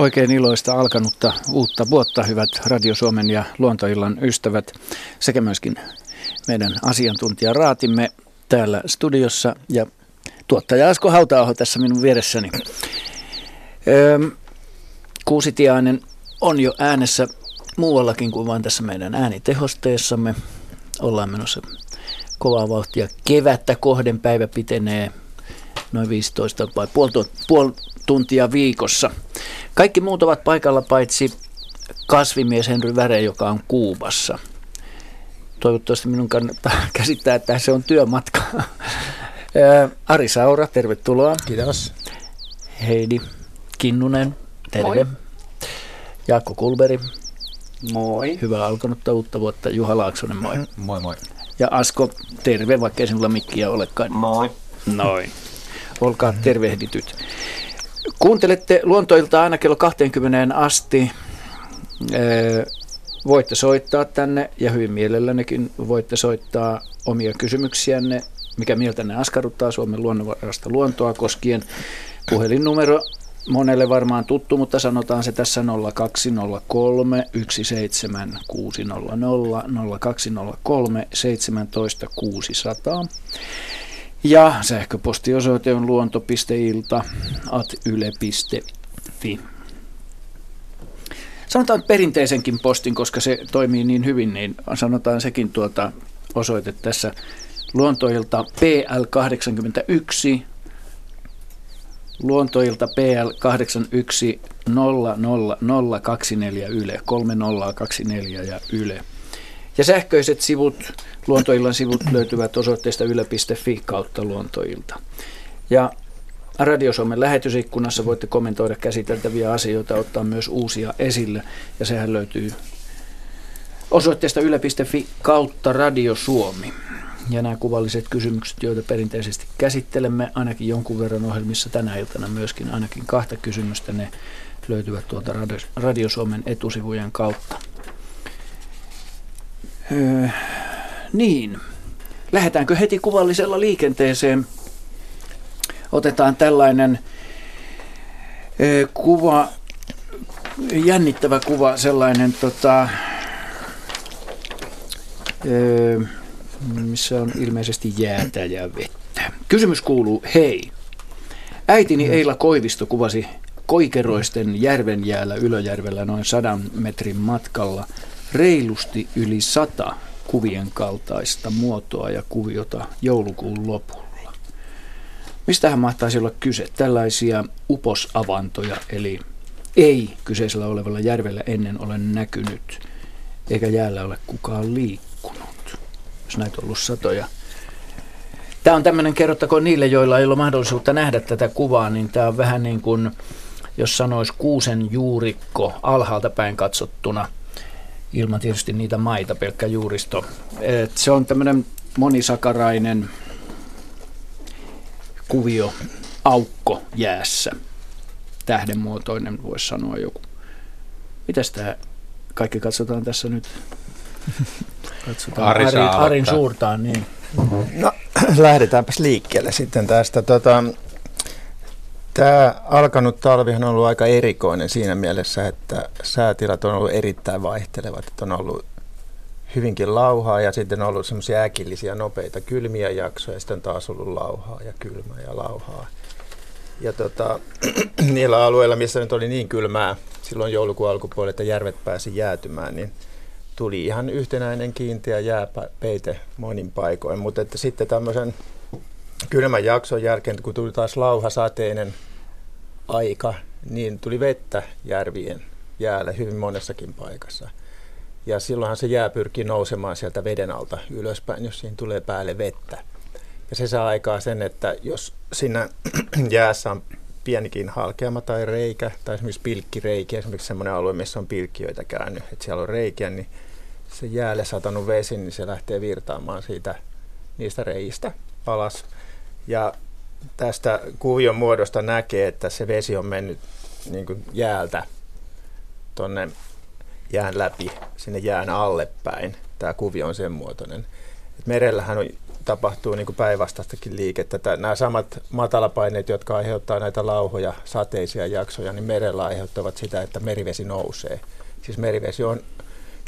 Oikein iloista alkanutta uutta vuotta, hyvät Radio Suomen ja Luontoillan ystävät, sekä myöskin meidän asiantuntijaraatimme täällä studiossa ja tuottaja Asko hauta tässä minun vieressäni. Öö, Kuusitiainen on jo äänessä muuallakin kuin vain tässä meidän äänitehosteessamme. Ollaan menossa kovaa vauhtia kevättä kohden. Päivä pitenee noin 15 vai puoli tuntia viikossa. Kaikki muut ovat paikalla paitsi kasvimies Henry Väre, joka on Kuubassa. Toivottavasti minun kannattaa käsittää, että se on työmatka. Ari Saura, tervetuloa. Kiitos. Heidi Kinnunen, terve. Moi. Jaakko Kulberi. Moi. Hyvää alkanutta uutta vuotta. Juha Laaksonen, moi. Moi moi. Ja Asko, terve, vaikka ei sinulla mikkiä olekaan. Moi. Noin. Olkaa tervehdityt. Kuuntelette luontoilta aina kello 20 asti. Voitte soittaa tänne ja hyvin mielellännekin voitte soittaa omia kysymyksiänne, mikä mieltä ne askarruttaa Suomen luonnonvarasta luontoa koskien. Puhelinnumero monelle varmaan tuttu, mutta sanotaan se tässä 0203 17600 0203 17600. Ja sähköpostiosoite on luonto.ilta at yle.fi. Sanotaan perinteisenkin postin, koska se toimii niin hyvin, niin sanotaan sekin tuota osoite tässä luontoilta PL81 luontoilta PL 81 00024 Yle, 3024 ja Yle. Ja sähköiset sivut, luontoillan sivut löytyvät osoitteesta yle.fi kautta luontoilta. Ja Radio Suomen lähetysikkunassa voitte kommentoida käsiteltäviä asioita, ottaa myös uusia esille. Ja sehän löytyy osoitteesta yle.fi kautta Radio Suomi. Ja nämä kuvalliset kysymykset, joita perinteisesti käsittelemme, ainakin jonkun verran ohjelmissa tänä iltana myöskin, ainakin kahta kysymystä, ne löytyvät tuolta Radio Suomen etusivujen kautta. Niin, lähdetäänkö heti kuvallisella liikenteeseen? Otetaan tällainen kuva, jännittävä kuva, sellainen tota, missä on ilmeisesti jäätä ja vettä. Kysymys kuuluu, hei. Äitini mm. Eila Koivisto kuvasi Koikeroisten järvenjäällä Ylöjärvellä noin sadan metrin matkalla reilusti yli sata kuvien kaltaista muotoa ja kuviota joulukuun lopulla. Mistähän mahtaisi olla kyse? Tällaisia uposavantoja, eli ei kyseisellä olevalla järvellä ennen ole näkynyt, eikä jäällä ole kukaan liikkunut, jos näitä on ollut satoja. Tämä on tämmöinen, kerrottakoon niille, joilla ei ole mahdollisuutta nähdä tätä kuvaa, niin tämä on vähän niin kuin, jos sanoisi kuusen juurikko alhaalta päin katsottuna – ilman tietysti niitä maita, pelkkä juuristo. Et se on tämmöinen monisakarainen kuvio, aukko jäässä, tähdenmuotoinen voisi sanoa joku. Mitäs tämä kaikki katsotaan tässä nyt? Katsotaan Ari Arin, Arin suurtaan, niin. No, lähdetäänpäs liikkeelle sitten tästä. Tota, Tämä alkanut talvihan on ollut aika erikoinen siinä mielessä, että säätilat on ollut erittäin vaihtelevat. Että on ollut hyvinkin lauhaa ja sitten on ollut semmoisia äkillisiä, nopeita, kylmiä jaksoja ja sitten taas ollut lauhaa ja kylmää ja lauhaa. Ja tota, niillä alueilla, missä nyt oli niin kylmää silloin joulukuun alkupuolella, että järvet pääsi jäätymään, niin tuli ihan yhtenäinen kiinteä jääpeite monin paikoin. Mutta että sitten tämmöisen kylmän jakson jälkeen, kun tuli taas lauha sateinen aika, niin tuli vettä järvien jäällä hyvin monessakin paikassa. Ja silloinhan se jää pyrkii nousemaan sieltä veden alta ylöspäin, jos siinä tulee päälle vettä. Ja se saa aikaa sen, että jos siinä jäässä on pienikin halkeama tai reikä, tai esimerkiksi pilkkireikiä, esimerkiksi sellainen alue, missä on pilkkiöitä käynyt, että siellä on reikiä, niin se jäälle satanut vesi, niin se lähtee virtaamaan siitä niistä reistä alas. Ja tästä kuvion muodosta näkee, että se vesi on mennyt niin kuin jäältä tuonne jään läpi sinne jään alle päin. Tämä kuvio on sen muotoinen. Et merellähän on tapahtuu niin päinvastaistakin liikettä. Tää, nämä samat matalapaineet, jotka aiheuttaa näitä lauhoja, sateisia jaksoja, niin merellä aiheuttavat sitä, että merivesi nousee. Siis merivesi on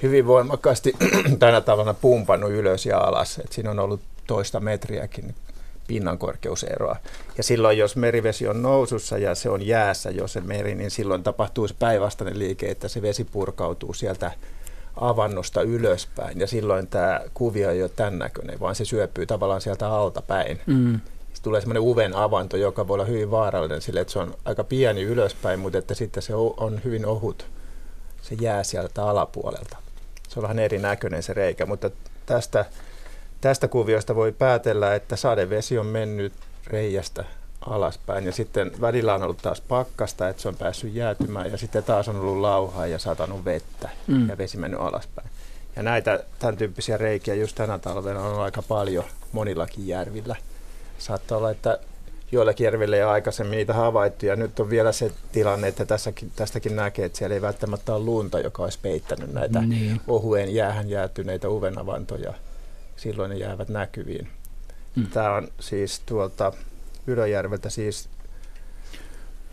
hyvin voimakkaasti tänä talvena pumpannut ylös ja alas. Et siinä on ollut toista metriäkin pinnan korkeuseroa. Ja silloin, jos merivesi on nousussa ja se on jäässä jo se meri, niin silloin tapahtuu se päinvastainen liike, että se vesi purkautuu sieltä avannosta ylöspäin. Ja silloin tämä kuvio ei ole tämän näköinen, vaan se syöpyy tavallaan sieltä alta päin. Mm. Sitten tulee semmoinen uven avanto, joka voi olla hyvin vaarallinen sille, että se on aika pieni ylöspäin, mutta että sitten se on hyvin ohut. Se jää sieltä alapuolelta. Se on vähän erinäköinen se reikä, mutta tästä Tästä kuviosta voi päätellä, että sadevesi on mennyt reiästä alaspäin ja sitten välillä on ollut taas pakkasta, että se on päässyt jäätymään ja sitten taas on ollut lauhaa ja satanut vettä mm. ja vesi mennyt alaspäin. Ja näitä tämän tyyppisiä reikiä just tänä talvena on aika paljon monillakin järvillä. Saattaa olla, että joillakin järvillä ei ole aikaisemmin niitä havaittu ja nyt on vielä se tilanne, että tässäkin, tästäkin näkee, että siellä ei välttämättä ole lunta, joka olisi peittänyt näitä niin. ohuen jäähän jäätyneitä uvenavantoja silloin ne jäävät näkyviin. Hmm. Tämä on siis tuolta Ylöjärveltä siis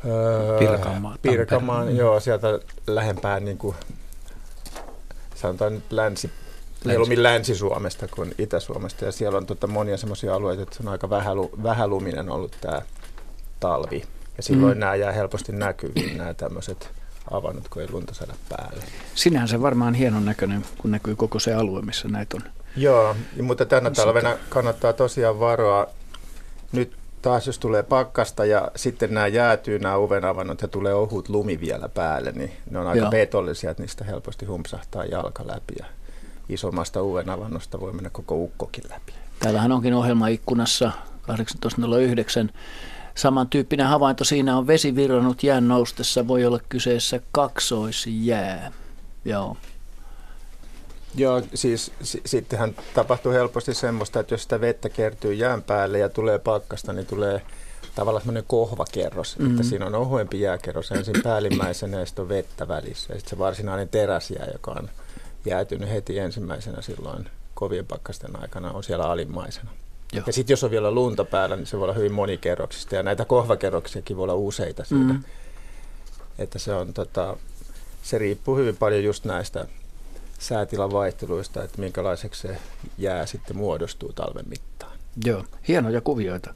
öö, Pirkanmaa. Pirkanmaan, hmm. joo, sieltä lähempään niin kuin, sanotaan nyt länsi, mieluummin Länsi-Suomesta kuin Itä-Suomesta. Ja siellä on tota monia semmoisia alueita, että se on aika vähälu, vähäluminen ollut tämä talvi. Ja silloin mm. nämä jää helposti näkyviin, nämä tämmöiset avannut, kun ei lunta saada päälle. Sinähän se varmaan hienon näköinen, kun näkyy koko se alue, missä näitä on. Joo, mutta tänä talvena kannattaa tosiaan varoa. Nyt taas jos tulee pakkasta ja sitten nämä jäätyy nämä uvenavannot ja tulee ohut lumi vielä päälle, niin ne on aika Joo. että niistä helposti humpsahtaa jalka läpi ja isommasta uvenavannosta voi mennä koko ukkokin läpi. Täällähän onkin ohjelmaikkunassa 1809 Samantyyppinen havainto siinä on vesi virrannut jään noustessa, voi olla kyseessä kaksoisjää. Joo. Joo, siis s- sittenhän tapahtuu helposti semmoista, että jos sitä vettä kertyy jään päälle ja tulee pakkasta, niin tulee tavallaan semmoinen kohvakerros, mm-hmm. että siinä on ohuempi jääkerros ensin päällimmäisenä ja sitten on vettä välissä. Ja sitten se varsinainen teräsjää, joka on jäätynyt heti ensimmäisenä silloin kovien pakkasten aikana, on siellä alimmaisena. Joo. Ja sitten jos on vielä lunta päällä, niin se voi olla hyvin monikerroksista. Ja näitä kohvakerroksiakin voi olla useita siitä. Mm. Että se, on, tota, se riippuu hyvin paljon just näistä säätilan vaihteluista, että minkälaiseksi se jää sitten muodostuu talven mittaan. Joo, hienoja kuvioita.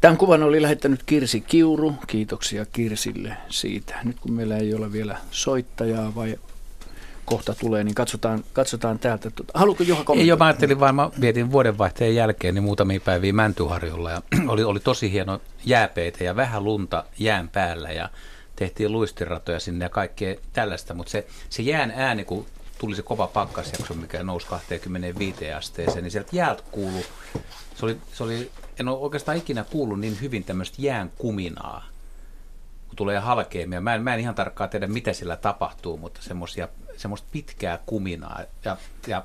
Tämän kuvan oli lähettänyt Kirsi Kiuru. Kiitoksia Kirsille siitä. Nyt kun meillä ei ole vielä soittajaa vai kohta tulee, niin katsotaan, katsotaan täältä. Haluatko Juha kommentoida? Ei, jo, mä ajattelin vaan, mä vietin vuodenvaihteen jälkeen niin muutamia päiviä Mäntyharjulla ja oli, oli tosi hieno jääpeitä ja vähän lunta jään päällä ja tehtiin luistiratoja sinne ja kaikkea tällaista, mutta se, se jään ääni, kun tuli se kova pakkasjakso, mikä nousi 25 asteeseen, niin sieltä jäältä kuului, se oli, se oli, en ole oikeastaan ikinä kuullut niin hyvin tämmöistä jään kuminaa, kun tulee halkeamia. Mä en, mä en ihan tarkkaan tiedä, mitä sillä tapahtuu, mutta semmoisia semmoista pitkää kuminaa ja, ja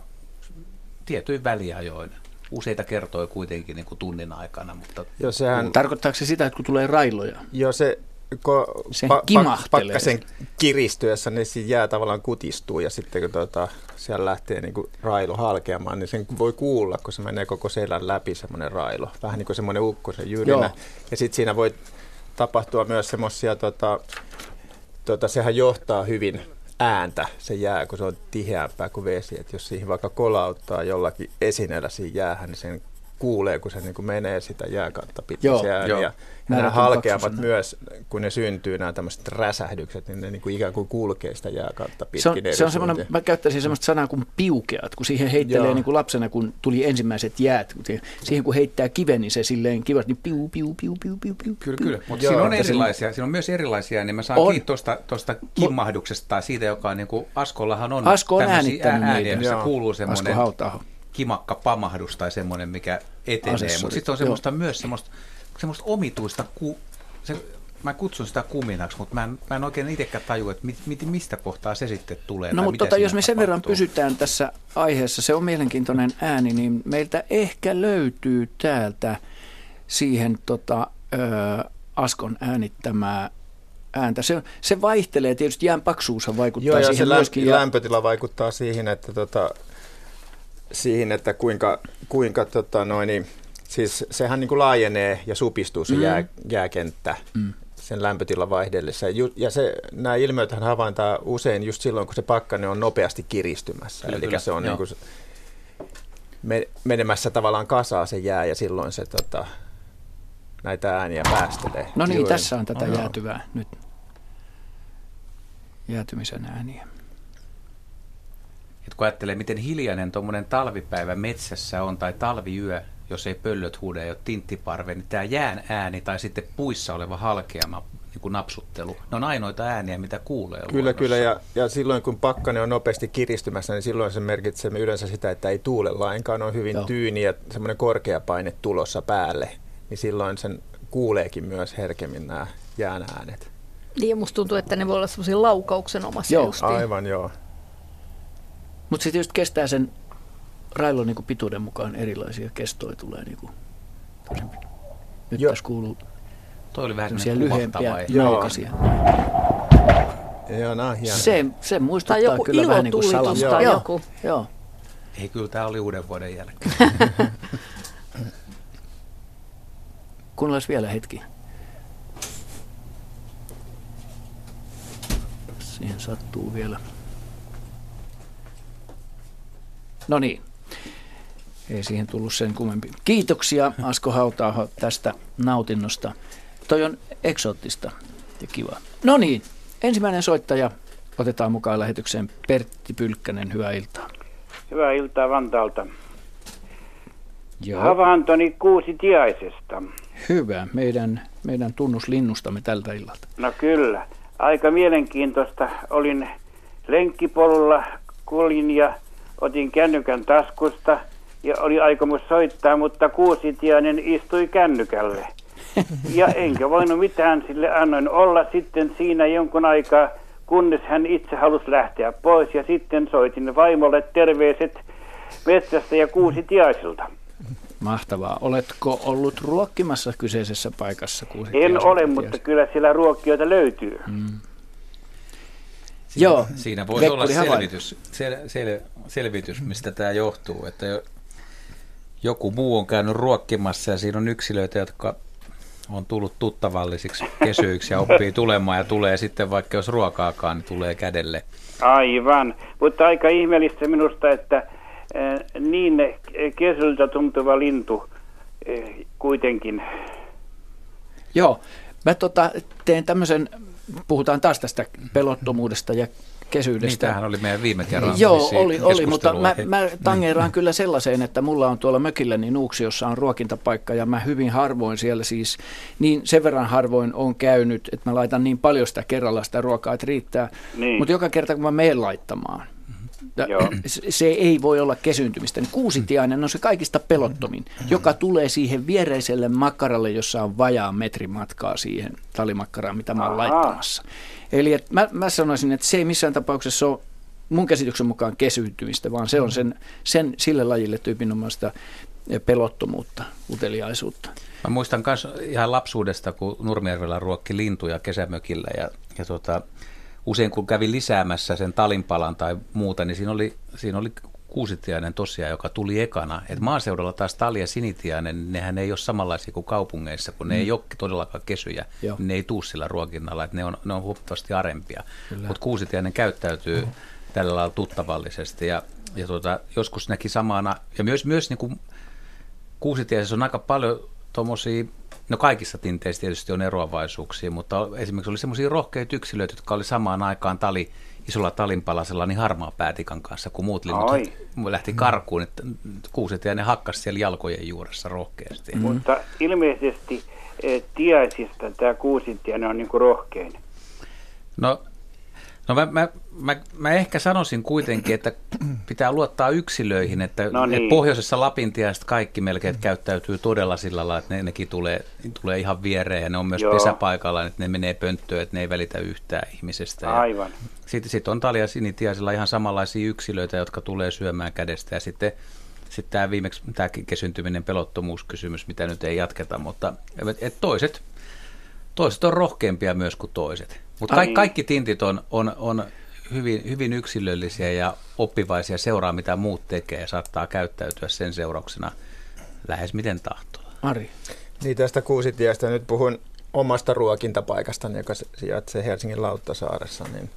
tietyin väliajoin. Useita kertoi kuitenkin niin kuin tunnin aikana. Mutta jo, sehän, Tarkoittaako se sitä, että kun tulee railoja? Joo, se kun se pa- pakkasen kiristyessä, niin se jää tavallaan kutistuu ja sitten kun tuota, siellä lähtee niin kuin railo halkeamaan, niin sen voi kuulla, kun se menee koko selän läpi semmoinen railo. Vähän niin kuin semmoinen ukkosen jyrinä. Joo. Ja sitten siinä voi tapahtua myös semmoisia, tota, tota, sehän johtaa hyvin ääntä se jää, kun se on tiheämpää kuin vesi. Et jos siihen vaikka kolauttaa jollakin esineellä siinä jäähän, niin sen kuulee, kun se niin kuin menee sitä jääkautta pitkin joo, se ääni. Joo. Ja nämä halkeavat myös, kun ne syntyy, nämä tämmöiset räsähdykset, niin ne niin kuin ikään kuin kulkee sitä jääkautta pitkin. Se on, se on semmoinen, mä käyttäisin semmoista sanaa kuin piukeat, kun siihen heittelee niin kuin lapsena, kun tuli ensimmäiset jäät, kun siihen kun heittää kiven, niin se silleen kivat, niin piu, piu, piu, piu, piu, piu. Kyllä, kyllä. Mutta siinä on erilaisia, siinä on myös erilaisia, niin mä saan on. kiinni tuosta kimmahduksesta tai siitä, joka on niin kuin, Askollahan on Asko on äänittänyt ääniä, missä kuuluu semmoinen kimakka pamahdus tai semmoinen, mikä etenee. Mutta sitten on semmoista Joo. myös semmoista, semmoista omituista, ku, se, mä kutsun sitä kuminaksi, mutta mä en, mä en oikein itsekään tajua, että mit, mit, mistä kohtaa se sitten tulee. No mutta tota, jos me sen verran pysytään tässä aiheessa, se on mielenkiintoinen ääni, niin meiltä ehkä löytyy täältä siihen tota, ö, Askon äänittämää ääntä. Se, se vaihtelee tietysti, jään paksuus vaikuttaa Joo, siihen ja se myöskin. lämpötila vaikuttaa siihen, että tota, siihen, että kuinka, kuinka tota noin, siis sehän niin kuin laajenee ja supistuu se mm. jää, jääkenttä mm. sen lämpötilan vaihdellessa. Ja se, nämä ilmiöt havaintaa usein just silloin, kun se pakkane on nopeasti kiristymässä. Kyllä, Eli kyllä, se on niin kuin menemässä tavallaan kasaa se jää ja silloin se tota, näitä ääniä päästelee. No niin, Juuri. tässä on tätä oh, jäätyvää nyt. Jäätymisen ääniä. Et kun ajattelee, miten hiljainen tuommoinen talvipäivä metsässä on tai talviyö, jos ei pöllöt huuda ja ole tinttiparve, niin tämä jään ääni tai sitten puissa oleva halkeama niin kuin napsuttelu, ne on ainoita ääniä, mitä kuulee Kyllä, luonnossa. kyllä, ja, ja silloin kun pakkane on nopeasti kiristymässä, niin silloin se merkitsee yleensä sitä, että ei tuule lainkaan, on hyvin Joo. tyyni ja semmoinen korkea paine tulossa päälle, niin silloin sen kuuleekin myös herkemmin nämä jään äänet. Niin, ja musta tuntuu, että ne voi olla semmoisia laukauksen omassa Joo, justiin. aivan joo. Mutta sitten just kestää sen railon niin pituuden mukaan erilaisia kestoja tulee. Niin kuin, nyt Joo. tässä kuuluu Toi oli vähän lyhyempiä naukasia. Joo, nämä on Se, se muistuttaa joku kyllä vähän niin kuin salamasta. Joo, joku. Joo. Ei, kyllä tämä oli uuden vuoden jälkeen. Kuunnellaan vielä hetki. Siihen sattuu vielä. No niin, ei siihen tullut sen kummempi. Kiitoksia Asko Hautaaho tästä nautinnosta. Toi on eksoottista ja kiva. No niin, ensimmäinen soittaja otetaan mukaan lähetykseen. Pertti Pylkkänen, hyvää iltaa. Hyvää iltaa Vantaalta. Joo. Havaintoni kuusi tiaisesta. Hyvä, meidän, meidän tunnuslinnustamme tältä illalta. No kyllä, aika mielenkiintoista. Olin lenkkipolulla, kuljin ja otin kännykän taskusta ja oli aikomus soittaa, mutta kuusitiainen istui kännykälle. Ja enkä voinut mitään sille annoin olla sitten siinä jonkun aikaa, kunnes hän itse halusi lähteä pois. Ja sitten soitin vaimolle terveiset metsästä ja kuusitiaisilta. Mahtavaa. Oletko ollut ruokkimassa kyseisessä paikassa? En ole, mutta kyllä siellä ruokkijoita löytyy. Mm. Siinä, Joo. Siinä voi olla selvitys, sel, sel, selvitys, mistä tämä johtuu. Että joku muu on käynyt ruokkimassa ja siinä on yksilöitä, jotka on tullut tuttavallisiksi kesyiksi ja oppii tulemaan ja tulee sitten vaikka jos ruokaakaan, niin tulee kädelle. Aivan, mutta aika ihmeellistä minusta, että eh, niin kesyltä tuntuva lintu eh, kuitenkin. Joo, mä tota, teen tämmöisen, puhutaan taas tästä pelottomuudesta ja kesyydestä. Niitähän oli meidän viime kerran Joo, oli, oli mutta mä, mä tangeeraan kyllä sellaiseen, että mulla on tuolla mökilläni Nuuksiossa on ruokintapaikka ja mä hyvin harvoin siellä siis, niin sen verran harvoin on käynyt, että mä laitan niin paljon sitä kerralla sitä ruokaa, että riittää. Niin. Mutta joka kerta kun mä menen laittamaan, Joo. se ei voi olla kesyntymistä. Niin kuusitiainen on se kaikista pelottomin, joka tulee siihen viereiselle makkaralle, jossa on vajaa metri matkaa siihen talimakkaraan, mitä mä oon laittamassa. Eli et mä, mä sanoisin, että se ei missään tapauksessa ole mun käsityksen mukaan kesyytymistä, vaan se on sen, sen sille lajille tyypinomaista pelottomuutta, uteliaisuutta. Mä muistan myös ihan lapsuudesta, kun Nurmijärvellä ruokki lintuja kesämökillä ja, ja tota, usein kun kävi lisäämässä sen talinpalan tai muuta, niin siinä oli, siinä oli kuusitiainen tosiaan, joka tuli ekana. Et maaseudulla taas tali ja sinitiainen, nehän ei ole samanlaisia kuin kaupungeissa, kun ne mm. ei ole todellakaan kesyjä, Joo. ne ei tuu sillä ruokinnalla, että ne on, ne on huomattavasti arempia. Mutta kuusitiainen käyttäytyy mm. tällä lailla tuttavallisesti ja, ja tuota, joskus näki samana, ja myös, myös niin kuin kuusitiaisessa on aika paljon tuommoisia No kaikissa tinteissä tietysti on eroavaisuuksia, mutta esimerkiksi oli semmoisia rohkeita yksilöitä, jotka oli samaan aikaan tali, isolla talinpalasella niin harmaa päätikan kanssa, kun muut linnut Ai. lähti karkuun, että kuuset ja ne hakkas siellä jalkojen juuressa rohkeasti. Mm. Mutta ilmeisesti eh, tiaisista tämä kuusintiainen on niin kuin rohkein. No No mä, mä, mä, mä ehkä sanoisin kuitenkin, että pitää luottaa yksilöihin, että, no niin. että pohjoisessa Lapintiaiset kaikki melkein käyttäytyy todella sillä lailla, että ne, nekin tulee, tulee ihan viereen ja ne on myös Joo. pesäpaikalla, että ne menee pönttöön, että ne ei välitä yhtään ihmisestä. Aivan. Sitten sit on talia sinitiaisilla ihan samanlaisia yksilöitä, jotka tulee syömään kädestä ja sitten sitten tämä viimeksi tämä kesyntyminen pelottomuuskysymys, mitä nyt ei jatketa, mutta et toiset, toiset on rohkeampia myös kuin toiset. Mutta kaikki, kaikki tintit on, on, on hyvin, hyvin yksilöllisiä ja oppivaisia, seuraa mitä muut tekee ja saattaa käyttäytyä sen seurauksena lähes miten tahtoo. Ari. Niin tästä kuusitiestä nyt puhun omasta ruokintapaikasta, joka sijaitsee Helsingin Lauttasaaressa, niin,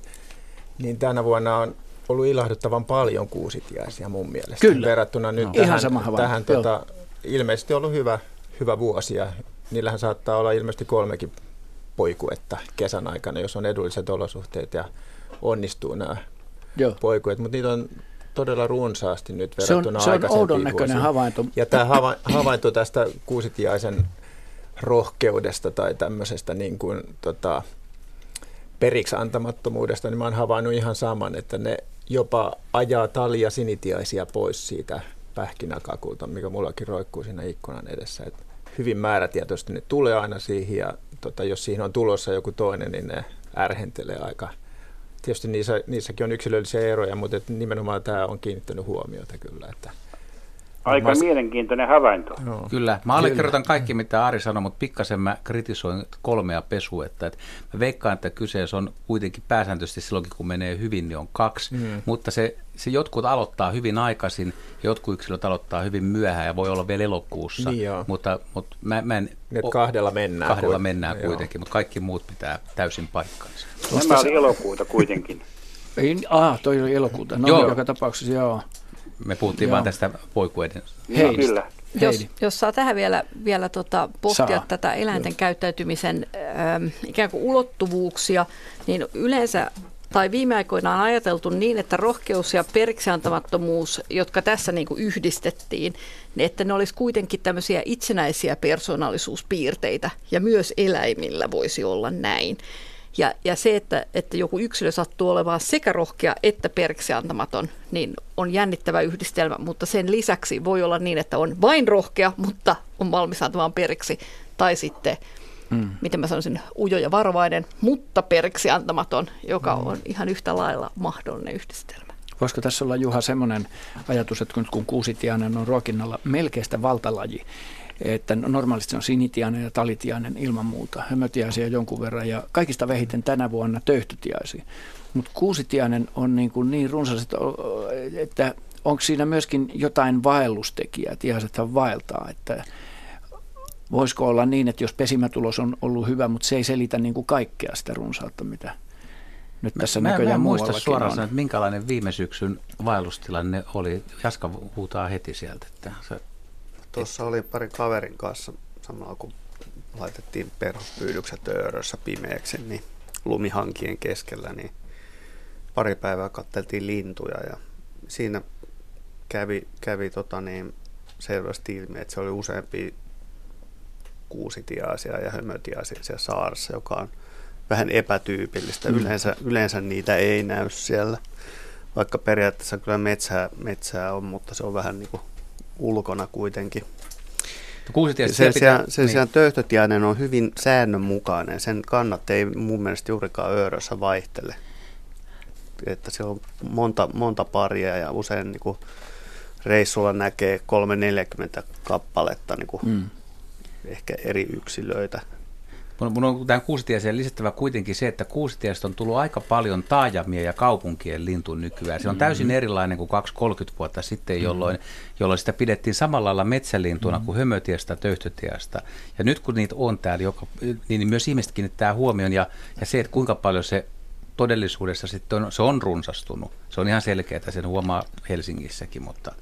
niin tänä vuonna on ollut ilahduttavan paljon kuusitiaisia mun mielestä. Kyllä. Verrattuna nyt No. tähän, Ihan sama tähän tota, ilmeisesti ollut hyvä, hyvä vuosi ja niillähän saattaa olla ilmeisesti kolmekin poikuetta kesän aikana, jos on edulliset olosuhteet ja onnistuu nämä Joo. poikuet, mutta niitä on todella runsaasti nyt Se on, verrattuna se on oudon näköinen havainto. Ja tämä hava, havainto tästä kuusitiaisen rohkeudesta tai tämmöisestä niin kuin, tota, periksi antamattomuudesta, niin mä oon havainnut ihan saman, että ne jopa ajaa talia sinitiaisia pois siitä pähkinäkakulta, mikä mullakin roikkuu siinä ikkunan edessä. Et hyvin määrätietoisesti ne tulee aina siihen ja tota, jos siihen on tulossa joku toinen, niin ne ärhentelee aika. Tietysti niissä, niissäkin on yksilöllisiä eroja, mutta nimenomaan tämä on kiinnittänyt huomiota kyllä. Että, Aika Mas- mielenkiintoinen havainto. joo. Kyllä, mä allekirjoitan kaikki mitä Ari sanoi, mutta pikkasen mä kritisoin kolmea pesuetta. Et mä veikkaan, että kyseessä on kuitenkin pääsääntöisesti silloinkin, kun menee hyvin, niin on kaksi. Mm. Mutta se, se jotkut aloittaa hyvin aikaisin, jotkut yksilöt aloittaa hyvin myöhään ja voi olla vielä elokuussa. Niin joo. mutta, mutta mä, mä en... Nyt kahdella mennään. Kahdella kuin- mennään joo. kuitenkin, mutta kaikki muut pitää täysin paikkaansa. Nämä oli elokuuta kuitenkin. Ei, ah, toi oli elokuuta. No Joo. joka tapauksessa, joo. Me puhuttiin Joo. vain tästä poikueden. Hei. Kyllä. Jos, jos saa tähän vielä, vielä tota, pohtia Saa. tätä eläinten käyttäytymisen ähm, ikään kuin ulottuvuuksia, niin yleensä tai viime aikoina on ajateltu niin, että rohkeus ja periksiantamattomuus, jotka tässä niin kuin yhdistettiin, niin että ne olisi kuitenkin tämmöisiä itsenäisiä persoonallisuuspiirteitä ja myös eläimillä voisi olla näin. Ja, ja se, että, että joku yksilö sattuu olemaan sekä rohkea että perksiantamaton, niin on jännittävä yhdistelmä, mutta sen lisäksi voi olla niin, että on vain rohkea, mutta on valmis antamaan periksi. Tai sitten, mm. miten mä sanoisin, ujo ja varovainen, mutta periksi antamaton, joka mm. on ihan yhtä lailla mahdollinen yhdistelmä. Voisiko tässä olla Juha semmoinen ajatus, että kun, kun kuusitiainen on ruokinnalla melkeistä valtalaji, että normaalisti se on sinitiainen ja talitiainen ilman muuta, hömötiaisia jonkun verran ja kaikista vähiten tänä vuonna töyhtötiaisia. Mutta kuusitiainen on niin, kuin niin runsas, että, onko siinä myöskin jotain vaellustekijää, että ihmisethän vaeltaa, että voisiko olla niin, että jos pesimätulos on ollut hyvä, mutta se ei selitä niin kuin kaikkea sitä runsautta, mitä nyt tässä mä, mä näköjään en muista suoraan sanoa, että minkälainen viime syksyn vaellustilanne oli. Jaska huutaa heti sieltä. Että se, Tuossa oli pari kaverin kanssa samalla kun laitettiin perhospyydykset öörössä pimeäksi, niin lumihankien keskellä, niin pari päivää katteltiin lintuja ja siinä kävi, kävi tota niin, selvästi ilmi, että se oli useampi kuusitiaisia ja hömötiaisia siellä saaressa, joka on vähän epätyypillistä. Yleensä, yleensä niitä ei näy siellä, vaikka periaatteessa kyllä metsää, metsää on, mutta se on vähän niin kuin ulkona kuitenkin. Sen pitää- sijaan, sen sijaan töyhtötiainen on hyvin säännönmukainen. Sen kannat ei mun mielestä juurikaan öörössä vaihtele. Että siellä on monta, monta paria ja usein niin kuin reissulla näkee 340 kappaletta niin kuin Mm. ehkä eri yksilöitä. Mun, mun on tähän kuusitiaiseen lisättävä kuitenkin se, että kuusitiaista on tullut aika paljon taajamia ja kaupunkien lintu nykyään. Se on täysin erilainen kuin 2-30 vuotta sitten, jolloin, jolloin sitä pidettiin samalla lailla metsälintuna kuin hömötiasta, töyhtötiasta. Ja nyt kun niitä on täällä, joka, niin myös ihmiset kiinnittää huomioon ja, ja se, että kuinka paljon se todellisuudessa sitten on, se on runsastunut. Se on ihan selkeää, että sen huomaa Helsingissäkin, mutta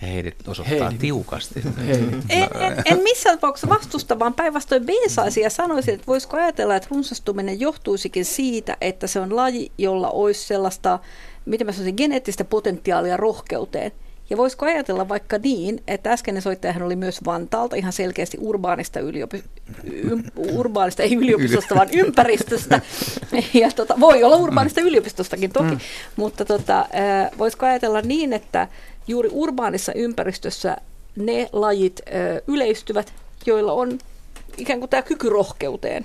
ja heidät osoittaa Heidi. tiukasti. En, en, en missään tapauksessa vastusta, vaan päinvastoin beesaisin ja sanoisin, että voisiko ajatella, että runsastuminen johtuisikin siitä, että se on laji, jolla olisi sellaista, miten mä sanoisin, geneettistä potentiaalia rohkeuteen. Ja voisiko ajatella vaikka niin, että äskeinen soittajahan oli myös Vantaalta ihan selkeästi urbaanista, yliopi- ym, urbaanista ei yliopistosta, vaan ympäristöstä. Ja tota, voi olla urbaanista yliopistostakin toki, mm. mutta tota, voisiko ajatella niin, että juuri urbaanissa ympäristössä ne lajit yleistyvät, joilla on ikään kuin tämä kyky rohkeuteen.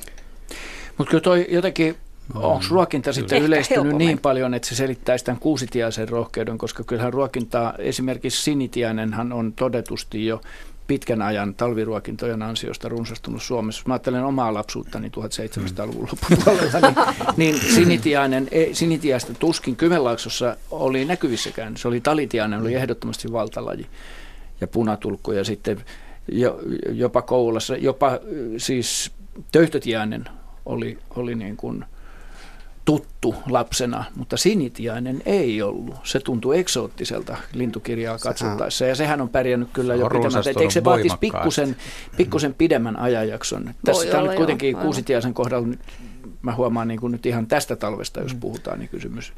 Mutta kyllä toi jotenkin, onko ruokinta sitten Ehkä yleistynyt helpommin. niin paljon, että se selittäisi tämän kuusitiaisen rohkeuden, koska kyllähän ruokintaa, esimerkiksi sinitiainenhan on todetusti jo pitkän ajan talviruokintojen ansiosta runsastunut Suomessa. Jos mä ajattelen omaa lapsuuttani 1700-luvun loppupuolella, niin, niin sinitiainen, ei, sinitiaista tuskin Kymenlaaksossa oli näkyvissäkään. Se oli talitiainen, oli ehdottomasti valtalaji ja punatulkku ja sitten jo, jopa Kouvolassa, jopa siis töyhtötiainen oli, oli niin kuin – tuttu lapsena, mutta sinitiainen ei ollut. Se tuntui eksoottiselta lintukirjaa katsottaessa ja sehän on pärjännyt kyllä se jo pitemmän. Eikö se vaatisi pikkusen, pikkusen pidemmän ajanjakson? Tässä tämä nyt kuitenkin kuusitiaisen kohdalla, mä huomaan niin kuin nyt ihan tästä talvesta, jos puhutaan, niin kysymys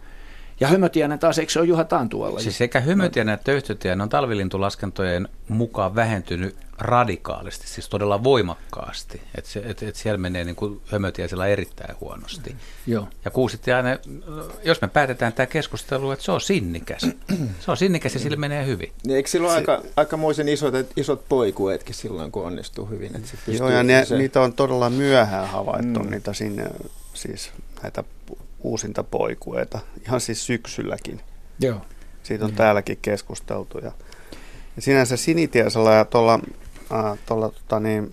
ja hömötiäinen taas, eikö se ole Juha Taantualla? Siis sekä hömötiäinen että töyhtötiäinen on talvilintulaskentojen mukaan vähentynyt radikaalisti, siis todella voimakkaasti. Että se, et, et siellä menee niin kuin hömötiäisellä erittäin huonosti. Joo. Ja kuusitiainen, jos me päätetään tämä keskustelu, että se on sinnikäs. Se on sinnikäs ja sillä menee hyvin. Niin eikö silloin se, aika, muisen isot, isot poikuetkin silloin, kun onnistuu hyvin? Että se joo, ja ne, se... niitä on todella myöhään havaittu, mm. niitä sinne, siis näitä uusinta poikueita, ihan siis syksylläkin. Joo. Siitä on mm. täälläkin keskusteltu. Ja, ja sinänsä sinitiaisella ja tuolla, äh, tuolla tota niin,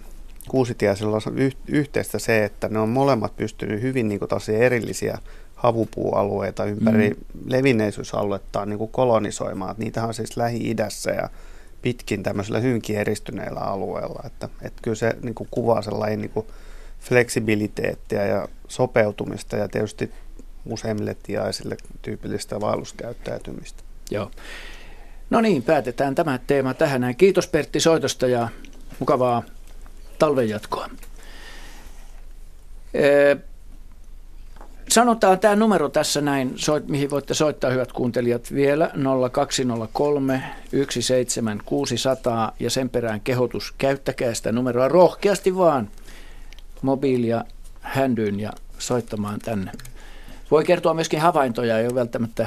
kuusitiaisella on yh, yhteistä se, että ne on molemmat pystynyt hyvin niin kuin, erillisiä havupuualueita ympäri mm. levinneisyysaluettaan niin kuin kolonisoimaan. Niitä on siis Lähi-idässä ja pitkin tämmöisellä hyvinkin eristyneillä alueilla. Että, että kyllä se niin kuin kuvaa sellainen niin kuin fleksibiliteettiä ja sopeutumista ja tietysti useimmille tiaisille tyypillistä vaelluskäyttäytymistä. Joo. No niin, päätetään tämä teema tähän. Kiitos Pertti soitosta ja mukavaa talven jatkoa. Ee, sanotaan tämä numero tässä näin, soit, mihin voitte soittaa hyvät kuuntelijat vielä 0203 17600 ja sen perään kehotus käyttäkää sitä numeroa rohkeasti vaan mobiilia händyyn ja soittamaan tänne. Voi kertoa myöskin havaintoja, ei ole välttämättä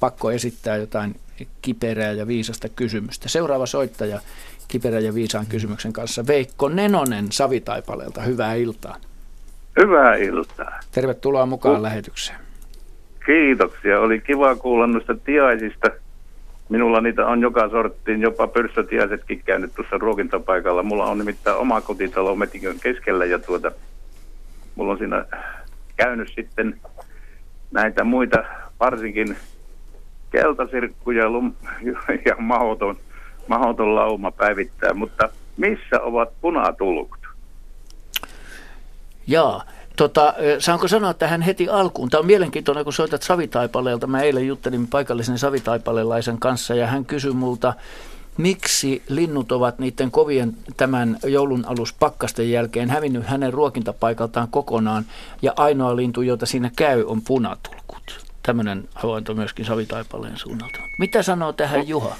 pakko esittää jotain kiperää ja viisasta kysymystä. Seuraava soittaja kiperä ja viisaan kysymyksen kanssa, Veikko Nenonen Savitaipaleelta. Hyvää iltaa. Hyvää iltaa. Tervetuloa mukaan Ku- lähetykseen. Kiitoksia. Oli kiva kuulla noista tiaisista. Minulla niitä on joka sorttiin, jopa pörssötiaisetkin käynyt tuossa ruokintapaikalla. Mulla on nimittäin oma kotitalo Metikön keskellä ja tuota, mulla on siinä käynyt sitten näitä muita, varsinkin keltasirkkuja lum, ja mahoton, mahoton lauma päivittää, mutta missä ovat punatulkut? Jaa, Tota, saanko sanoa tähän heti alkuun? Tämä on mielenkiintoinen, kun soitat Savitaipaleelta. Mä eilen juttelin paikallisen savitaipalelaisen kanssa ja hän kysyi multa, miksi linnut ovat niiden kovien tämän joulun alus pakkasten jälkeen hävinnyt hänen ruokintapaikaltaan kokonaan ja ainoa lintu, jota siinä käy, on punatulkut. Tämmöinen havainto myöskin Savitaipaleen suunnalta. Mitä sanoo tähän Juha?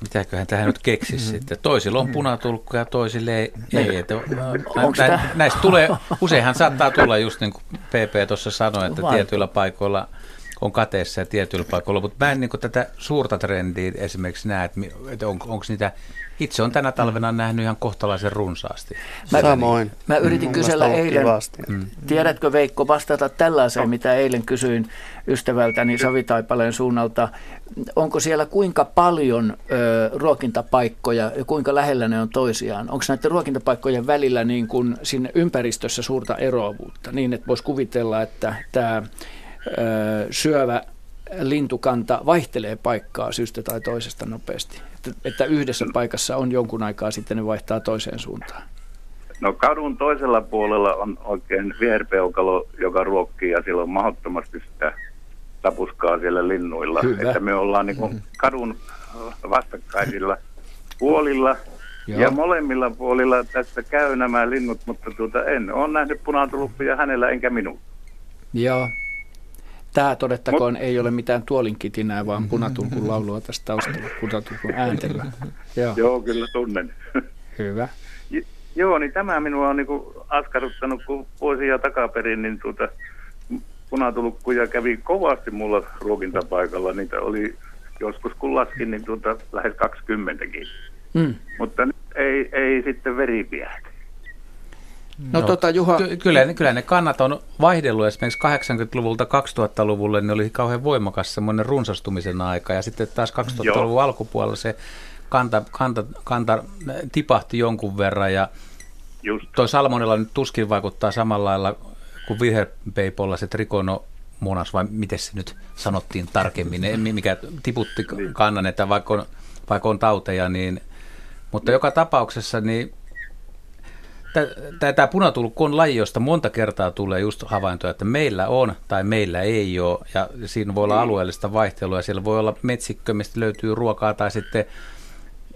Mitäköhän tähän nyt keksisi mm-hmm. sitten? Toisilla on punatulkku ja toisille ei. ei että, nä, näistä tulee, useinhan saattaa tulla just niin kuin PP tuossa sanoi, että tietyillä paikoilla – on kateessa ja tietyillä paikoilla, mutta mä en niin tätä suurta trendiä esimerkiksi näe, että, on, onko niitä, itse on tänä talvena nähnyt ihan kohtalaisen runsaasti. Mä, Samoin. Mä yritin kysellä eilen, mm. tiedätkö Veikko vastata tällaiseen, mitä eilen kysyin ystävältäni Savitaipaleen suunnalta, onko siellä kuinka paljon ö, ruokintapaikkoja ja kuinka lähellä ne on toisiaan? Onko näiden ruokintapaikkojen välillä niin kuin sinne ympäristössä suurta eroavuutta, niin että voisi kuvitella, että tämä syövä lintukanta vaihtelee paikkaa syystä tai toisesta nopeasti. Että, että yhdessä paikassa on jonkun aikaa sitten ne vaihtaa toiseen suuntaan. No kadun toisella puolella on oikein viherpeukalo, joka ruokkii ja sillä on mahdottomasti sitä tapuskaa siellä linnuilla. Hyvä. Että me ollaan niin kuin kadun vastakkaisilla puolilla Joo. ja molemmilla puolilla tässä käy nämä linnut, mutta tuota, en ole nähnyt punatulppia hänellä enkä minun. Joo, Tämä todettakoon Mut, ei ole mitään tuolinkitinää, vaan punatulkun laulua tästä taustalla, punatulkun ääntelyä. Joo. Joo, kyllä tunnen. Hyvä. J- joo, niin tämä minua on niinku askarruttanut, kun vuosia takaperin, niin tuota, punatulkkuja kävi kovasti mulla ruokintapaikalla. Niitä oli joskus kun laskin, niin tuota, lähes 20 mm. Mutta ei, ei sitten veri piähti. No, no tota, Juha... Ky- kyllä, kyllä ne kannat on vaihdellut. Esimerkiksi 80-luvulta 2000-luvulle, ne oli kauhean voimakas semmoinen runsastumisen aika. Ja sitten taas 2000-luvun Joo. alkupuolella se kanta, kanta, kanta tipahti jonkun verran. Ja Just. toi salmonella nyt tuskin vaikuttaa samalla lailla kuin viherpeipolla se trikonomonas, vai miten se nyt sanottiin tarkemmin, ne- mikä tiputti kannan, että vaikka on, vaikka on tauteja, niin, mutta joka tapauksessa niin Tämä punatulkku on laji, josta monta kertaa tulee just havaintoja, että meillä on tai meillä ei ole, ja siinä voi olla alueellista vaihtelua, siellä voi olla metsikkö, mistä löytyy ruokaa, tai sitten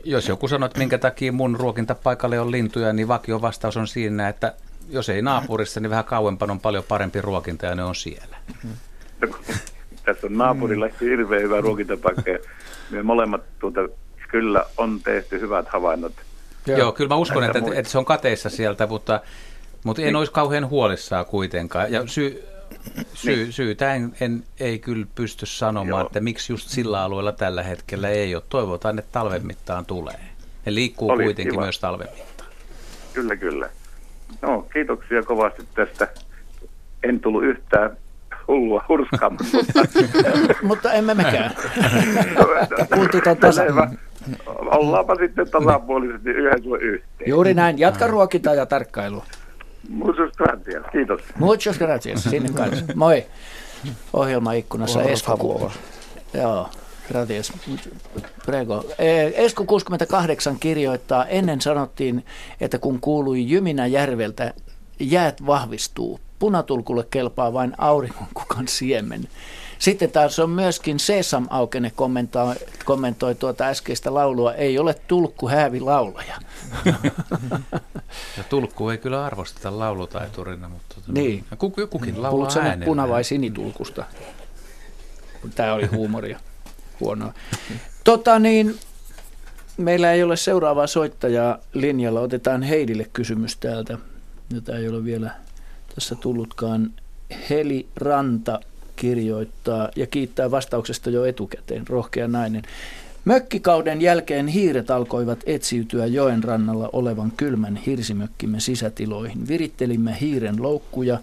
jos joku sanoo, että minkä takia mun ruokintapaikalle on lintuja, niin vakio vastaus on siinä, että jos ei naapurissa, niin vähän kauempana on paljon parempi ruokinta ja ne on siellä. Tässä on naapurilla hirveän hyvä ruokintapaikka me molemmat tuota, kyllä on tehty hyvät havainnot. Joo, Joo kyllä mä uskon, että, että se on kateissa sieltä, mutta, mutta en olisi kauhean huolissaan kuitenkaan. Ja syy, syy, syytä en, en, ei kyllä pysty sanomaan, Joo. että miksi just sillä alueella tällä hetkellä ei ole. Toivotaan, että talven mittaan tulee. Ne liikkuu Oli kuitenkin kiva. myös talven mittaan. Kyllä, kyllä. No, kiitoksia kovasti tästä. En tullut yhtään hullua hurskaamaan, mutta Mutta emme mekään. Tasa. Selvä. Ollaanpa sitten tasapuolisesti yhdessä yhteen. Juuri näin. Jatka ruokintaa ja tarkkailua. Muisus gracias. Kiitos. Muchos gracias. Sinne kanssa. Moi. Ohjelmaikkunassa Esko. Joo. Gracias. Prego. Eh, Esko 68 kirjoittaa, ennen sanottiin, että kun kuului Jyminä järveltä, jäät vahvistuu. Punatulkulle kelpaa vain auringonkukan siemen. Sitten taas on myöskin Sesam Aukene kommentoi, kommentoi tuota äskeistä laulua, ei ole tulkku häävi laulaja. Ja tulkku ei kyllä arvosteta laulutaiturina, mutta tota- Niin. ja kuku, kukin laulaa Puhutko äänellä. puna- vai sinitulkusta? Tämä oli huumoria. Huonoa. Tota niin, meillä ei ole seuraavaa soittajaa linjalla. Otetaan Heidille kysymys täältä, jota ei ole vielä tässä tullutkaan. Heli Ranta kirjoittaa ja kiittää vastauksesta jo etukäteen, rohkea nainen. Mökkikauden jälkeen hiiret alkoivat etsiytyä joen rannalla olevan kylmän hirsimökkimme sisätiloihin. Virittelimme hiiren loukkuja.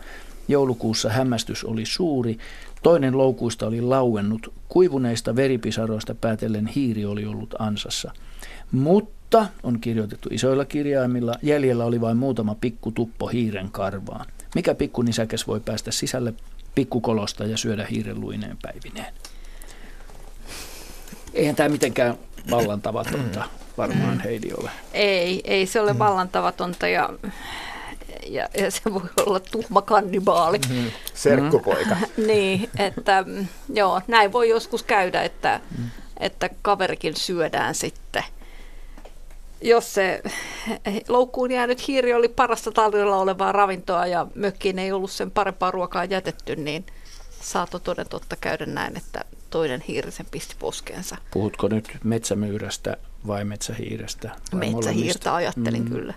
Joulukuussa hämmästys oli suuri. Toinen loukuista oli lauennut. Kuivuneista veripisaroista päätellen hiiri oli ollut ansassa. Mutta, on kirjoitettu isoilla kirjaimilla, jäljellä oli vain muutama pikku tuppo hiiren karvaan. Mikä pikkunisäkäs voi päästä sisälle pikkukolosta ja syödä hiiren luineen päivineen? Eihän tämä mitenkään vallan tavatonta varmaan Heidi ole. Ei, ei se ole vallantavatonta ja, ja, ja se voi olla tuhma kannibaali. Serkkupoika. Niin, että mm, joo, näin voi joskus käydä, että, että kaverikin syödään sitten. Jos se loukkuun jäänyt hiiri oli parasta talvella olevaa ravintoa ja mökkiin ei ollut sen parempaa ruokaa jätetty, niin saattoi toden totta käydä näin, että toinen hiiri sen pisti poskeensa. Puhutko nyt metsämyyrästä vai metsähiirestä? vai molemmista? Metsähiirtä ajattelin mm. kyllä.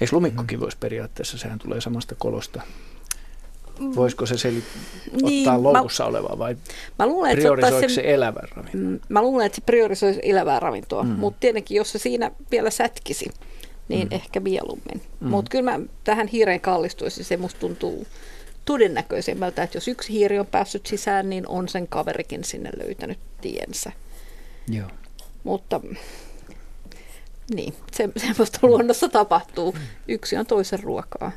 Eikö lumikkokin voisi periaatteessa, sehän tulee samasta kolosta. Voisiko se seli- Niin, ottaa mä- loukussa olevaa vai Mä luulen, että se priorisoiko se sen, elävän ravinnon? Mm, Mä luulen, että se priorisoisi elävää ravintoa, mm. mutta tietenkin jos se siinä vielä sätkisi, niin mm. ehkä mieluummin. Mm. Mutta kyllä mä tähän hiireen kallistuisin, se musta tuntuu todennäköisemmältä, että jos yksi hiiri on päässyt sisään, niin on sen kaverikin sinne löytänyt tiensä. Joo. Mutta niin, se, semmoista luonnossa tapahtuu. Yksi on toisen ruokaa.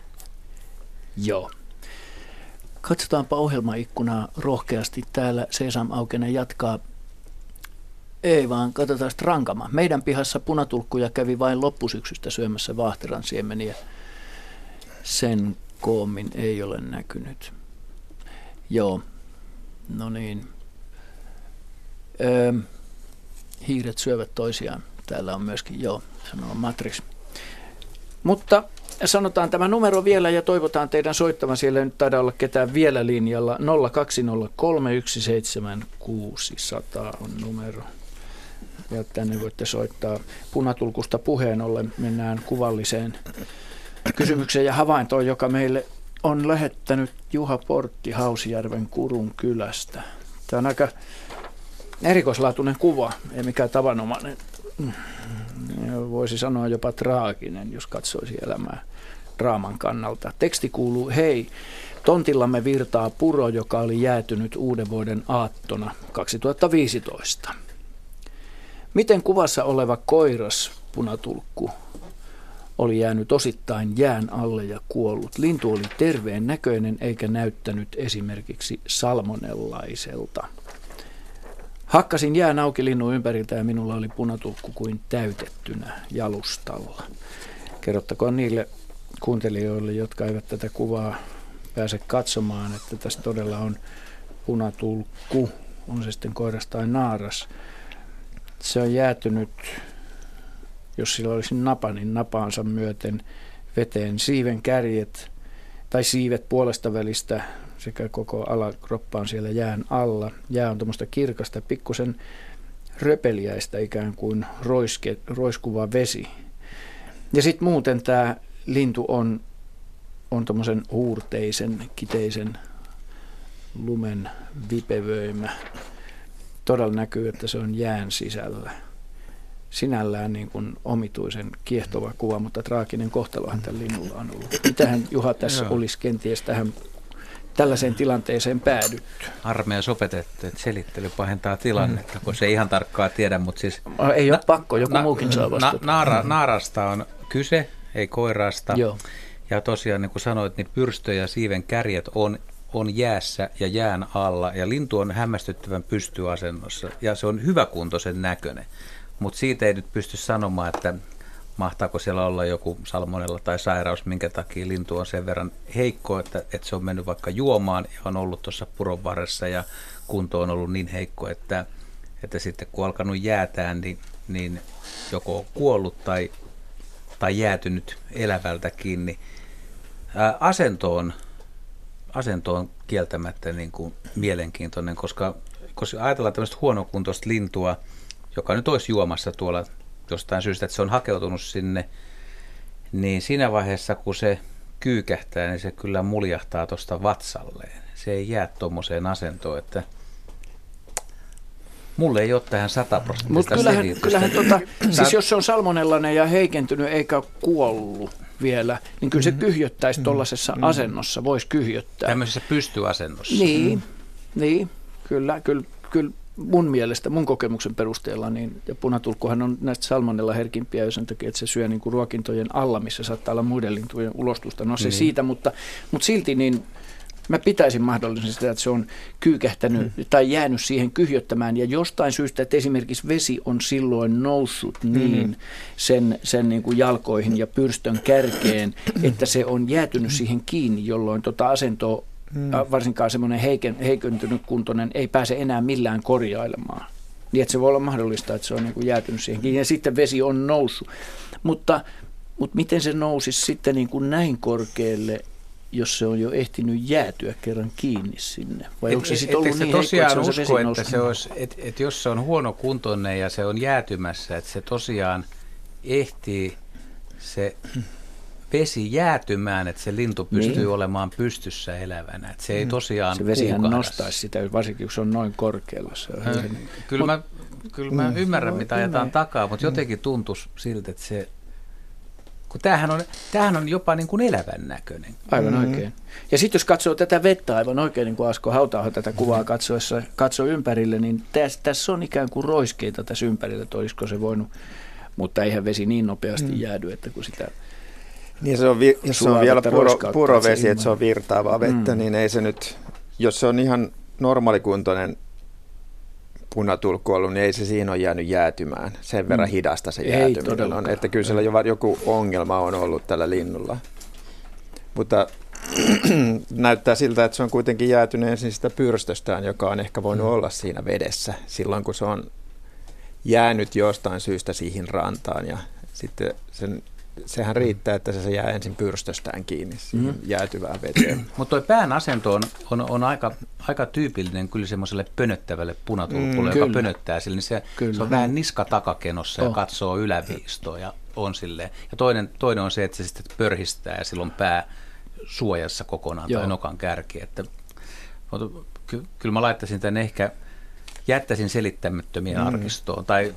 Joo. Katsotaanpa ohjelmaikkunaa rohkeasti. Täällä Sesam Aukenen jatkaa. Ei vaan, katsotaan Strankama. Meidän pihassa punatulkkuja kävi vain loppusyksystä syömässä vaahteran siemeniä. Sen koommin ei ole näkynyt. Joo, no niin. Öö, hiiret syövät toisiaan. Täällä on myöskin, joo, sanoo Matrix. Mutta sanotaan tämä numero vielä ja toivotaan teidän soittavan. Siellä ei nyt taida olla ketään vielä linjalla. 020317600 on numero. Ja tänne voitte soittaa punatulkusta puheen ollen. Mennään kuvalliseen kysymykseen ja havaintoon, joka meille on lähettänyt Juha Portti Hausijärven Kurun kylästä. Tämä on aika erikoislaatuinen kuva, ei mikään tavanomainen. Voisi sanoa jopa traaginen, jos katsoisi elämää draaman kannalta. Teksti kuuluu, hei, tontillamme virtaa puro, joka oli jäätynyt uuden vuoden aattona 2015. Miten kuvassa oleva koiras, punatulkku, oli jäänyt osittain jään alle ja kuollut. Lintu oli terveen näköinen eikä näyttänyt esimerkiksi salmonellaiselta. Hakkasin jään auki linnun ympäriltä ja minulla oli punatulkku kuin täytettynä jalustalla. Kerrottakoon niille kuuntelijoille, jotka eivät tätä kuvaa pääse katsomaan, että tässä todella on punatulkku, on se sitten koiras tai naaras. Se on jäätynyt, jos sillä olisi napa, niin napaansa myöten veteen siiven kärjet tai siivet puolesta välistä sekä koko alakroppaan siellä jään alla. Jää on tuommoista kirkasta, pikkusen röpeliäistä ikään kuin roiske, roiskuva vesi. Ja sitten muuten tämä lintu on, on tuommoisen huurteisen, kiteisen lumen vipevöimä. Todella näkyy, että se on jään sisällä. Sinällään niin kuin omituisen kiehtova kuva, mutta traaginen kohtalohan tällä linnulla on ollut. Mitähän Juha tässä olisi kenties tähän tällaiseen tilanteeseen päädytty? Armeija sopetettu, että selittely pahentaa tilannetta, kun se ei ihan tarkkaa tiedä, mutta siis... Ei ole na, pakko, joku na, muukin saa vastata. Na, naara, naarasta on kyse, ei koiraasta. Joo. Ja tosiaan, niin kuin sanoit, niin pyrstö ja siiven kärjet on, on jäässä ja jään alla, ja lintu on hämmästyttävän pystyasennossa, ja se on hyväkuntoisen näköinen. Mutta siitä ei nyt pysty sanomaan, että mahtaako siellä olla joku salmonella tai sairaus, minkä takia lintu on sen verran heikko, että, että se on mennyt vaikka juomaan ja on ollut tuossa puron varressa ja kunto on ollut niin heikko, että, että sitten kun alkanut jäätää, niin, niin joko on kuollut tai, tai jäätynyt elävältä kiinni. Asento on, asento on kieltämättä niin kuin mielenkiintoinen, koska, koska ajatellaan tämmöistä huonokuntoista lintua, joka nyt olisi juomassa tuolla jostain syystä, että se on hakeutunut sinne, niin siinä vaiheessa, kun se kyykähtää, niin se kyllä muljahtaa tuosta vatsalleen. Se ei jää tuommoiseen asentoon, että Mulle ei ole tähän sataprosenttista Mutta kyllähän, kyllähän tota, siis jos se on salmonellainen ja heikentynyt eikä kuollut vielä, niin kyllä se mm-hmm. kyhjöttäisi tuollaisessa mm-hmm. asennossa, voisi kyhjöttää. Tämmöisessä pystyasennossa. Niin, mm-hmm. niin kyllä, kyllä, kyllä mun mielestä, mun kokemuksen perusteella, niin, ja punatulkkuhan on näistä salmonella herkimpiä jo sen takia, että se syö niin kuin ruokintojen alla, missä saattaa olla muiden lintujen ulostusta. No se mm. siitä, mutta, mutta silti niin mä pitäisin mahdollisesti sitä, että se on kyykähtänyt mm. tai jäänyt siihen kyhjöttämään. Ja jostain syystä, että esimerkiksi vesi on silloin noussut niin mm. sen, sen niin kuin jalkoihin ja pyrstön kärkeen, että se on jäätynyt siihen kiinni, jolloin tota asentoa mm. varsinkaan semmoinen heikentynyt kuntoinen ei pääse enää millään korjailemaan. Niin että se voi olla mahdollista, että se on niin kuin jäätynyt siihen Ja sitten vesi on noussut. Mutta, mutta miten se nousisi sitten niin kuin näin korkealle, jos se on jo ehtinyt jäätyä kerran kiinni sinne? Vai et, onko se sitten ollut niin tosiaan heikko, että se usko, että se olisi, et, et jos se on huono kuntoinen ja se on jäätymässä, että se tosiaan ehtii se vesi jäätymään, että se lintu pystyy niin. olemaan pystyssä elävänä. Että se ei mm. tosiaan Se vesihän nostaisi sitä, varsinkin kun se on noin korkealla. Se on äh, kyllä, mä, kyllä mä mm, ymmärrän, no, mitä ajetaan takaa, mutta mm. jotenkin tuntuisi siltä, että se kun tämähän on, tämähän on jopa niin kuin elävän näköinen. Aivan mm. oikein. Ja sitten jos katsoo tätä vettä aivan oikein, niin kuin Asko Hautaaho tätä kuvaa mm. katsoessa, katsoo ympärille, niin tässä, tässä on ikään kuin roiskeita tässä ympärillä, että olisiko se voinut, mutta eihän vesi niin nopeasti mm. jäädy, että kun sitä niin se on, vi- jos se on vielä puro, purovesi, että se on virtaavaa vettä, mm. niin ei se nyt, jos se on ihan normaalikuntoinen punatulkku ollut, niin ei se siinä ole jäänyt jäätymään. Sen verran mm. hidasta se jäätyminen on. Että kyllä siellä jo joku ongelma on ollut tällä linnulla. Mutta näyttää siltä, että se on kuitenkin jäätynyt ensin sitä pyrstöstään, joka on ehkä voinut mm. olla siinä vedessä silloin, kun se on jäänyt jostain syystä siihen rantaan ja sitten sen sehän riittää, että se jää ensin pyrstöstään kiinni siihen mm-hmm. jäätyvään veteen. Mutta tuo pään asento on, on, on aika, aika tyypillinen kyllä semmoiselle pönöttävälle punatulkulle, mm, joka pönöttää sille. Niin se, se on vähän niska takakenossa oh. ja katsoo yläviistoa ja on silleen. Ja toinen, toinen on se, että se sitten pörhistää ja silloin pää suojassa kokonaan Joo. tai nokan kärki. Että, mutta ky, kyllä mä laittaisin tänne ehkä, jättäisin selittämättömiä mm. arkistoon tai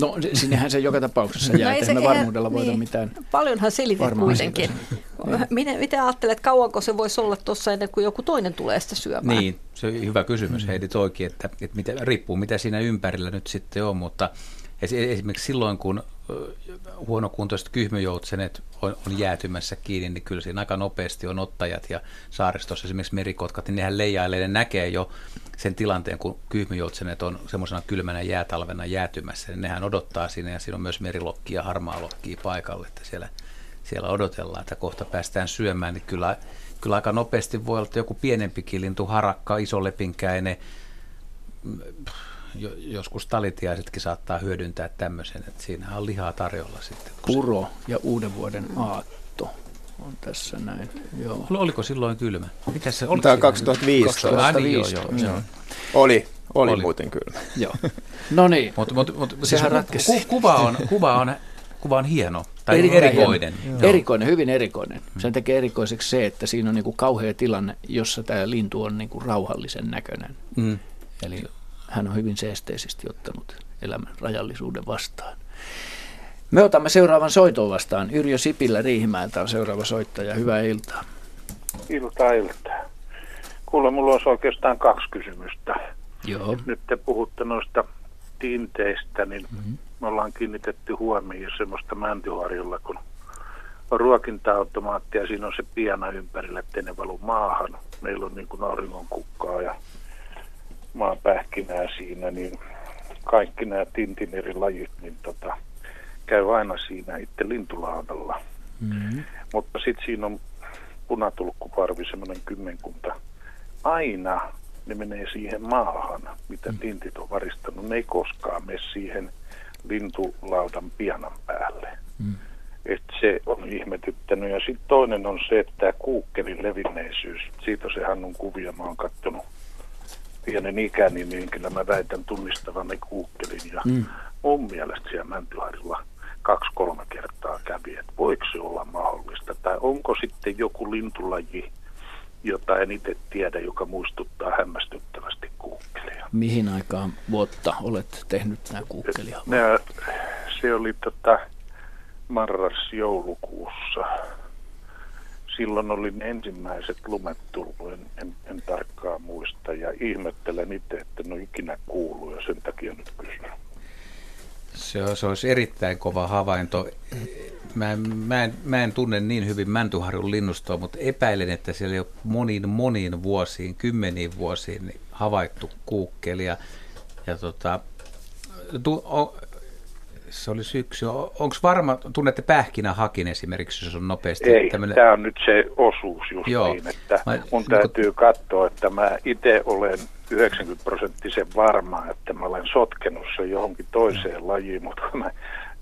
No sinnehän se joka tapauksessa jää, no, me varmuudella voida niin. mitään. Paljonhan selitet kuitenkin. miten, miten ajattelet, kauanko se voisi olla tuossa ennen kuin joku toinen tulee sitä syömään? Niin, se on hyvä kysymys Heidi toikin, että, että mitä, riippuu mitä siinä ympärillä nyt sitten on, mutta Esimerkiksi silloin, kun huonokuntoiset kyhmyjoutsenet on, on jäätymässä kiinni, niin kyllä siinä aika nopeasti on ottajat ja saaristossa esimerkiksi merikotkat, niin nehän leijailee, ne näkee jo sen tilanteen, kun kyhmyjoutsenet on semmoisena kylmänä jäätalvena jäätymässä, niin nehän odottaa siinä ja siinä on myös merilokkia ja harmaalokkia paikalle, että siellä, siellä odotellaan, että kohta päästään syömään, niin kyllä, kyllä aika nopeasti voi olla, että joku pienempikin lintu, harakka, iso lepinkäinen, joskus talitiaisetkin saattaa hyödyntää tämmöisen, että siinä on lihaa tarjolla sitten. Puro ja uuden vuoden aatto on tässä näin. Joo. Oliko silloin kylmä? Mitä se oli? Tämä 2015. 2015. Joo, joo, joo. Oli, oli, oli, muuten kylmä. Joo. No niin, mutta mut, mut, siis ratkesi. Ku, kuva, on, kuva, on, kuva on hieno, tai Eri, erikoinen. Hieno. Erikoinen, hyvin erikoinen. Sen tekee erikoiseksi se, että siinä on niinku kauhea tilanne, jossa tämä lintu on niinku rauhallisen näköinen. Mm. Eli hän on hyvin seesteisesti ottanut elämän rajallisuuden vastaan. Me otamme seuraavan soiton vastaan. Yrjö Sipillä Riihimäeltä on seuraava soittaja. Hyvää iltaa. Iltaa, iltaa. Kuule, mulla olisi oikeastaan kaksi kysymystä. Joo. Nyt te puhutte noista tinteistä, niin mm-hmm. me ollaan kiinnitetty huomioon semmoista mäntyharjulla, kun on ruokinta-automaatti ja siinä on se piana ympärillä, ettei ne valu maahan. Meillä on niin kuin auringonkukkaa ja maapähkinää siinä, niin kaikki nämä tintin eri lajit, niin tota, käy aina siinä itse lintulaadalla. Mm-hmm. Mutta sitten siinä on punatulkkuparvi, semmoinen kymmenkunta. Aina ne menee siihen maahan, mitä mm. tintit on varistanut. Ne ei koskaan mene siihen lintulaudan pianan päälle. Mm. Et se on ihmetyttänyt. Ja sitten toinen on se, että tämä kuukkelin levinneisyys. Siitä se Hannun kuvia mä oon katsonut pienen ikäni, niin kyllä mä väitän tunnistavanne kuukkelin. Ja mm. mun mielestä siellä Mäntyharjulla kaksi-kolme kertaa kävi, että voiko se olla mahdollista. Tai onko sitten joku lintulaji, jota en itse tiedä, joka muistuttaa hämmästyttävästi kuukkelia. Mihin aikaan vuotta olet tehnyt nämä kuukkelia? se oli tota marras-joulukuussa silloin oli ne ensimmäiset lumet tullut, en, en, en tarkkaan muista. Ja ihmettelen itse, että ne on ikinä kuullut ja sen takia nyt kysyn. Se, se olisi erittäin kova havainto. Mä, mä, en, mä en tunne niin hyvin Mäntyharjun linnustoa, mutta epäilen, että siellä jo moniin moniin vuosiin, kymmeniin vuosiin havaittu kuukkeli. Ja, ja tota, tu, o, se oli syksy. Onko varma, tunnette pähkinähakin esimerkiksi, jos on nopeasti? Ei, tämmönen... tämä on nyt se osuus just Joo. niin, että mä, mun täytyy kun... katsoa, että mä itse olen 90 prosenttisen varma, että mä olen sotkenut sen johonkin toiseen mm. lajiin, mutta mä,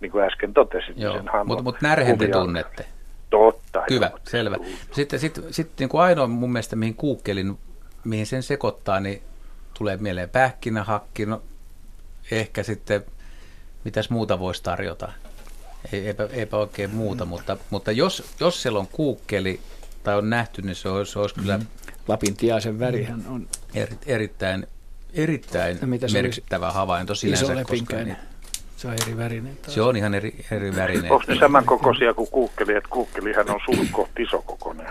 niin kuin äsken totesin, Joo, sen Mutta mut närhen te tunnette. Totta. Hyvä, joo, selvä. Sitten sit, sit, niin kuin ainoa mun mielestä, mihin kuukkelin, mihin sen sekoittaa, niin tulee mieleen pähkinähakki, no ehkä sitten mitäs muuta voisi tarjota? Ei, eipä, eipä oikein muuta, mutta, mutta jos, jos siellä on kuukkeli tai on nähty, niin se olisi, se olisi kyllä... Mm. Lapin tiaisen värihän on... Eri, erittäin erittäin merkittävä olisi? havainto sinänsä. Iso koska niin, se on eri värinen. Taas. Se on ihan eri, eri värinen. Onko ne samankokoisia kuin kuukkeli, että kuukkelihan on suht kohti isokokoinen?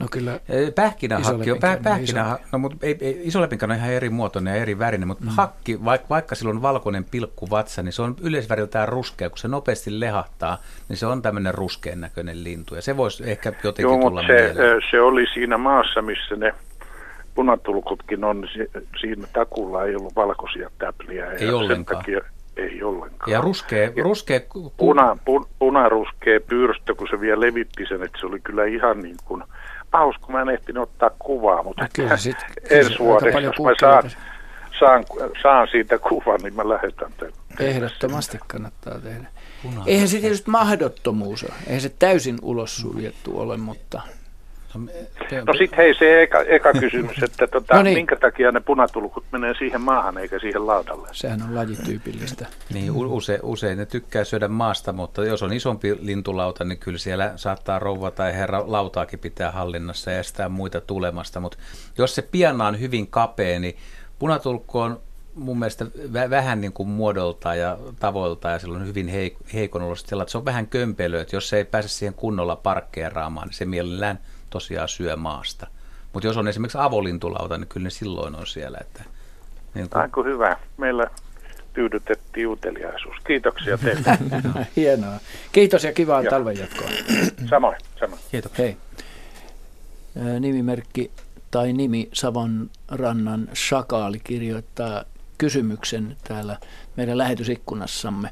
No kyllä. Pähkinähakki on, pä, pähkinä, no, mutta ei, ei, isolepinkä on ihan eri muotoinen ja eri värinen, mutta mm. hakki, vaikka, vaikka sillä on valkoinen pilkku vatsa, niin se on yleisväriltään ruskea. Kun se nopeasti lehahtaa, niin se on tämmöinen ruskean näköinen lintu ja se voisi ehkä jotenkin Joo, tulla se, mieleen. se oli siinä maassa, missä ne punatulkutkin on, siinä takulla ei ollut valkoisia täpliä. Ei ollenkaan. Takia, ei ollenkaan. Ja ruskea, ruskea puna, pun, punaruskea pyrstö, kun se vielä levitti sen, että se oli kyllä ihan niin kuin paus, kun mä en ehtinyt ottaa kuvaa, mutta no, kyllä sit, ensi vuodessa, jos mä saan, saan, saan siitä kuvan, niin mä lähetän tämän. Ehdottomasti kannattaa tehdä. Punainen. Eihän se tietysti mahdottomuus ole. Eihän se täysin ulos suljettu ole, mutta No sitten hei se eka, eka kysymys, että tota, no niin. minkä takia ne punatulkut menee siihen maahan eikä siihen laudalle? Sehän on lajityypillistä. Niin, use, usein ne tykkää syödä maasta, mutta jos on isompi lintulauta, niin kyllä siellä saattaa rouva tai herra lautaakin pitää hallinnassa ja estää muita tulemasta. Mutta jos se piana on hyvin kapea, niin punatulkku on mun mielestä vähän niin kuin muodolta ja tavoilta ja silloin hyvin heik- heikon olosta, että se on vähän kömpelö, että jos se ei pääse siihen kunnolla parkkeeraamaan, niin se mielellään – tosiaan syö maasta. Mutta jos on esimerkiksi avolintulauta, niin kyllä ne silloin on siellä. Että, niin kuin... Aika hyvä. Meillä tyydytettiin uteliaisuus. Kiitoksia teille. Hienoa. Kiitos ja kivaa Joo. talven jatkoa. samoin, samoin. Kiitos. Hei. Nimimerkki tai nimi Savon rannan Shakaali kirjoittaa kysymyksen täällä meidän lähetysikkunassamme.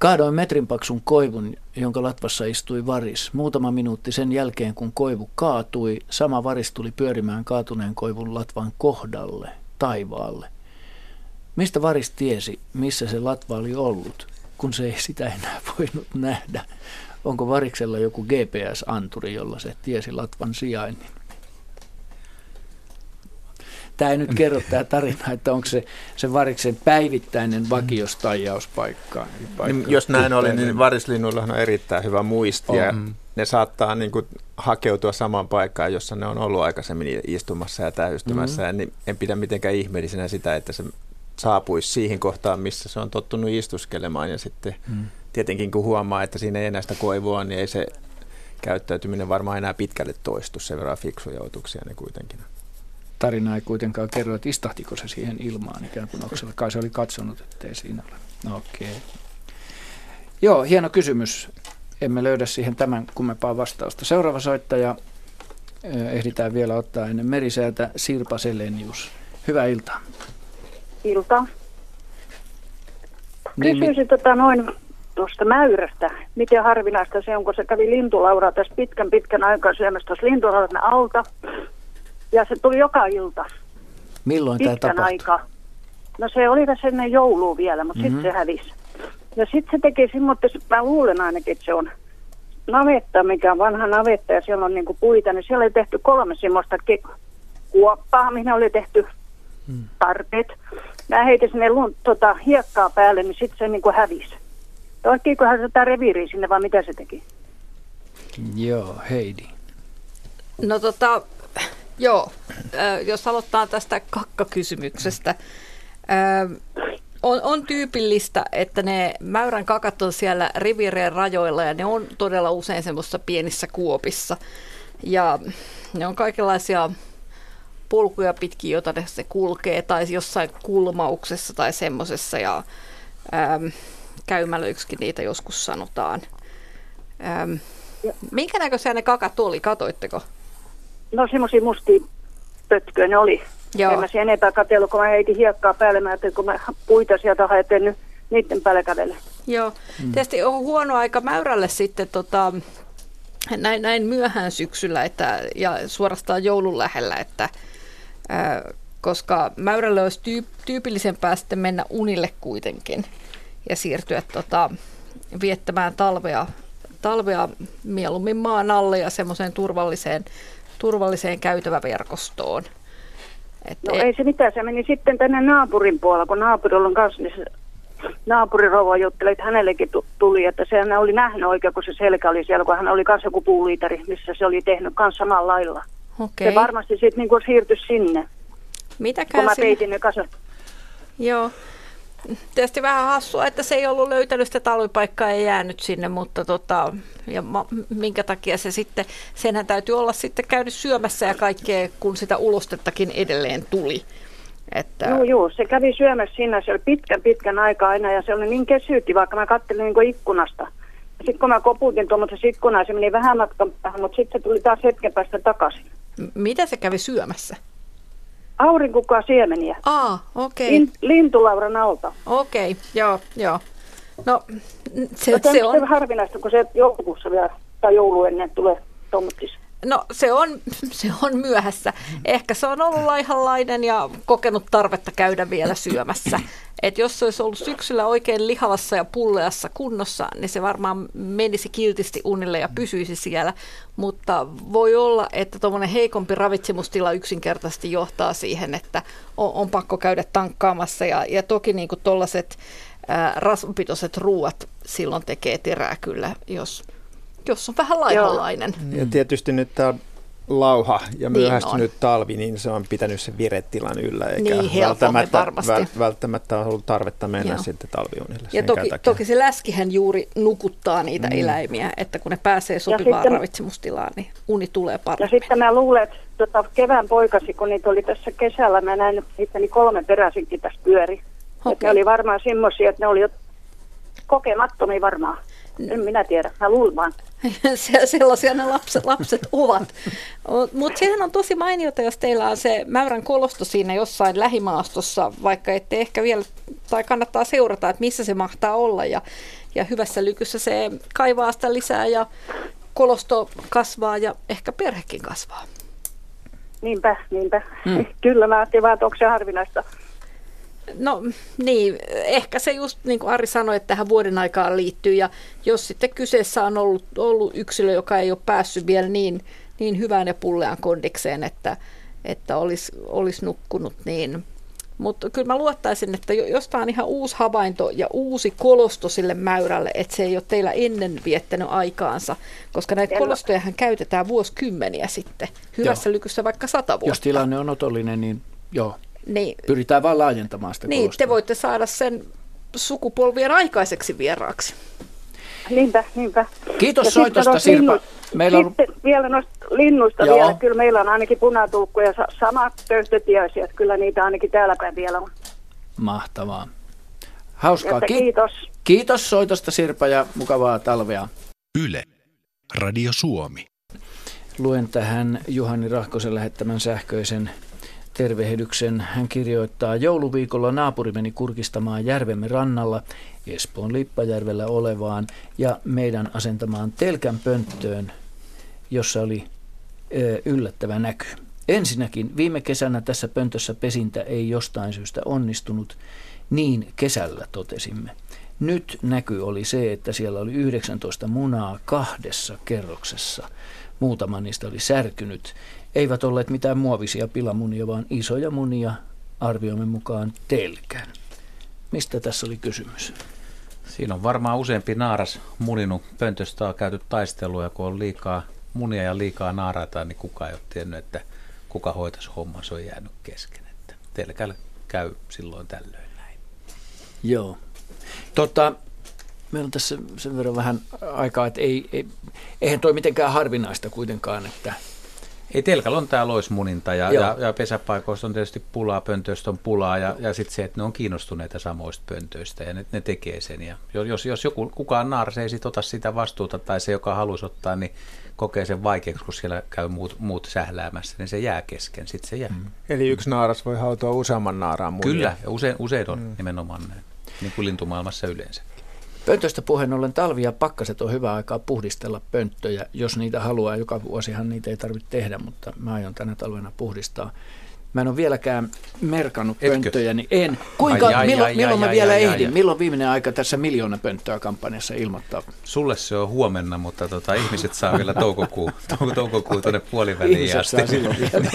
Kaadoin metrin paksun koivun, jonka latvassa istui varis. Muutama minuutti sen jälkeen, kun koivu kaatui, sama varis tuli pyörimään kaatuneen koivun latvan kohdalle, taivaalle. Mistä varis tiesi, missä se latva oli ollut, kun se ei sitä enää voinut nähdä? Onko variksella joku GPS-anturi, jolla se tiesi latvan sijainnin? Tämä ei nyt kerro tämä tarina, että onko se, se variksen päivittäinen vakiostajauspaikka. Niin, jos näin oli, niin varislinnuillahan on erittäin hyvä muisti ja On. ne saattaa niin kuin, hakeutua samaan paikkaan, jossa ne on ollut aikaisemmin istumassa ja täystymässä. Mm-hmm. Niin en pidä mitenkään ihmeellisenä sitä, että se saapuisi siihen kohtaan, missä se on tottunut istuskelemaan ja sitten mm. tietenkin kun huomaa, että siinä ei enää sitä koivua, niin ei se käyttäytyminen varmaan enää pitkälle toistu. Sen verran fiksuja otuksia ne kuitenkin on. Tarina ei kuitenkaan kerro, että istahtiko se siihen ilmaan ikään kuin oksella. Kai se oli katsonut, ettei siinä ole. No, okei. Okay. Joo, hieno kysymys. Emme löydä siihen tämän kummempaa vastausta. Seuraava soittaja eh, ehditään vielä ottaa ennen merisäätä Sirpa Selenius. Hyvää iltaa. ilta. Niin, Kysyisin tota noin tuosta mäyrästä. Miten harvinaista se on, kun se kävi lintulauraa tässä pitkän pitkän aikaa syömässä tuossa lintulauran alta. Ja se tuli joka ilta, milloin tämä pitkän tapahtui? aikaa. No se oli tässä ennen joulua vielä, mutta mm-hmm. sitten se hävisi. Ja sitten se teki semmoista, mä luulen ainakin, että se on navetta, mikä on vanha navetta ja siellä on niinku puita, niin siellä oli tehty kolme semmoista ke- kuoppaa, mihin oli tehty tarpeet. Mä heitin sinne lun, tota, hiekkaa päälle, niin sitten se niinku hävisi. Toikiikohan se jotain reviiriä sinne vai mitä se teki? Joo, Heidi. No tota, joo, jos aloittaa tästä kakkakysymyksestä. On, on tyypillistä, että ne mäyrän kakat on siellä rivireen rajoilla ja ne on todella usein semmoisissa pienissä kuopissa. Ja ne on kaikenlaisia polkuja pitkin, joita ne se kulkee, tai jossain kulmauksessa tai semmoisessa, ja ähm, käymälöiksikin niitä joskus sanotaan. Ähm, minkä näköisiä ne kakat oli, katoitteko? No semmoisia mustia pötköjä ne oli. Joo. En mä siihen enempää katsellut, kun mä heitin hiekkaa päälle. Mä ajattelin, kun mä puita sieltä haetin nyt niiden päälle kävele. Joo, mm. tietysti on huono aika mäyrälle sitten tota, näin, näin myöhään syksyllä että, ja suorastaan joulun lähellä, että, ää, koska mäyrälle olisi tyyp, tyypillisempää sitten mennä unille kuitenkin ja siirtyä tota, viettämään talvea, talvea mieluummin maan alle ja semmoiseen turvalliseen, turvalliseen käytäväverkostoon. Että No ei se mitään, se meni sitten tänne naapurin puolella, kun naapurilla on kanssa, niin naapurirouva jutteli, että hänellekin tu- tuli, että se hän oli nähnyt oikein, kun se selkä oli siellä, kun hän oli kanssa joku puuliitari, missä se oli tehnyt kanssa samalla lailla. Okei. Se varmasti sitten niinku siirtyi sinne, kun Mitäkään mä sinne- peitin ne kasat. Joo. Tietysti vähän hassua, että se ei ollut löytänyt sitä talvipaikkaa ja jäänyt sinne, mutta tota, ja ma, minkä takia se sitten, senhän täytyy olla sitten käynyt syömässä ja kaikkea, kun sitä ulostettakin edelleen tuli. Että, Joo, joo, se kävi syömässä siinä, se oli pitkän pitkän aikaa aina ja se oli niin kesyyti, vaikka mä kattelin niin ikkunasta. Sitten kun mä koputin tuommoisessa ikkunaan, se meni vähän matkan päähän, mutta sitten se tuli taas hetken päästä takaisin. M- mitä se kävi syömässä? Aurinkukaa siemeniä. Aa, okei. Lin, lintulauran alta. Okei, joo, joo. No, se, Se, se se on, on harvinaista, kun se joulukuussa vielä, tai joulu ennen tulee tuommoittis. No, se on, se on myöhässä. Ehkä se on ollut laihanlainen ja kokenut tarvetta käydä vielä syömässä. Et jos se olisi ollut syksyllä oikein lihavassa ja pulleassa kunnossa, niin se varmaan menisi kiltisti unille ja pysyisi siellä. Mutta voi olla, että tuommoinen heikompi ravitsemustila yksinkertaisesti johtaa siihen, että on, on pakko käydä tankkaamassa. Ja, ja toki niin tuollaiset rasvapitoiset ruuat silloin tekee terää kyllä, jos, jos on vähän laihanlainen. Ja tietysti nyt tämä on lauha ja Niin myöhästynyt talvi, niin se on pitänyt sen viretilan yllä, eikä Niin, välttämättä, väl, välttämättä on ollut tarvetta mennä Joo. sitten talviunille. Ja toki, takia. toki se läskihän juuri nukuttaa niitä mm. eläimiä, että kun ne pääsee sopivaan sitten- ravitsemustilaan, niin uni tulee Ja paremmin. sitten mä luulen, että tota, kevään poikasi, kun niitä oli tässä kesällä, mä näin itteni kolme peräisinkin tässä pyöri. Okay. ne oli varmaan semmoisia, että ne oli jo kokemattomia varmaan. En minä tiedä, mä luulen vaan. Sellaisia ne lapset, lapset ovat. Mutta sehän on tosi mainiota, jos teillä on se mäyrän kolosto siinä jossain lähimaastossa, vaikka ette ehkä vielä, tai kannattaa seurata, että missä se mahtaa olla. Ja, ja hyvässä lykyssä se kaivaa sitä lisää ja kolosto kasvaa ja ehkä perhekin kasvaa. Niinpä, niinpä. Hmm. Kyllä mä ajattelin vaan, että onko se harvinaista. No niin, ehkä se just niin kuin Ari sanoi, että tähän vuoden aikaan liittyy ja jos sitten kyseessä on ollut, ollut yksilö, joka ei ole päässyt vielä niin, niin hyvään ja pulleaan kondikseen, että, että olisi, olisi nukkunut, niin mutta kyllä mä luottaisin, että jos tämä on ihan uusi havainto ja uusi kolosto sille mäyrälle, että se ei ole teillä ennen viettänyt aikaansa, koska näitä kolostojahan käytetään vuosikymmeniä sitten, hyvässä joo. lykyssä vaikka sata vuotta. Jos tilanne on otollinen, niin joo, niin, pyritään vain laajentamaan sitä Niin, kolostoa. te voitte saada sen sukupolvien aikaiseksi vieraaksi. Niinpä, niinpä. Kiitos ja soitosta Sirpa. Linnu, meillä on... Sitten vielä noista linnuista Joo. vielä. Kyllä meillä on ainakin punatuukku ja samat töyhtötiäisiä. Kyllä niitä ainakin täällä päin vielä on. Mahtavaa. Hauskaa. Ki- kiitos. Kiitos soitosta Sirpa ja mukavaa talvea. Yle. Radio Suomi. Luen tähän Juhani Rahkosen lähettämän sähköisen tervehdyksen. Hän kirjoittaa, jouluviikolla naapuri meni kurkistamaan järvemme rannalla Espoon Lippajärvellä olevaan ja meidän asentamaan telkän pönttöön, jossa oli ö, yllättävä näky. Ensinnäkin viime kesänä tässä pöntössä pesintä ei jostain syystä onnistunut, niin kesällä totesimme. Nyt näky oli se, että siellä oli 19 munaa kahdessa kerroksessa. Muutama niistä oli särkynyt eivät olleet mitään muovisia pilamunia, vaan isoja munia arvioimme mukaan telkän. Mistä tässä oli kysymys? Siinä on varmaan useampi naaras muninut. Pöntöstä on käyty taistelua, kun on liikaa munia ja liikaa naaraita, niin kukaan ei ole tiennyt, että kuka hoitaisi homman, se on jäänyt kesken. Että telkällä käy silloin tällöin näin. Joo. Tota, meillä on tässä sen verran vähän aikaa, että ei, ei, eihän toi mitenkään harvinaista kuitenkaan, että ei telkalla on tämä loismuninta ja, ja, ja pesäpaikoista on tietysti pulaa, pöntöistä on pulaa ja, ja sitten se, että ne on kiinnostuneita samoista pöntöistä ja ne, ne tekee sen. Ja jos, jos joku, kukaan naaras ei sit ota sitä vastuuta tai se, joka halusi ottaa, niin kokee sen vaikeaksi, kun siellä käy muut, muut sähläämässä, niin se jää kesken, sitten se jää. Mm. Eli yksi naaras voi hautua useamman naaraan munia. Kyllä, ja usein, usein on mm. nimenomaan näin, niin kuin lintumaailmassa yleensä. Pöntöstä puheen ollen talvi ja pakkaset on hyvä aikaa puhdistella pönttöjä, jos niitä haluaa. Joka vuosihan niitä ei tarvitse tehdä, mutta mä aion tänä talvena puhdistaa. Mä en ole vieläkään merkannut Etkö? pönttöjä, niin en. Kuinka, ai, ai, milloin, ai, milloin ai, mä vielä ai, ehdin? Ai, milloin viimeinen aika tässä miljoona pönttöä kampanjassa ilmoittaa? Sulle se on huomenna, mutta tota, ihmiset saa vielä toukokuu, toukokuu tuonne puoliväliin ihmiset asti. saa silloin vielä.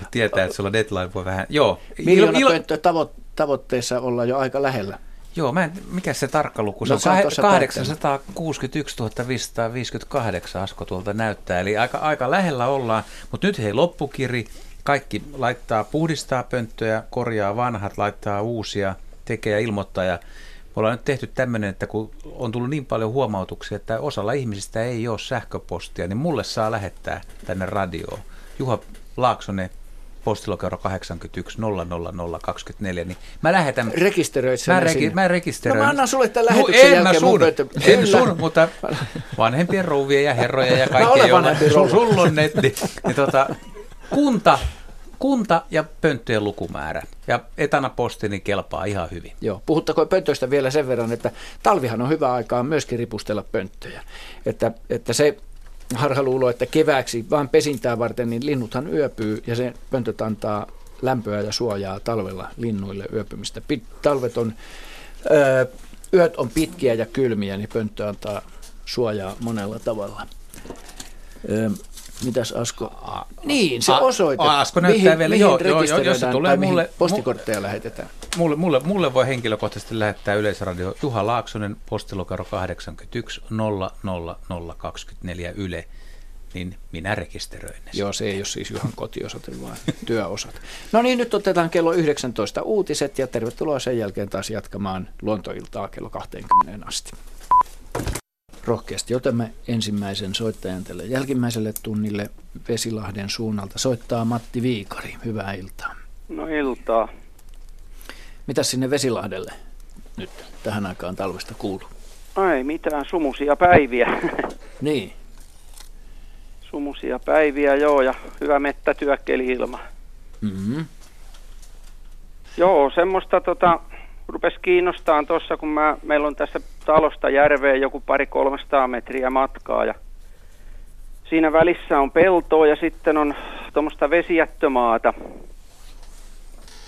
tietää, että sulla deadline voi vähän... Joo. Miljoona il, pönttöä tavo- tavoitteessa ollaan jo aika lähellä. Joo, mä en, mikä se tarkka luku no, se on? 861 558 Asko tuolta näyttää, eli aika, aika lähellä ollaan, mutta nyt hei loppukiri, kaikki laittaa, puhdistaa pönttöjä, korjaa vanhat, laittaa uusia, tekee ja ilmoittaa ja me ollaan nyt tehty tämmöinen, että kun on tullut niin paljon huomautuksia, että osalla ihmisistä ei ole sähköpostia, niin mulle saa lähettää tänne radioon. Juha Laaksonen postilokero 81 00024, niin mä lähetän... Rekisteröit sen mä, reki, mä rekisteröin. No mä annan sulle tämän lähetyksen no, en jälkeen. Mä sun, en sun, mutta vanhempien rouvien ja herrojen ja kaikkien, joilla sun, sulla on netti. Niin, tota, kunta, kunta ja pönttöjen lukumäärä. Ja etana posti niin kelpaa ihan hyvin. Joo, puhuttakoon pöntöistä vielä sen verran, että talvihan on hyvä aikaa myöskin ripustella pönttöjä. Että, että se harhaluulo, että kevääksi vain pesintää varten, niin linnuthan yöpyy ja se pöntöt antaa lämpöä ja suojaa talvella linnuille yöpymistä. Pit, talvet on, öö, yöt on pitkiä ja kylmiä, niin pönttö antaa suojaa monella tavalla. Öö, Mitäs Asko? Niin, se osoite. A, Asko näyttää mihin, vielä, mihin joo, joo, jos se tulee mulle, postikortteja lähetetään. Mulle, mulle, mulle voi henkilökohtaisesti lähettää Yleisradio Juha Laaksonen, postilokero 81 00024 Yle, niin minä rekisteröin ne. Joo, se ei ole siis Juhan kotiosoite, vaan työosat. No niin, nyt otetaan kello 19 uutiset ja tervetuloa sen jälkeen taas jatkamaan luontoiltaa kello 20 asti rohkeasti otamme ensimmäisen soittajan tälle jälkimmäiselle tunnille Vesilahden suunnalta. Soittaa Matti Viikari. Hyvää iltaa. No iltaa. Mitä sinne Vesilahdelle nyt tähän aikaan talvesta kuuluu? Ai mitään, sumusia päiviä. Niin. sumusia päiviä, joo, ja hyvä mettätyökkeli ilma. Mm-hmm. Joo, semmoista tota, rupes kiinnostaan tuossa, kun mä, meillä on tässä talosta järveen joku pari 300 metriä matkaa ja siinä välissä on peltoa ja sitten on tuommoista vesijättömaata,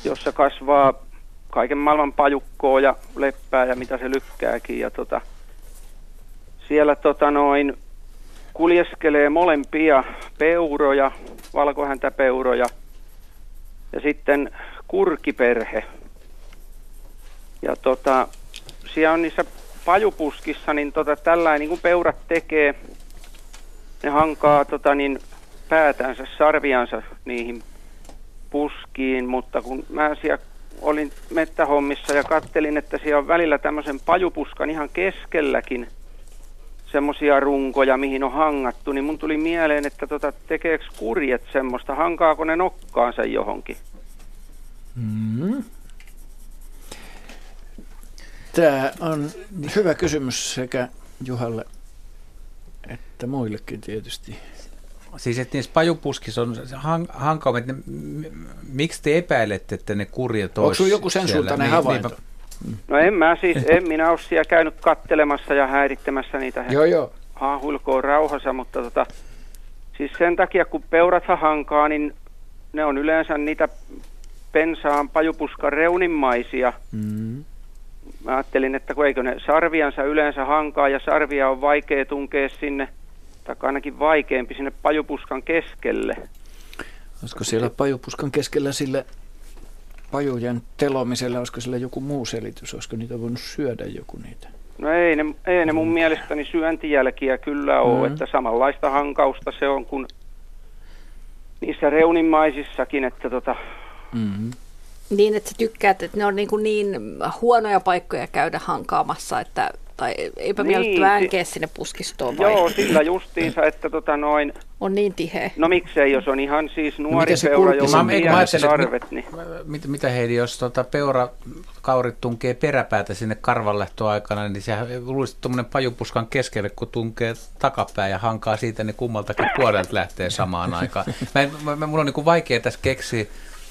jossa kasvaa kaiken maailman pajukkoa ja leppää ja mitä se lykkääkin. Ja tota, siellä tota noin, kuljeskelee molempia peuroja, valkohäntäpeuroja ja sitten kurkiperhe. Ja tota, siellä on niissä pajupuskissa, niin tota, tällainen niin kuin peurat tekee, ne hankaa tota, niin, päätänsä, sarviansa niihin puskiin, mutta kun mä siellä olin mettähommissa ja kattelin, että siellä on välillä tämmöisen pajupuskan ihan keskelläkin semmoisia runkoja, mihin on hangattu, niin mun tuli mieleen, että tota, tekeekö kurjet semmoista, hankaako ne nokkaansa johonkin? Mm. Tämä on hyvä kysymys sekä Juhalle että muillekin tietysti. Siis että niissä pajupuskissa on hank- hankaumat, ne, miksi te epäilette, että ne kurjet Onko sinulla joku sen suuntainen niin, havainto? Niin, no en mä siis, en minä ole siellä käynyt kattelemassa ja häirittämässä niitä joo, joo. haahuilkoon rauhassa, mutta tota, siis sen takia kun peurat hankaa, niin ne on yleensä niitä pensaan pajupuskan reunimmaisia. Mm. Mä ajattelin, että kun eikö ne sarviansa yleensä hankaa ja sarvia on vaikea tunkea sinne, tai ainakin vaikeampi sinne pajupuskan keskelle. Olisiko siellä pajupuskan keskellä sille pajujen telomiselle, olisiko sillä joku muu selitys? Olisiko niitä voinut syödä joku niitä? No ei ne, ei ne mun mm. mielestäni syöntijälkiä kyllä ole, mm. että samanlaista hankausta se on kuin niissä reunimmaisissakin, että tota, Mm-hmm. Niin, että sä tykkäät, että ne on niin, kuin niin huonoja paikkoja käydä hankaamassa, että, tai eipä niin, miellyttävää äänkeä sinne puskistoon vai? Joo, sillä justiinsa, että tota noin... On niin tiheä. No miksei, jos on ihan siis nuori no, peura, jolla on pienet sarvet, niin... Mit, mitä Heidi, jos tota peura kaurit tunkee peräpäätä sinne karvanlähtöaikana, niin sehän luulisi tuommoinen pajupuskan keskelle, kun tunkee takapää ja hankaa siitä, niin kummaltakin puolelta lähtee samaan aikaan. Mä, mä, mä, mulla on niin vaikea tässä keksiä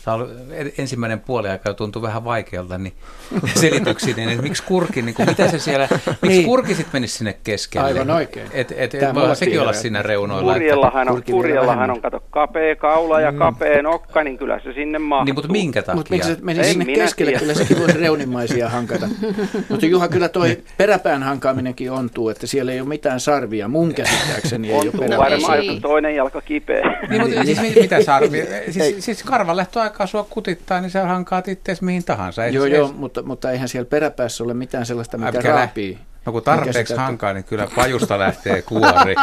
Tämä oli ensimmäinen puoli aika tuntui vähän vaikealta, niin selityksinen, niin että miksi kurki, niin kuin, mitä se siellä, miksi niin. kurki sitten menisi sinne keskelle? Aivan oikein. Et, et, et, voi sekin olla siinä reunoilla. Kurjellahan on, kurjellahan on, kato, kapea kaula ja mm. kapea nokka, niin kyllä se sinne mahtuu. Niin, mutta minkä takia? Mutta miksi se menisi sinne keskelle, tiedä. kyllä sekin voisi reunimaisia hankata. mutta Juha, kyllä toi peräpään hankaaminenkin ontuu, että siellä ei ole mitään sarvia, mun käsittääkseni ei ole varmaan, jos toinen jalka kipeä. Niin, mutta siis mitä sarvia? Siis, siis karvanlehto aikaa sua kutittaa, niin sä hankaat itseäsi mihin tahansa. Et joo, joo, edes... mutta, mutta eihän siellä peräpäässä ole mitään sellaista, mikä Äpkä raapii. No kun tarpeeksi hankaa, niin kyllä pajusta lähtee kuori.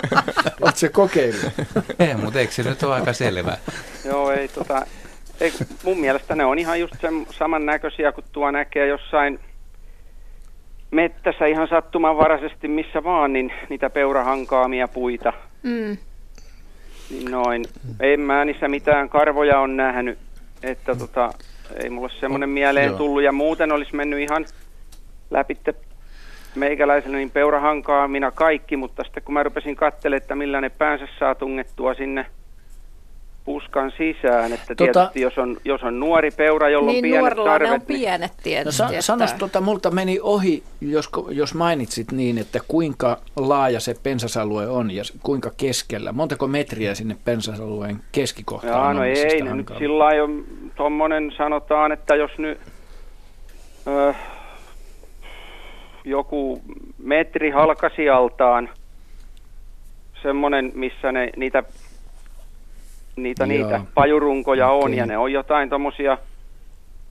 Oletko se kokeillut? ei, mutta eikö se nyt ole aika selvää? joo, ei tota... Ei, mun mielestä ne on ihan just sen samannäköisiä, kun tuo näkee jossain mettässä ihan sattumanvaraisesti missä vaan, niin niitä peurahankaamia puita. Mm. Noin. En mä niissä mitään karvoja on nähnyt, että tota, ei mulle semmoinen mieleen Joo. tullut. Ja muuten olisi mennyt ihan läpi meikäläiselle niin peurahankaa minä kaikki, mutta sitten kun mä rupesin katselemaan, että millä ne päänsä saa tungettua sinne puskan sisään, että tota, tietysti jos on, jos on nuori peura, jolla niin, on pienet sarvet. ne on niin- pienet tietysti. No, sa- sanos, tota, multa meni ohi, jos, jos mainitsit niin, että kuinka laaja se pensasalue on ja kuinka keskellä. Montako metriä sinne pensasalueen keskikohtaan Jaa, on? No ei, nyt sillä lailla tuommoinen sanotaan, että jos nyt ö, joku metri halkasialtaan, semmoinen, missä ne, niitä niitä, niitä pajurunkoja okay. on ja ne on jotain tuommoisia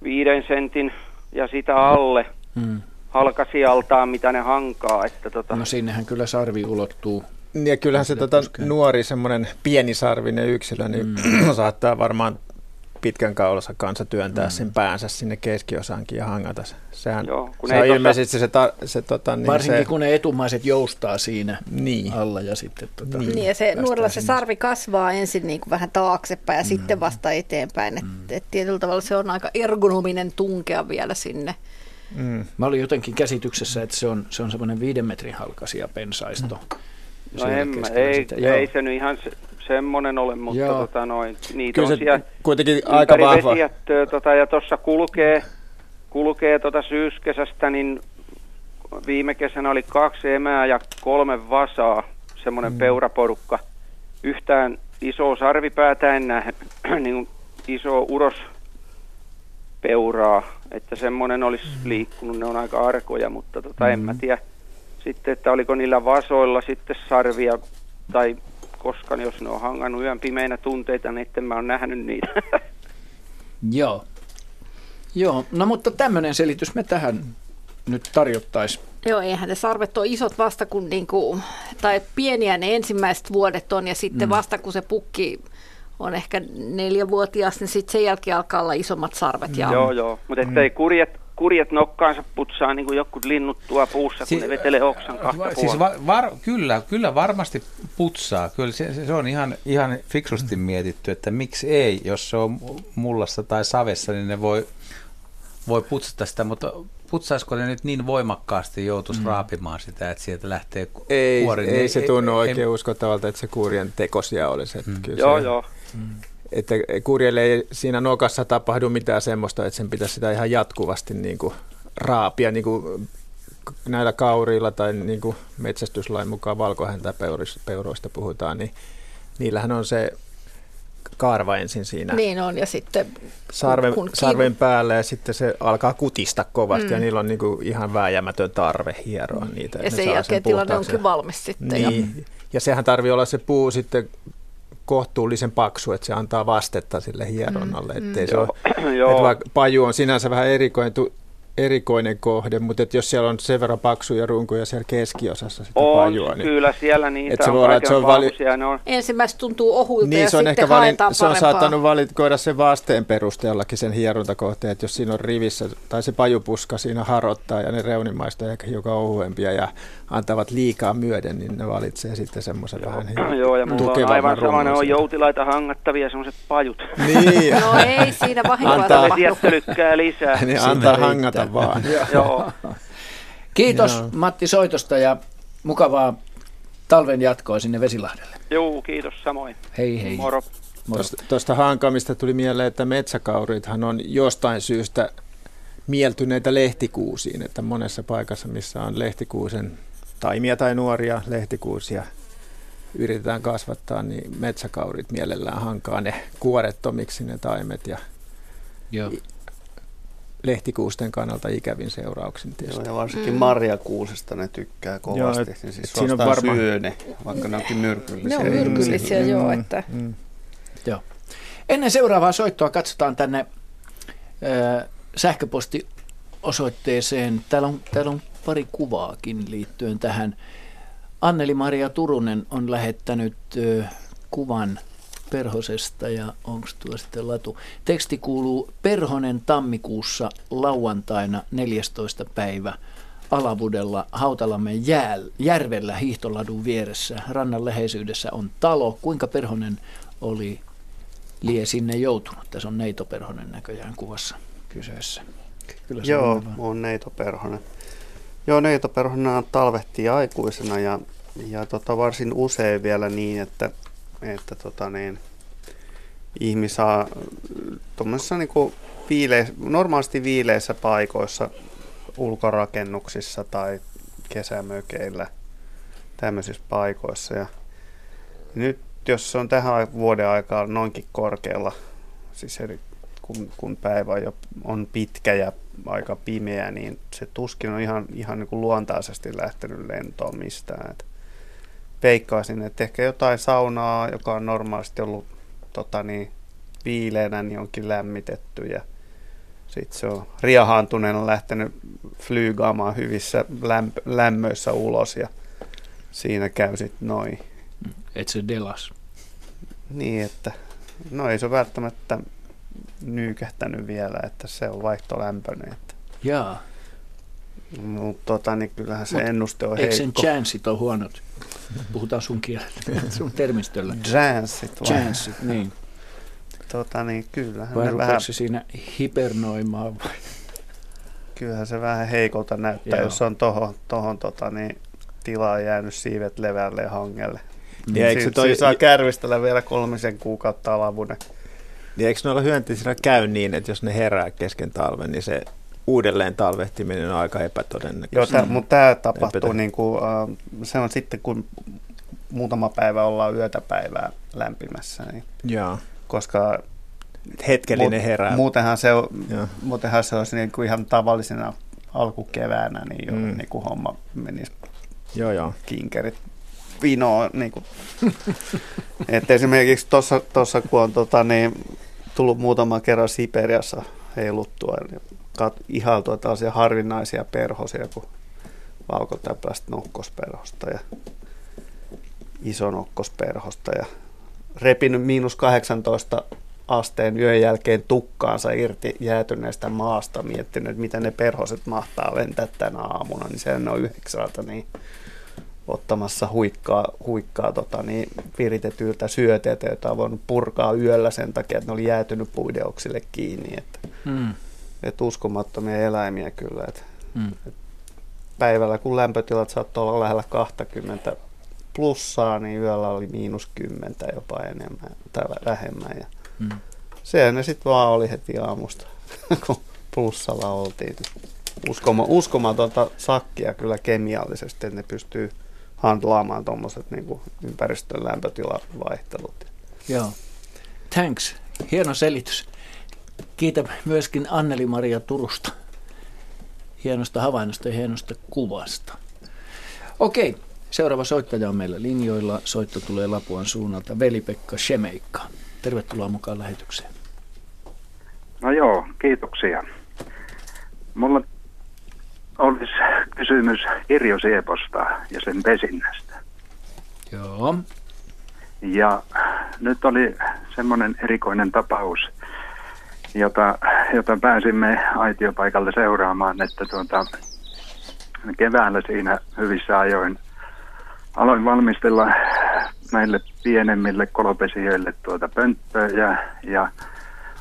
viiden sentin ja sitä alle hmm. halkasialtaan, mitä ne hankaa. Että tota... No sinnehän kyllä sarvi ulottuu. Ja kyllähän se tota, nuori semmoinen pienisarvinen yksilö, niin mm. saattaa varmaan pitkän kaulansa kanssa työntää mm. sen päänsä sinne keskiosaankin ja hangata se. Sehän Joo, kun se on ei tossa- ilmeisesti se, ta, se, tota, niin Varsinkin se, kun ne etumaiset joustaa siinä Niin. alla ja sitten tota, Niin. Niin ja se nuorella se sarvi kasvaa ensin niin kuin vähän taaksepäin ja sitten vasta eteenpäin. Et, et tietyllä tavalla se on aika ergonominen tunkea vielä sinne. mm, Mä olin jotenkin käsityksessä, että se on, se on semmoinen viiden metrin halkasia pensaisto. No Siellä en ei. Joo. ei se nyt ihan se, semmoinen ole, mutta Joo. tota noin, niitä kyllä on siellä kuitenkin aika vahva. vesijättöä, tota, ja tuossa kulkee, kulkee tota syyskesästä, niin viime kesänä oli kaksi emää ja kolme vasaa, semmoinen mm. peuraporukka. Yhtään isoa sarvipäätä en näe, niin kuin iso uros peuraa, että semmoinen olisi liikkunut, ne on aika arkoja, mutta tota, en mä tiedä sitten, että oliko niillä vasoilla sitten sarvia tai koska jos ne on hangannut yön pimeinä tunteita, niin etten mä oon nähnyt niitä. Joo. Joo, no mutta tämmöinen selitys me tähän nyt tarjottaisiin. Joo, eihän ne sarvet ole isot vasta kun, niinku, tai pieniä ne ensimmäiset vuodet on ja sitten Mm. vasta kun se pukki on ehkä neljävuotias, niin sitten sen jälkeen alkaa olla isommat sarvet. Ja joo, joo, mutta ettei kurjet, kurjet nokkaansa putsaa niin kuin jotkut linnut tuo puussa, kun Si- ne vetelee oksan kahta Va- puolta. Siis va- var, kyllä, kyllä varmasti putsaa. Kyllä se, se- on ihan, ihan fiksusti mietitty, että miksi ei, jos se on mullassa tai savessa, niin ne voi, voi putsata sitä, mutta putsaisiko ne nyt niin voimakkaasti joutuisi mm. raapimaan sitä, että sieltä lähtee ku- Ei, kuori? ei, niin se tunnu oikein uskottavalta, että se kurjen tekosia olisi. Että kyllä Joo, se, joo. Että kurjelle ei siinä nokassa tapahdu mitään semmoista, että sen pitäisi sitä ihan jatkuvasti niin kuin raapia niin kuin näillä kauriilla tai niin kuin metsästyslain mukaan valkohäntäpeuroista puhutaan, niin niillähän on se kaarva ensin siinä niin on, ja sitten sarven, kun kiinni- sarven päälle ja sitten se alkaa kutista kovasti Mm. ja niillä on niin kuin ihan vääjäämätön tarve hieroa niitä. ja sen jälkeen tilanne puhtaaksi. onkin valmis sitten. Ja, Niin, ja sehän tarvii olla se puu sitten kohtuullisen paksu, että se antaa vastetta sille hieronnalle. Mm, Ettei mm. se ole, Joo. että vaikka paju on sinänsä vähän erikoinen, tu- erikoinen kohde, mutta että jos siellä on sen verran paksuja runkoja siellä keskiosassa sitä on, pajua, niin kyllä siellä niitä että se on voi olla, että se on vali- on ensimmäiset tuntuu ohuilta niin, ja se on sitten ehkä valin, se on saattanut valikoida sen vasteen perusteellakin sen hierontakohteen, että jos siinä on rivissä tai se pajupuska siinä harottaa ja ne reunimaista ehkä hiukan ohuempia ja antavat liikaa myöden, niin ne valitsee sitten semmoisen vähän Joo, ja mulla on aivan sama, ne on joutilaita hangattavia, semmoiset pajut. Niin. No ei siinä vahinkoa Antaa- lisää. niin antaa riittää. Hangata vaan. Joo. Kiitos Joo. Matti soitosta ja mukavaa talven jatkoa sinne Vesilahdelle. Joo, kiitos samoin. Hei hei. Moro. Moro. Tuosta, tuosta hankamista tuli mieleen, että metsäkaurithan on jostain syystä mieltyneitä lehtikuusiin, että monessa paikassa, missä on lehtikuusen taimia tai nuoria lehtikuusia yritetään kasvattaa, niin metsäkaurit mielellään hankaa ne kuorettomiksi ne taimet ja Joo. Lehtikuusten kannalta ikävin seurauksin Joo, tietysti. ja varsinkin marjakuusesta ne tykkää kovasti. et- niin siis et siinä on varmaan- syö ne, vaikka ne onkin myrkyllisiä. Ne on myrkyllisiä, Mm, joo. mm, Että. mm. Joo. Ennen seuraavaa soittoa katsotaan tänne ö, sähköpostiosoitteeseen. Täällä on, täällä on pari kuvaakin liittyen tähän. Anneli-Maria Turunen on lähettänyt ö, kuvan Perhosesta ja onko tuo sitten latu. Teksti kuuluu Perhonen tammikuussa lauantaina 14. päivä Alavudella Hautalammen jääl, järvellä hiihtoladun vieressä. Rannan läheisyydessä on talo. Kuinka Perhonen oli lie sinne joutunut? Tässä on Neito Perhonen näköjään kuvassa kyseessä. Kyllä se Joo, on on Neito Perhonen. Joo, Neito Perhonen talvehtii aikuisena ja, ja tota, varsin usein vielä niin, että, että tota niin, ihmis saa tuommoisessa niinku viile, normaalisti viileissä paikoissa, ulkorakennuksissa tai kesämökeillä, tämmöisissä paikoissa. Ja nyt jos se on tähän vuoden aikaan noinkin korkealla, siis eri, kun, kun päivä jo on pitkä ja aika pimeä, niin se tuskin on ihan, ihan niin kuin luontaisesti lähtenyt lentoon mistään. Et veikkaisin, että ehkä jotain saunaa, joka on normaalisti ollut tota niin, viileänä, niin onkin lämmitetty ja sitten se on riehaantuneena lähtenyt flygaamaan hyvissä lämpö, lämmöissä ulos ja siinä käy sitten noin. Et se delas. Niin, että no ei se välttämättä nyykähtänyt vielä, että se on vaihtolämpöinen. Että. Jaa. Mutta tota, niin kyllähän se Mut ennuste on Eikö heikko. sen chanssit on huonot? Puhutaan sun kielellä, sun termistöllä. Chanssit vai? Chanssit, niin. Tota, niin kyllähän Vai ne vähän, se siinä hipernoimaan vai? kyllähän se vähän heikolta näyttää, Joo. jos on tohon, tohon tota, niin, tilaa jäänyt siivet levälle ja hangelle. Niin eikö se toi- saa kärvistellä vielä kolmisen kuukautta alavuuden. Niin eikö noilla hyönteisillä käy niin, että jos ne herää kesken talven, niin se uudelleen talvehtiminen on aika Joo, epätodennäköistä. tää, mutta tämä tapahtuu, Epätä- niin kuin, uh, se on sitten kun muutama päivä ollaan yötä päivää lämpimässä. Niin, Joo. koska Hetkellinen herää. Muutenhan se, on, Joo. muutenhan se olisi niin kuin ihan tavallisena alkukeväänä, niin, jo, Mm. niin kuin homma menisi Joo, joo. kinkerit vinoon. Niin kuin. Et esimerkiksi tuossa, kun on tota, niin, tullut muutaman kerran Siperiassa heiluttua, niin kat, ihailtua tällaisia harvinaisia perhosia kuin valkotäplästä nokkosperhosta ja isonokkosperhosta ja repinyt miinus 18 asteen yön jälkeen tukkaansa irti jäätyneestä maasta, miettinyt, miten ne perhoset mahtaa lentää tänä aamuna, niin sehän on yhdeksältä niin ottamassa huikkaa, huikkaa tota, niin viritetyltä syöteitä, joita on voinut purkaa yöllä sen takia, että ne oli jäätynyt puideoksille kiinni. Että, Mm. Että uskomattomia eläimiä kyllä. Että, Mm. päivällä, kun lämpötilat saattoi olla lähellä 20 plussaa, niin yöllä oli miinus 10 jopa enemmän tai vähemmän. Ja Mm. sehän ne sitten vaan oli heti aamusta, kun plussalla oltiin. Uskoma, uskomatonta sakkia kyllä kemiallisesti, että ne pystyy handlaamaan tuommoiset niin ympäristön lämpötilavaihtelut. Joo. Thanks. Hieno selitys. Kiitän myöskin Anneli-Maria Turusta hienosta havainnosta ja hienosta kuvasta. Okei, seuraava soittaja on meillä linjoilla. Soitto tulee Lapuan suunnalta. Veli-Pekka Shemeikka. Tervetuloa mukaan lähetykseen. No joo, kiitoksia. Mulla olisi kysymys kirjosieposta ja sen pesinnästä. Joo. Ja nyt oli semmoinen erikoinen tapaus, jota, jota pääsimme aitiopaikalle seuraamaan, että tuota, keväällä siinä hyvissä ajoin aloin valmistella näille pienemmille kolopesijöille tuota pönttöjä ja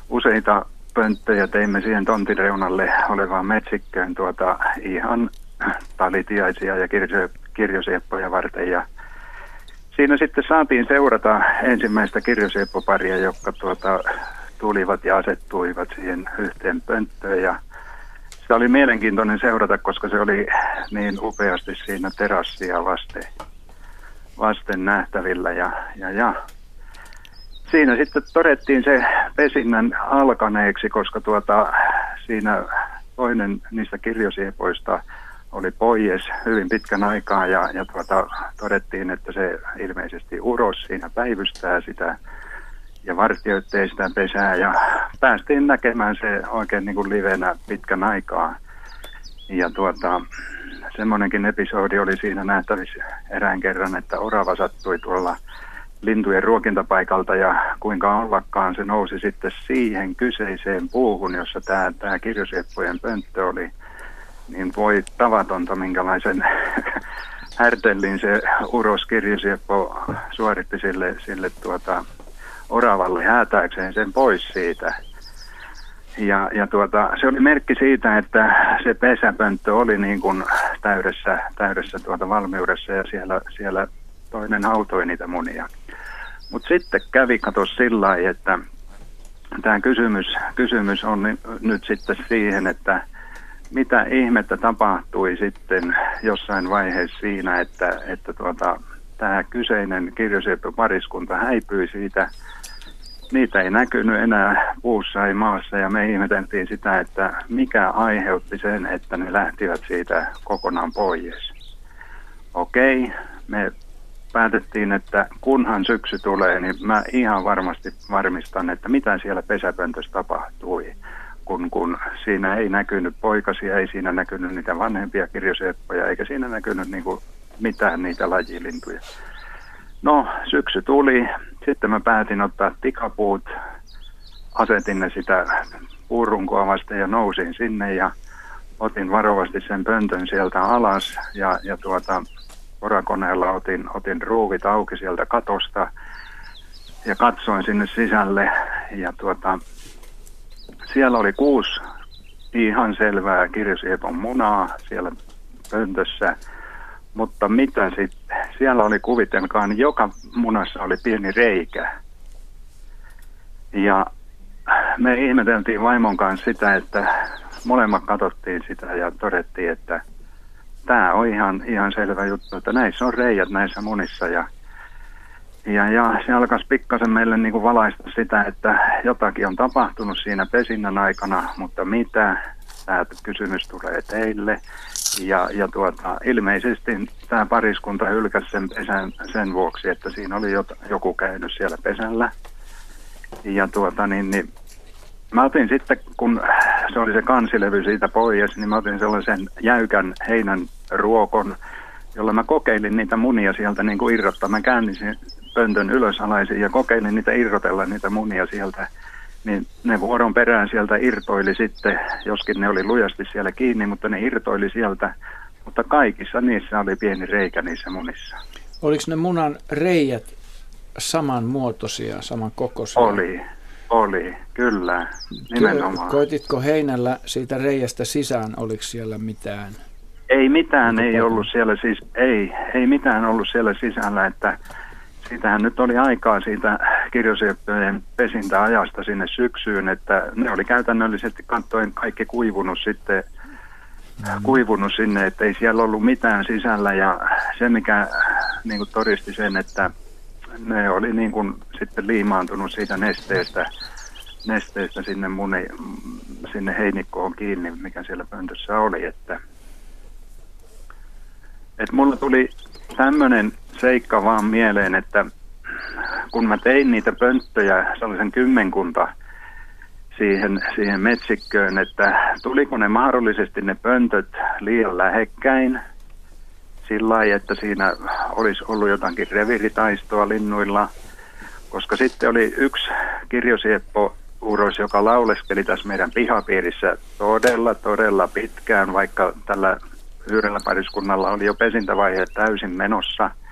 useita pönttöjä teimme siihen tontin reunalle olevaan metsikköön tuota ihan talitiaisia ja kirjo, kirjosieppoja varten. Ja siinä sitten saatiin seurata ensimmäistä kirjosieppoparia, jotka tuota, tulivat ja asettuivat siihen yhteen pönttöön. Ja se oli mielenkiintoinen seurata, koska se oli niin upeasti siinä terassia vasten, vasten nähtävillä. Ja, ja, ja. Siinä sitten todettiin se pesinnän alkaneeksi, koska tuota, siinä toinen niistä kirjosiepoista oli pois hyvin pitkän aikaa. Ja, ja tuota, todettiin, että se ilmeisesti uros siinä päivystää sitä ja vartioittei sitä pesää ja päästiin näkemään se oikein niin kuin livenä pitkän aikaa. Ja tuota, semmoinenkin episodi oli siinä nähtävissä erään kerran, että orava sattui tuolla lintujen ruokintapaikalta ja kuinka ollakaan se nousi sitten siihen kyseiseen puuhun, jossa tämä, tämä kirjosieppojen pönttö oli, niin voi tavatonta minkälaisen härtellin se uros kirjosieppo suoritti sille, sille tuota, oravalle häätääkseen sen pois siitä. Ja, ja tuota, se oli merkki siitä, että se pesäpönttö oli niin kuin täydessä, täydessä tuota valmiudessa ja siellä, siellä toinen hautoi niitä munia. Mutta sitten kävi kato sillä lailla, että tämä kysymys, kysymys on nyt sitten siihen, että mitä ihmettä tapahtui sitten jossain vaiheessa siinä, että, että tuota, tämä kyseinen kirjosieppopariskunta häipyi siitä. Niitä ei näkynyt enää puussa ei maassa ja me ihmeteltiin sitä, että mikä aiheutti sen, että ne lähtivät siitä kokonaan pois. Okei, me päätettiin, että kunhan syksy tulee, niin mä ihan varmasti varmistan, että mitä siellä pesäpöntössä tapahtui. Kun, kun siinä ei näkynyt poikasia, ei siinä näkynyt niitä vanhempia kirjoseppoja, eikä siinä näkynyt niin kuin mitään niitä lajilintuja. No, syksy tuli. Sitten mä päätin ottaa tikapuut asetin ne sitä puurunkoa vasten ja nousin sinne ja otin varovasti sen pöntön sieltä alas ja, ja tuota, porakoneella otin, otin ruuvit auki sieltä katosta ja katsoin sinne sisälle ja tuota, siellä oli kuusi ihan selvää kirjosiepon munaa siellä pöntössä, mutta mitä sitten? Siellä oli kuvitelkaan, niin joka munassa oli pieni reikä. Ja me ihmeteltiin vaimon kanssa sitä, että molemmat katsottiin sitä ja todettiin, että tämä on ihan, ihan selvä juttu, että näissä on reijät näissä munissa ja ja, ja se alkaisi pikkasen meille niin kuin valaista sitä, että jotakin on tapahtunut siinä pesinnän aikana, mutta mitä? Tämä kysymys tulee teille. Ja, ja tuota, ilmeisesti tämä pariskunta hylkäsi sen pesän sen vuoksi, että siinä oli joku käynyt siellä pesällä. Ja tuota, niin, niin, mä otin sitten, kun se oli se kansilevy siitä pois, niin mä otin sellaisen jäykän heinän ruokon, jolla mä kokeilin niitä munia sieltä niin kuin irrottaa. Mä käännin pöntön ylösalaisin ja kokeilin niitä irrotella niitä munia sieltä, niin ne vuoron perään sieltä irtoili sitten, joskin ne oli lujasti siellä kiinni, mutta ne irtoili sieltä. Mutta kaikissa niissä oli pieni reikä niissä munissa. Oliko ne munan reijät samanmuotoisia, samankokoisia? Oli, oli, kyllä, nimenomaan. Koititko heinällä siitä reiästä sisään, oliko siellä mitään? Ei mitään ei ollut siellä siis, ei, ei mitään ollut siellä sisällä, että Siitähän nyt oli aikaa siitä kirjosieppojen pesintäajasta sinne syksyyn, että ne oli käytännöllisesti katsoen kaikki kuivunut sitten mm. kuivunut sinne, että ei siellä ollut mitään sisällä ja se mikä niin kuin todisti sen, että ne oli niin kuin sitten liimaantunut siitä nesteestä, nesteestä sinne, muni, sinne heinikkoon kiinni, mikä siellä pöntössä oli, että, että mulla tuli tämmöinen seikka vaan mieleen, että kun mä tein niitä pönttöjä, sellaisen kymmenkunta siihen, siihen metsikköön, että tuliko ne mahdollisesti ne pöntöt liian lähekkäin sillä lailla, että siinä olisi ollut jotakin reviritaistoa linnuilla, koska sitten oli yksi kirjosieppo Uros, joka lauleskeli tässä meidän pihapiirissä todella, todella pitkään, vaikka tällä yhdellä pariskunnalla oli jo pesintävaihe täysin menossa –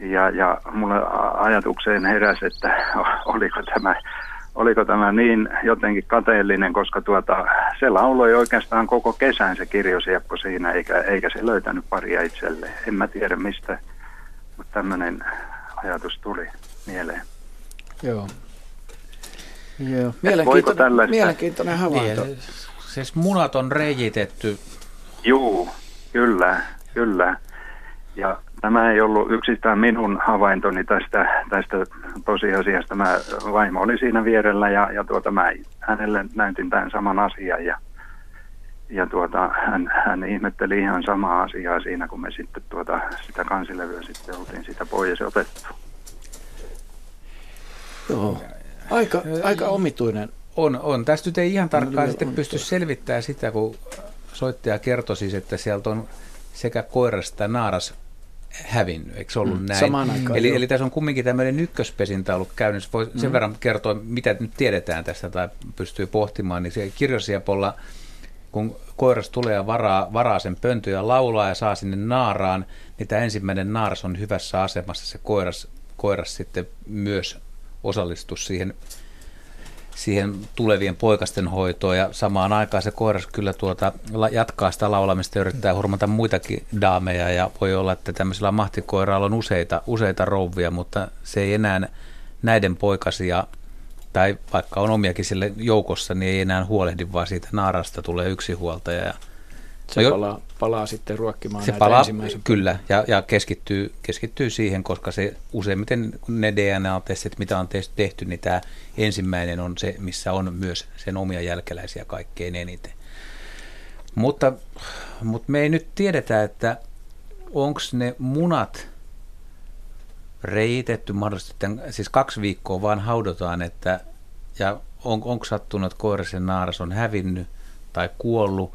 ja, ja mulle ajatukseen heräsi, että oliko tämä, oliko tämä niin jotenkin kateellinen, koska tuota, se lauloi oikeastaan koko kesän se kirjosieppo siinä, eikä, eikä se löytänyt paria itselleen. En mä tiedä mistä, mutta tämmöinen ajatus tuli mieleen. Joo. Joo. Mielenkiintoinen, mielenkiintoinen havainto. Niin, siis munat on reijitetty. Juu, kyllä, kyllä. Ja tämä ei ollut yksistään minun havaintoni tästä, tästä tosiasiasta. Mä, vaimo oli siinä vierellä ja, ja tuota, mä hänelle näytin tämän saman asian ja, ja tuota, hän, hän ihmetteli ihan samaa asiaa siinä, kun me sitten tuota, sitä kansilevyä sitten oltiin sitä pois otettu. Joo, aika, aika omituinen. On, on. Tästä nyt ei ihan tarkkaan sitten pysty selvittämään sitä, kun soittaja kertoi siis, että sieltä on sekä koiras että naaras hävinnyt, eikö se ollut mm, näin? Samaan aikaan, eli, eli tässä on kumminkin tämmöinen ykköspesintä ollut käynnissä. Voi mm. sen verran kertoa, mitä nyt tiedetään tästä tai pystyy pohtimaan, niin se kirjosiepolla, kun koiras tulee ja varaa, varaa sen pöntön ja laulaa ja saa sinne naaraan, niin tämä ensimmäinen naaras on hyvässä asemassa. Se koiras, koiras sitten myös osallistuu siihen siihen tulevien poikasten hoitoon. Ja samaan aikaan se koiras kyllä tuota, jatkaa sitä laulamista ja yrittää hurmata muitakin daameja. Ja voi olla, että tämmöisellä mahtikoiralla on useita, useita rouvia, mutta se ei enää näiden poikasia tai vaikka on omiakin sille joukossa, niin ei enää huolehdi, vaan siitä naarasta tulee yksi huoltaja. Ja se jo, palaa, palaa sitten ruokkimaan se näitä palaa, Kyllä, ja, ja keskittyy, keskittyy siihen, koska se useimmiten ne DNA-testit, mitä on tehty, niin tämä ensimmäinen on se, missä on myös sen omia jälkeläisiä kaikkein eniten. Mutta, mutta me ei nyt tiedetä, että onko ne munat reitetty mahdollisesti, siis kaksi viikkoa vaan haudotaan, että, ja on, onko sattunut, että koirasen naaras on hävinnyt tai kuollut,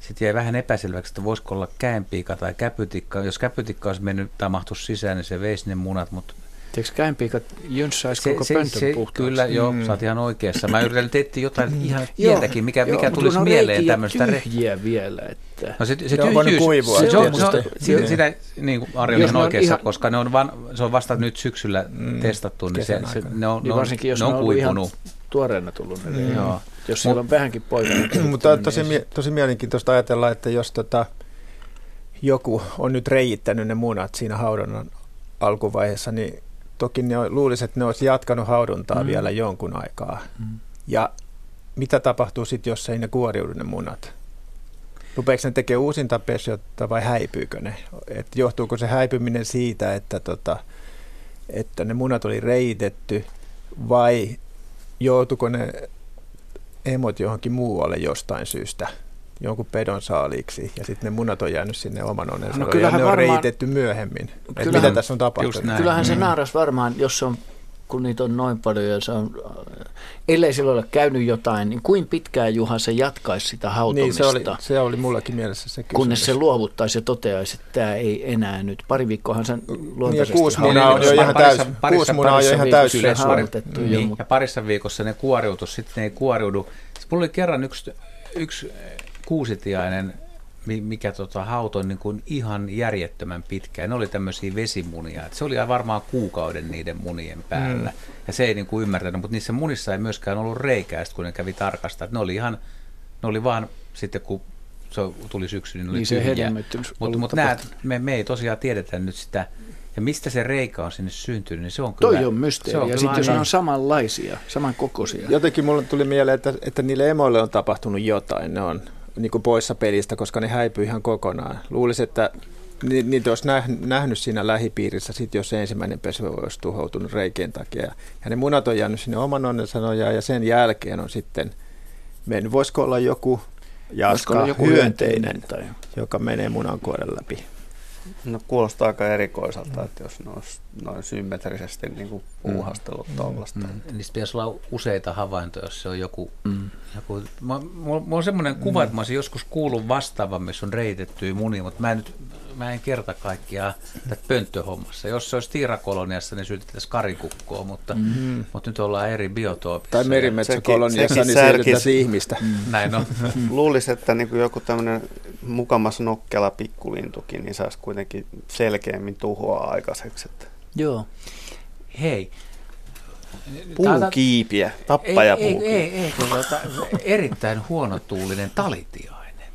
sitten jäi vähän epäselväksi, että voisiko olla käenpiika tai käpytikka. Jos käpytikka olisi mennyt tai mahtu sisään, niin se veisi ne munat, mutta Tiedätkö käenpiikat jynssäisi koko se, pöntön se, puhtaaksi? Kyllä, joo, Mm. sä oot ihan oikeassa. Mä yritän, etsiä jotain ihan Joo, pientäkin, mikä, joo, mikä mutta tulisi on mieleen tämmöistä. re- tyhjiä vielä. Että... No se, se tyhjyys, kuivua se, se, on, se, on, tietysti. sitä, Joo. sitä, niin kuin Ari on Jos ihan ne on oikeassa, ihan- koska ne on, van, se on vasta nyt syksyllä Mm, testattu, niin se, se, ne on, Niin ne on, varsinkin jos ne on ollut ihan kuivunut. Tuoreena tullut. Ne Mm. Joo. Jos siellä on vähänkin poikana Mutta on tosi, mie- tosi mielenkiintoista ajatella, että jos tota, joku on nyt reijittänyt ne munat siinä haudonnan alkuvaiheessa, niin toki ne luulisi, että ne olisi jatkanut hauduntaa mm. vielä jonkun aikaa. Mm. Ja mitä tapahtuu sitten, jos ei ne kuoriudu ne munat? Rupeeko ne tekemään uusinta pesiota vai häipyykö ne? Et johtuuko se häipyminen siitä, että, tota, että ne munat oli reitetty vai joutuuko ne emot johonkin muualle jostain syystä, jonkun pedon saaliiksi, ja sitten ne munat on jäänyt sinne oman onnensa No ja ne on varmaan- reitetty myöhemmin. Kyllähän- mitä tässä on tapahtunut? Kyllähän se Mm. naaras varmaan, jos se on, kun niitä on noin paljon ja se on, ellei sillä ole käynyt jotain, niin kuin pitkään Juha se jatkaisi sitä Niin, hautomista, se oli, se oli mullakin mielessä se kysymys. kunnes se luovuttaisi ja toteaisi, että tämä ei enää nyt. Pari viikkoahan sen luontaisesti kuusi haudotti. munaa on jo ihan parissa, täys- parissa, kuusi munaa on jo parissa ihan viikossa täysin ne haudutettu jo, Niin, mutta- ja parissa viikossa ne kuoriutu, sitten ne ei kuoriudu. Sitten mulla oli kerran yksi, yksi kuusitiainen, mikä tota, hautoi niin kuin ihan järjettömän pitkään. Ne oli tämmöisiä vesimunia. Et se oli varmaan kuukauden niiden munien päällä. Mm. Ja se ei niin kuin ymmärtänyt, mutta niissä munissa ei myöskään ollut reikää, kun ne kävi tarkastaa. Et Ne oli ihan, ne oli vaan sitten kun se tuli syksy, niin ne oli Niin tyhjiä. Mutta mut me, me ei tosiaan tiedetä nyt sitä, ja mistä se reikä on sinne syntynyt, niin se on kyllä... Toi on mysteeri. se on ja sitten jos ne aina- on samanlaisia, samankokoisia. Jotenkin mulle tuli mieleen, että, että niille emoille on tapahtunut jotain. Ne on niin kuin poissa pelistä, koska ne häipyy ihan kokonaan. Luulisin, että ni- niitä olisi näh- nähnyt siinä lähipiirissä, sit jos ensimmäinen pesä olisi tuhoutunut reikien takia. Ja ne munat on jäänyt sinne oman onnensa nojaan, ja sen jälkeen on sitten mennyt. Voisiko olla joku jaska olla joku hyönteinen, tai... joka menee munankuoren läpi. No kuulostaa aika erikoiselta, että jos ne olisi noin symmetrisesti niin kuin puuhastellut mm. tuollaista. Mm. Niistä pitäisi olla useita havaintoja, jos se on joku... Mm. joku mulla, mulla on semmoinen kuva, että mä olisin joskus kuullut vastaavan, missä on reitettyjä munia, mutta mä en nyt mä en kerta kaikkiaan tätä pönttöhommassa. Jos se olisi tiirakoloniassa, niin syytettäisiin karikukkoa, mutta, Mhm. mutta nyt ollaan eri biotoopissa. Tai merimetsäkoloniassa, sekin niin särkis- siirryttäisiin ihmistä. Näin on. Luulisi, että niin kuin joku tämmöinen mukamas nokkela pikkulintukin, niin saisi kuitenkin selkeämmin tuhoa aikaiseksi. Että Joo. Hei. puukiipiä, tappaja ei, ei, ei, ei, kun tota, erittäin huonotuulinen talitiainen,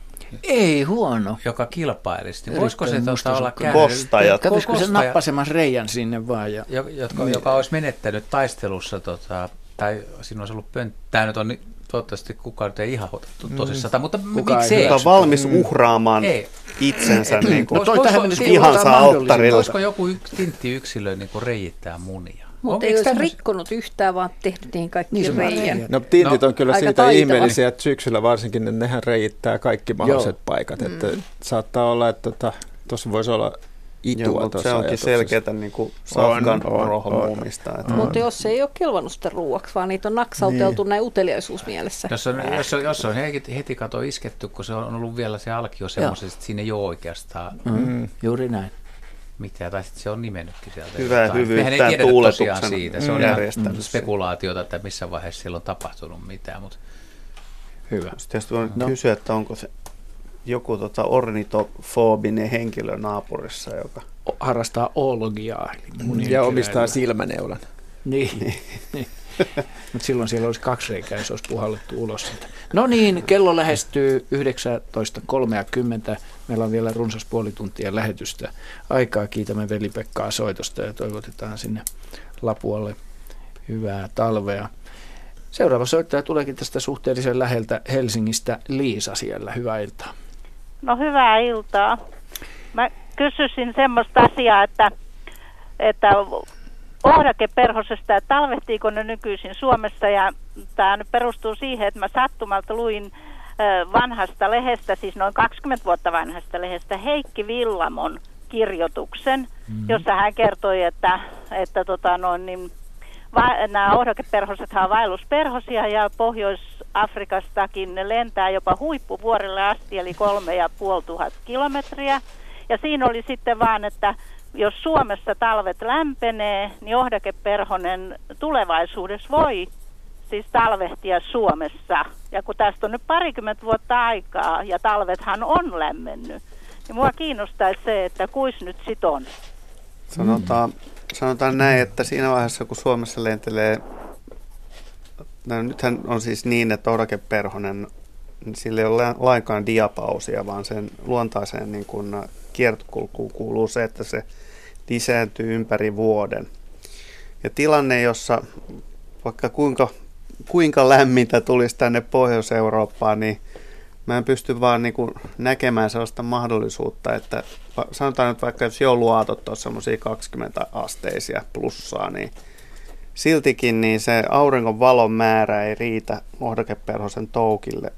Ei huono. joka kilpailisi. Niin Erittäin voisiko se tota, mustasukkainen. olla käynyt? Kostajat. Katsosiko se nappasemassa reijän sinne vaan? Ja... jo- jotka, joka olisi menettänyt taistelussa, tota, tai siinä olisi ollut pönttö. Tämä nyt on toivottavasti kukaan ei ihan otettu tosissaan, tai, mutta Kukaan miksi ei ei? Valmis uhraamaan Ei. itsensä niin kuin No toi tähän mennessä mahdollisimman. alttarilla. Voisiko joku yksi tinttiyksilö niin reijittää munia? Mutta ei eikö olisi tämmöis- rikkonut yhtään, vaan tehnyt niihin kaikki Niin niin reijän. reijät. No tintit No, on kyllä aika siitä taitava. ihmeellisiä, että syksyllä varsinkin ne, nehän reiittää kaikki mahdolliset Joo. paikat. Että saattaa olla, että tuossa voisi olla itua Joo, se onkin ajatuksessa. selkeätä niin kuin safkan On, on, rohmuumista. Että Mutta jos se ei ole kelvannut sitten ruuaksi, vaan niitä on naksauteltu Niin. näin uteliaisuusmielessä. Jos on, jos, on, jos on heti, heti kato isketty, kun se on ollut vielä se alkio semmoisesta, että siinä ei ole oikeastaan Mm. Juuri näin. mitään, tai sitten se on nimennytkin sieltä. Hyvää jotain. hyvyyttä Mehän ei tiedetä tuuletuksen tosiaan siitä, se on ihan järjestänyt. spekulaatiota, että missä vaiheessa siellä on tapahtunut mitään, mutta Hyvä. Sitten voi No. kysyä, että onko se joku tota ornitofoobinen henkilö naapurissa, joka O- Harrastaa oologiaa. Eli munien Ja omistaa silmäneulan. Niin. Mutta silloin siellä olisi kaksi reikää, niin se olisi puhallettu ulos siitä. No niin, kello lähestyy 19.30. Meillä on vielä runsas puoli tuntia lähetystä aikaa. Kiitämme veli-Pekkaa soitosta ja toivotetaan sinne Lapualle hyvää talvea. Seuraava soittaja tuleekin tästä suhteellisen läheltä Helsingistä. Liisa siellä, hyvää iltaa. No hyvää iltaa. Mä kysyisin semmoista asiaa, että, että ohdakeperhosesta, että talvehtiiko ne nykyisin Suomessa ja tämä nyt perustuu siihen, että mä sattumalta luin vanhasta lehdestä, siis noin 20 vuotta vanhasta lehdestä, Heikki Villamon kirjoituksen, mm-hmm. jossa hän kertoi, että, että tota noin, niin, va- nämä ohdakeperhosethan on vaellusperhosia ja Pohjois-Afrikastakin ne lentää jopa huippuvuorelle asti, eli kolme ja kilometriä. Ja siinä oli sitten vaan, että jos Suomessa talvet lämpenee, niin ohdakeperhonen tulevaisuudessa voi siis talvehtia Suomessa. Ja kun tästä on nyt parikymmentä vuotta aikaa ja talvethan on lämmennyt, niin mua kiinnostaisi se, että kuis nyt sit on. Sanotaan, sanotaan näin, että siinä vaiheessa kun Suomessa lentelee, no nythän on siis niin, että orakeperhonen, niin sillä ei ole lainkaan diapausia, vaan sen luontaiseen niin kuin kiertokulkuun kuuluu se, että se lisääntyy ympäri vuoden. Ja tilanne, jossa vaikka kuinka, kuinka lämmintä tulisi tänne Pohjois-Eurooppaan, niin mä en pysty vaan niin kuin näkemään sellaista mahdollisuutta, että sanotaan nyt vaikka jos jouluaatot on semmoisia 20 asteisia plussaa, niin siltikin niin se auringon valon määrä ei riitä ohdakeperhosen toukille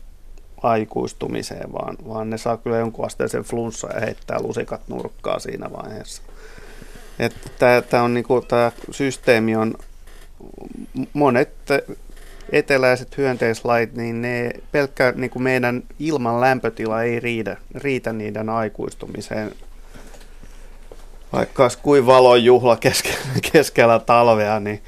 aikuistumiseen, vaan, vaan ne saa kyllä jonkun asteisen flunssa ja heittää lusikat nurkkaa siinä vaiheessa. Tämä on niinku, systeemi on, monet eteläiset hyönteislait, niin ne pelkkä niin kuin meidän ilman lämpötila ei riitä, riitä niiden aikuistumiseen. Vaikka olisi kuin valon juhla keskellä, keskellä talvea, niin,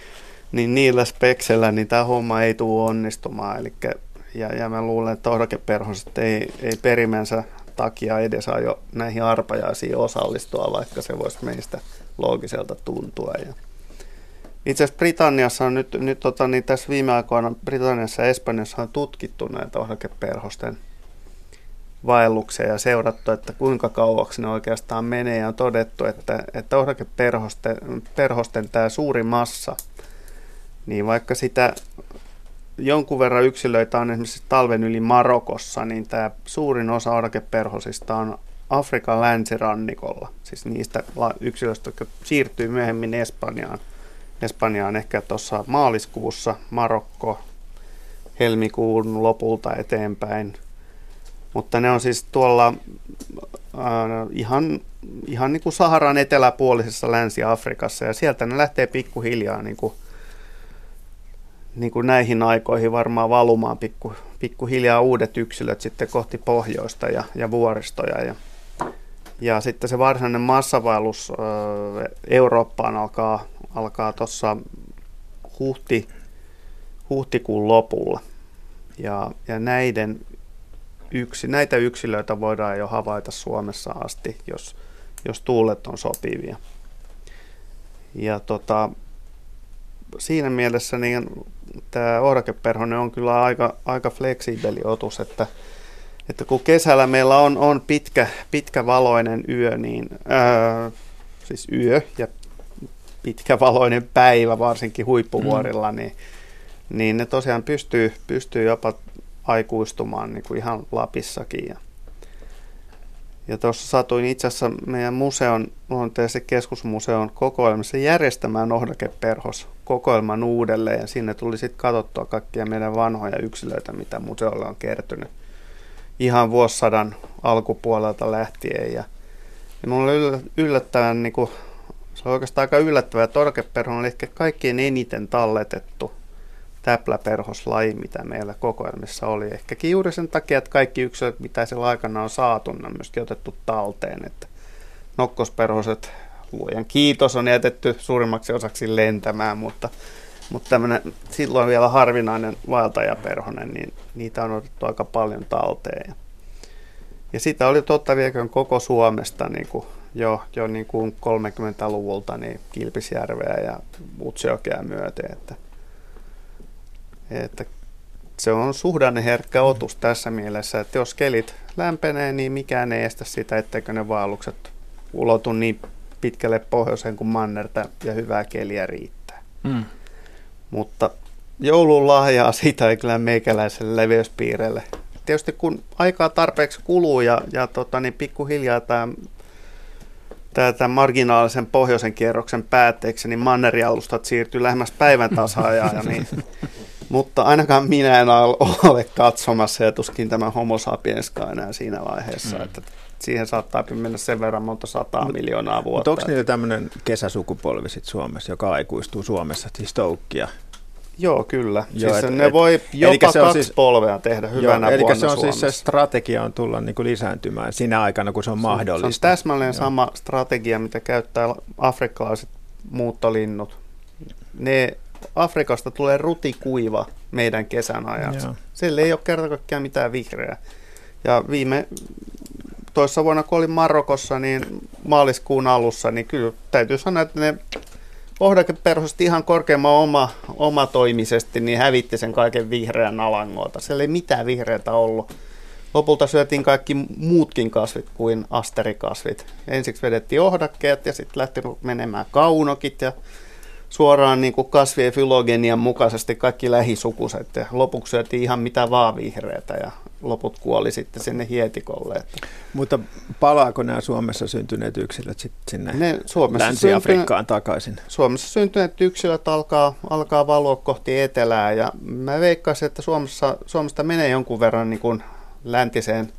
niin niillä speksellä niin tämä homma ei tule onnistumaan. Elikkä, ja, ja mä luulen, että ohdakeperhoset ei, ei perimänsä takia edes aio näihin arpajaisiin osallistua, vaikka se voisi meistä loogiselta tuntua. Ja itse asiassa Britanniassa on nyt, nyt tota, niin tässä viime aikoina Britanniassa ja Espanjassa on tutkittu näitä ohdakeperhosten vaelluksia ja seurattu, että kuinka kauaksi ne oikeastaan menee ja on todettu, että, että ohdakeperhosten perhosten tämä suuri massa, niin vaikka sitä jonkun verran yksilöitä on esimerkiksi talven yli Marokossa, niin tämä suurin osa ohdakeperhosista on Afrikan länsirannikolla, siis niistä yksilöistä, jotka siirtyy myöhemmin Espanjaan Espanjaan ehkä tuossa maaliskuussa, Marokko helmikuun lopulta eteenpäin. Mutta ne on siis tuolla äh, ihan, ihan niin kuin Saharan eteläpuolisessa Länsi-Afrikassa ja sieltä ne lähtee pikkuhiljaa niin kuin, niin kuin näihin aikoihin varmaan valumaan pikku, uudet yksilöt sitten kohti pohjoista ja, ja vuoristoja. Ja, ja sitten se varsinainen massavaellus Eurooppaan alkaa alkaa tuossa huhti, huhtikuun lopulla. Ja, ja näiden yksi, näitä yksilöitä voidaan jo havaita Suomessa asti, jos, jos tuulet on sopivia. Ja tota, siinä mielessä niin tämä orakeperhonen on kyllä aika, aika fleksibeli otus, että, että kun kesällä meillä on, on pitkä, pitkä valoinen yö, niin ää, siis yö ja pitkävaloinen päivä, varsinkin huippuvuorilla, mm. niin, niin ne tosiaan pystyy, pystyy jopa aikuistumaan niin kuin ihan Lapissakin. Ja, ja tuossa satuin itse asiassa meidän museon, luonteellisesti keskusmuseon kokoelmassa järjestämään ohdakeperhos kokoelman uudelleen ja sinne tuli sitten katsottua kaikkia meidän vanhoja yksilöitä, mitä museolle on kertynyt ihan vuosisadan alkupuolelta lähtien. Ja, ja mulla oli yllättävän niin kuin se on oikeastaan aika yllättävää, että on ehkä kaikkein eniten talletettu täpläperhoslaji, mitä meillä kokoelmissa oli. Ehkäkin juuri sen takia, että kaikki yksilöt, mitä siellä aikana on saatu, on myöskin otettu talteen. Että nokkosperhoset, luojan kiitos, on jätetty suurimmaksi osaksi lentämään, mutta, mutta tämmöinen silloin vielä harvinainen vaeltajaperhonen, niin niitä on otettu aika paljon talteen. Ja sitä oli totta viekön koko Suomesta niin kuin jo, jo niin kuin 30-luvulta niin Kilpisjärveä ja Utsjokea myöten, että, että se on suhdanneherkkä otus tässä mielessä, että jos kelit lämpenee, niin mikään ei estä sitä, etteikö ne vaellukset ulotu niin pitkälle pohjoiseen kuin mannerta ja hyvää keliä riittää. Mm. Mutta joulun lahjaa siitä ei kyllä meikäläiselle leveyspiireille. Tietysti kun aikaa tarpeeksi kuluu ja, ja tota, niin pikkuhiljaa tämä tätä marginaalisen pohjoisen kierroksen päätteeksi, niin mannerialustat siirtyy lähemmäs päivän tasaajaa. niin, mutta ainakaan minä en ole katsomassa ja tuskin tämä homo sapienskaan enää siinä vaiheessa, mm. että siihen saattaa mennä sen verran monta sataa Mut, miljoonaa vuotta. Mutta onko niillä tämmöinen kesäsukupolvi sit Suomessa, joka aikuistuu Suomessa, siis toukkia? Joo, kyllä. Joo, siis et- ne et- voi jopa se on kaksi siis- polvea tehdä hyvänä Joo, eli se on siis se Suomessa. strategia on tulla niin kuin lisääntymään sinä aikana, kun se on Se mahdollista. on täsmälleen Joo. sama strategia, mitä käyttää afrikkalaiset muuttolinnut. Ne Afrikasta tulee rutikuiva meidän kesän ajaksi. Joo. Siellä ei ole kerta kaikkiaan mitään vihreää. Ja viime toissa vuonna, kun olin Marokossa, niin maaliskuun alussa, niin kyllä täytyy sanoa, että ne ohdakeperhoset ihan korkeamman oma, omatoimisesti, niin hävitti sen kaiken vihreän alangolta. Siellä ei mitään vihreätä ollut. Lopulta syötiin kaikki muutkin kasvit kuin asterikasvit. Ensiksi vedettiin ohdakkeet ja sitten lähti menemään kaunokit ja suoraan niin kuin kasvien filogenian mukaisesti kaikki lähisukuset. Ja lopuksi syötiin ihan mitä vaan vihreätä ja loput kuoli sitten sinne hietikolle. Mutta palaako nämä Suomessa syntyneet yksilöt sitten sinne Ne Suomessa Länsi-Afrikkaan takaisin? Suomessa syntyneet yksilöt alkaa, alkaa valua kohti etelää ja mä veikkaisin, että Suomessa, Suomesta menee jonkun verran niin kuin läntiseen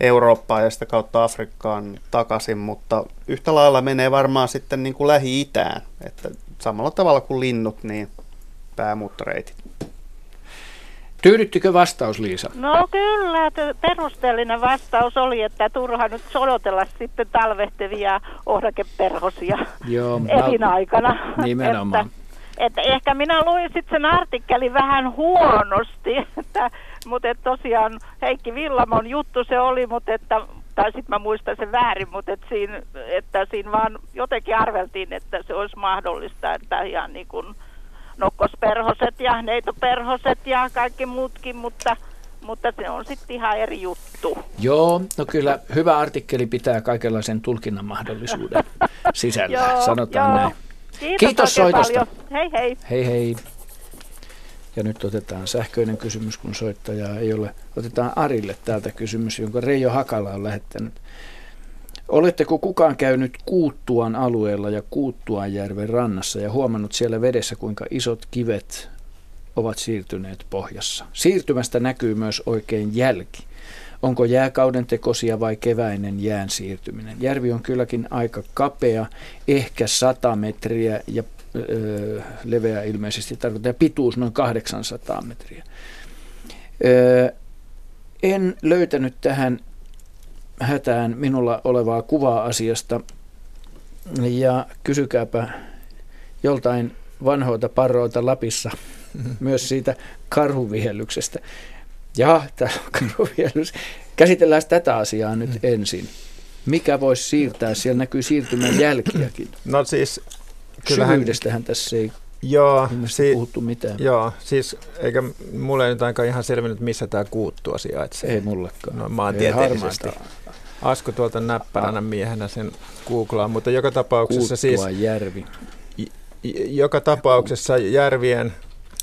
Eurooppaan ja sitä kautta Afrikkaan takaisin, mutta yhtä lailla menee varmaan sitten niin kuin Lähi-Itään, että samalla tavalla kuin linnut, niin päämuuttoreitit. Tyydyttikö vastaus, Liisa? No kyllä, perusteellinen vastaus oli, että turha nyt odotella sitten talvehtivia ohdakeperhosia Joo, mä- elinaikana. Nimenomaan. Että, että ehkä minä luin sitten sen artikkelin vähän huonosti, että, mutta että tosiaan Heikki Villamon juttu se oli, mutta että, tai sitten mä muistan sen väärin, mutta että siinä, että siinä vaan jotenkin arveltiin, että se olisi mahdollista, että ihan niin kuin nokkosperhoset ja neitoperhoset ja kaikki muutkin, mutta, mutta se on sitten ihan eri juttu. Joo, no kyllä hyvä artikkeli pitää kaikenlaisen tulkinnan mahdollisuuden sisällä, Joo, sanotaan joo. näin. Kiitos, Kiitos soitosta. Paljon. Hei hei. Hei hei. Ja nyt otetaan sähköinen kysymys, kun soittajaa ei ole. Otetaan Arille täältä kysymys, jonka Reijo Hakala on lähettänyt. Oletteko kukaan käynyt Kuuttuan alueella ja Kuuttuanjärven rannassa ja huomannut siellä vedessä, kuinka isot kivet ovat siirtyneet pohjassa? Siirtymästä näkyy myös oikein jälki. Onko jääkauden tekosia vai keväinen jään siirtyminen? Järvi on kylläkin aika kapea, ehkä 100 metriä ja leveä ilmeisesti tarkoittaa, ja pituus noin 800 metriä. Ö, en löytänyt tähän hätään minulla olevaa kuvaa asiasta ja kysykääpä joltain vanhoilta parroilta Lapissa myös siitä karhuvihellyksestä. Ja tämä karhuvihellys. Käsitellään tätä asiaa nyt ensin. Mikä voisi siirtää? Siellä näkyy siirtymän jälkiäkin. No siis kyllähän- Syvyydestähän tässä ei Joo, si- puhuttu mitään. Joo, siis eikä mulle nyt ainakaan ihan selvinnyt, missä tämä kuuttua sijaitsee. Ei mullekaan. No maantieteellisesti. Asko tuolta näppäränä miehenä sen googlaa, mutta joka tapauksessa Kuuttua siis... järvi. j- Joka tapauksessa järvien,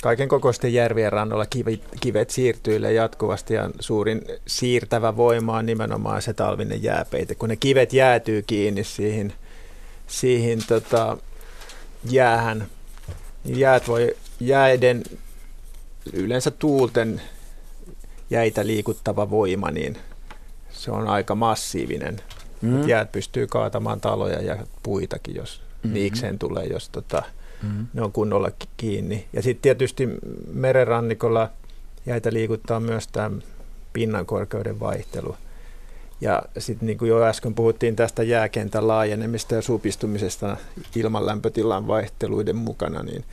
kaiken kokoisten järvien rannoilla kivet, kivet siirtyilee jatkuvasti ja suurin siirtävä voima on nimenomaan se talvinen jääpeite. Kun ne kivet jäätyy kiinni siihen, siihen tota, jäähän, jäät voi jäiden, yleensä tuulten jäitä liikuttava voima, niin se on aika massiivinen. Mm. Jäät pystyy kaatamaan taloja ja puitakin, jos Mhm. mm. niikseen tulee, jos tota, Mhm. mm. ne on kunnolla ki- kiinni. Ja sitten tietysti merenrannikolla jäitä liikuttaa myös tämä pinnan korkeuden vaihtelu. Ja sitten niin kuin jo äsken puhuttiin tästä jääkentän laajenemista ja supistumisesta ilman lämpötilan vaihteluiden mukana, niin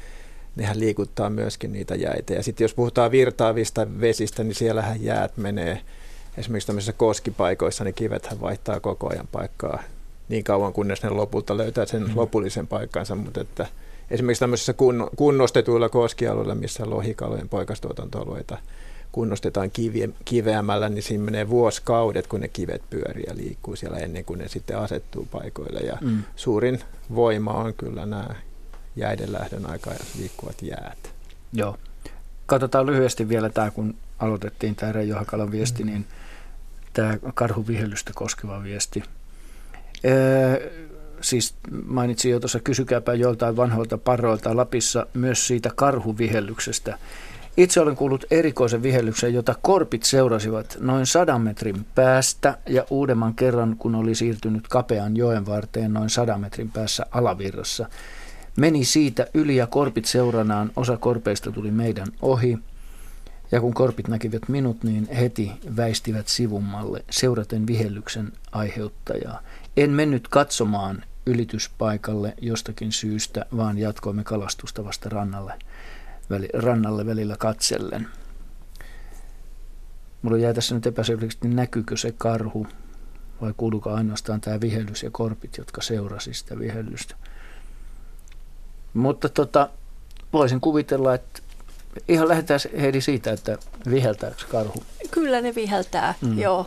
nehän liikuttaa myöskin niitä jäitä. Ja sitten jos puhutaan virtaavista vesistä, niin siellähän jäät menee esimerkiksi tämmöisissä koskipaikoissa, niin kivethän vaihtaa koko ajan paikkaa niin kauan, kunnes ne lopulta löytää sen Mm. lopullisen paikkansa. Mutta että esimerkiksi tämmöisissä kun, kunnostetuilla koskialueilla, missä lohikalojen poikastuotantoalueita kunnostetaan kive, kiveämällä, niin siinä menee vuosikaudet, kun ne kivet pyörii ja liikkuu siellä ennen kuin ne sitten asettuu paikoille. Ja Mm. suurin voima on kyllä nämä jäiden lähdön aikaa liikkuvat jäät. Joo. Katsotaan lyhyesti vielä tämä, kun aloitettiin tämä Reijo Hakalan viesti, niin tämä karhuvihellystä koskeva viesti. Öö, siis mainitsin jo tuossa, kysykääpä joltain vanhoilta parroilta Lapissa myös siitä karhuvihellyksestä. Itse olen kuullut erikoisen vihellyksen, jota korpit seurasivat noin sadan metrin päästä ja uudemman kerran, kun oli siirtynyt kapean joen varteen noin sadan metrin päässä alavirrassa. Meni siitä yli ja korpit seuranaan. Osa korpeista tuli meidän ohi. Ja kun korpit näkivät minut, niin heti väistivät sivummalle seuraten vihellyksen aiheuttajaa. En mennyt katsomaan ylityspaikalle jostakin syystä, vaan jatkoimme kalastusta vasta rannalle, rannalle välillä katsellen. Mulla jäi tässä nyt epäselväksi, niin näkyykö se karhu vai kuuluuko ainoastaan tämä vihellys ja korpit, jotka seurasi sitä vihellystä. Mutta tota, voisin kuvitella, että ihan lähdetään Heidi siitä, että viheltääkö karhu? Kyllä ne viheltää, mm. joo.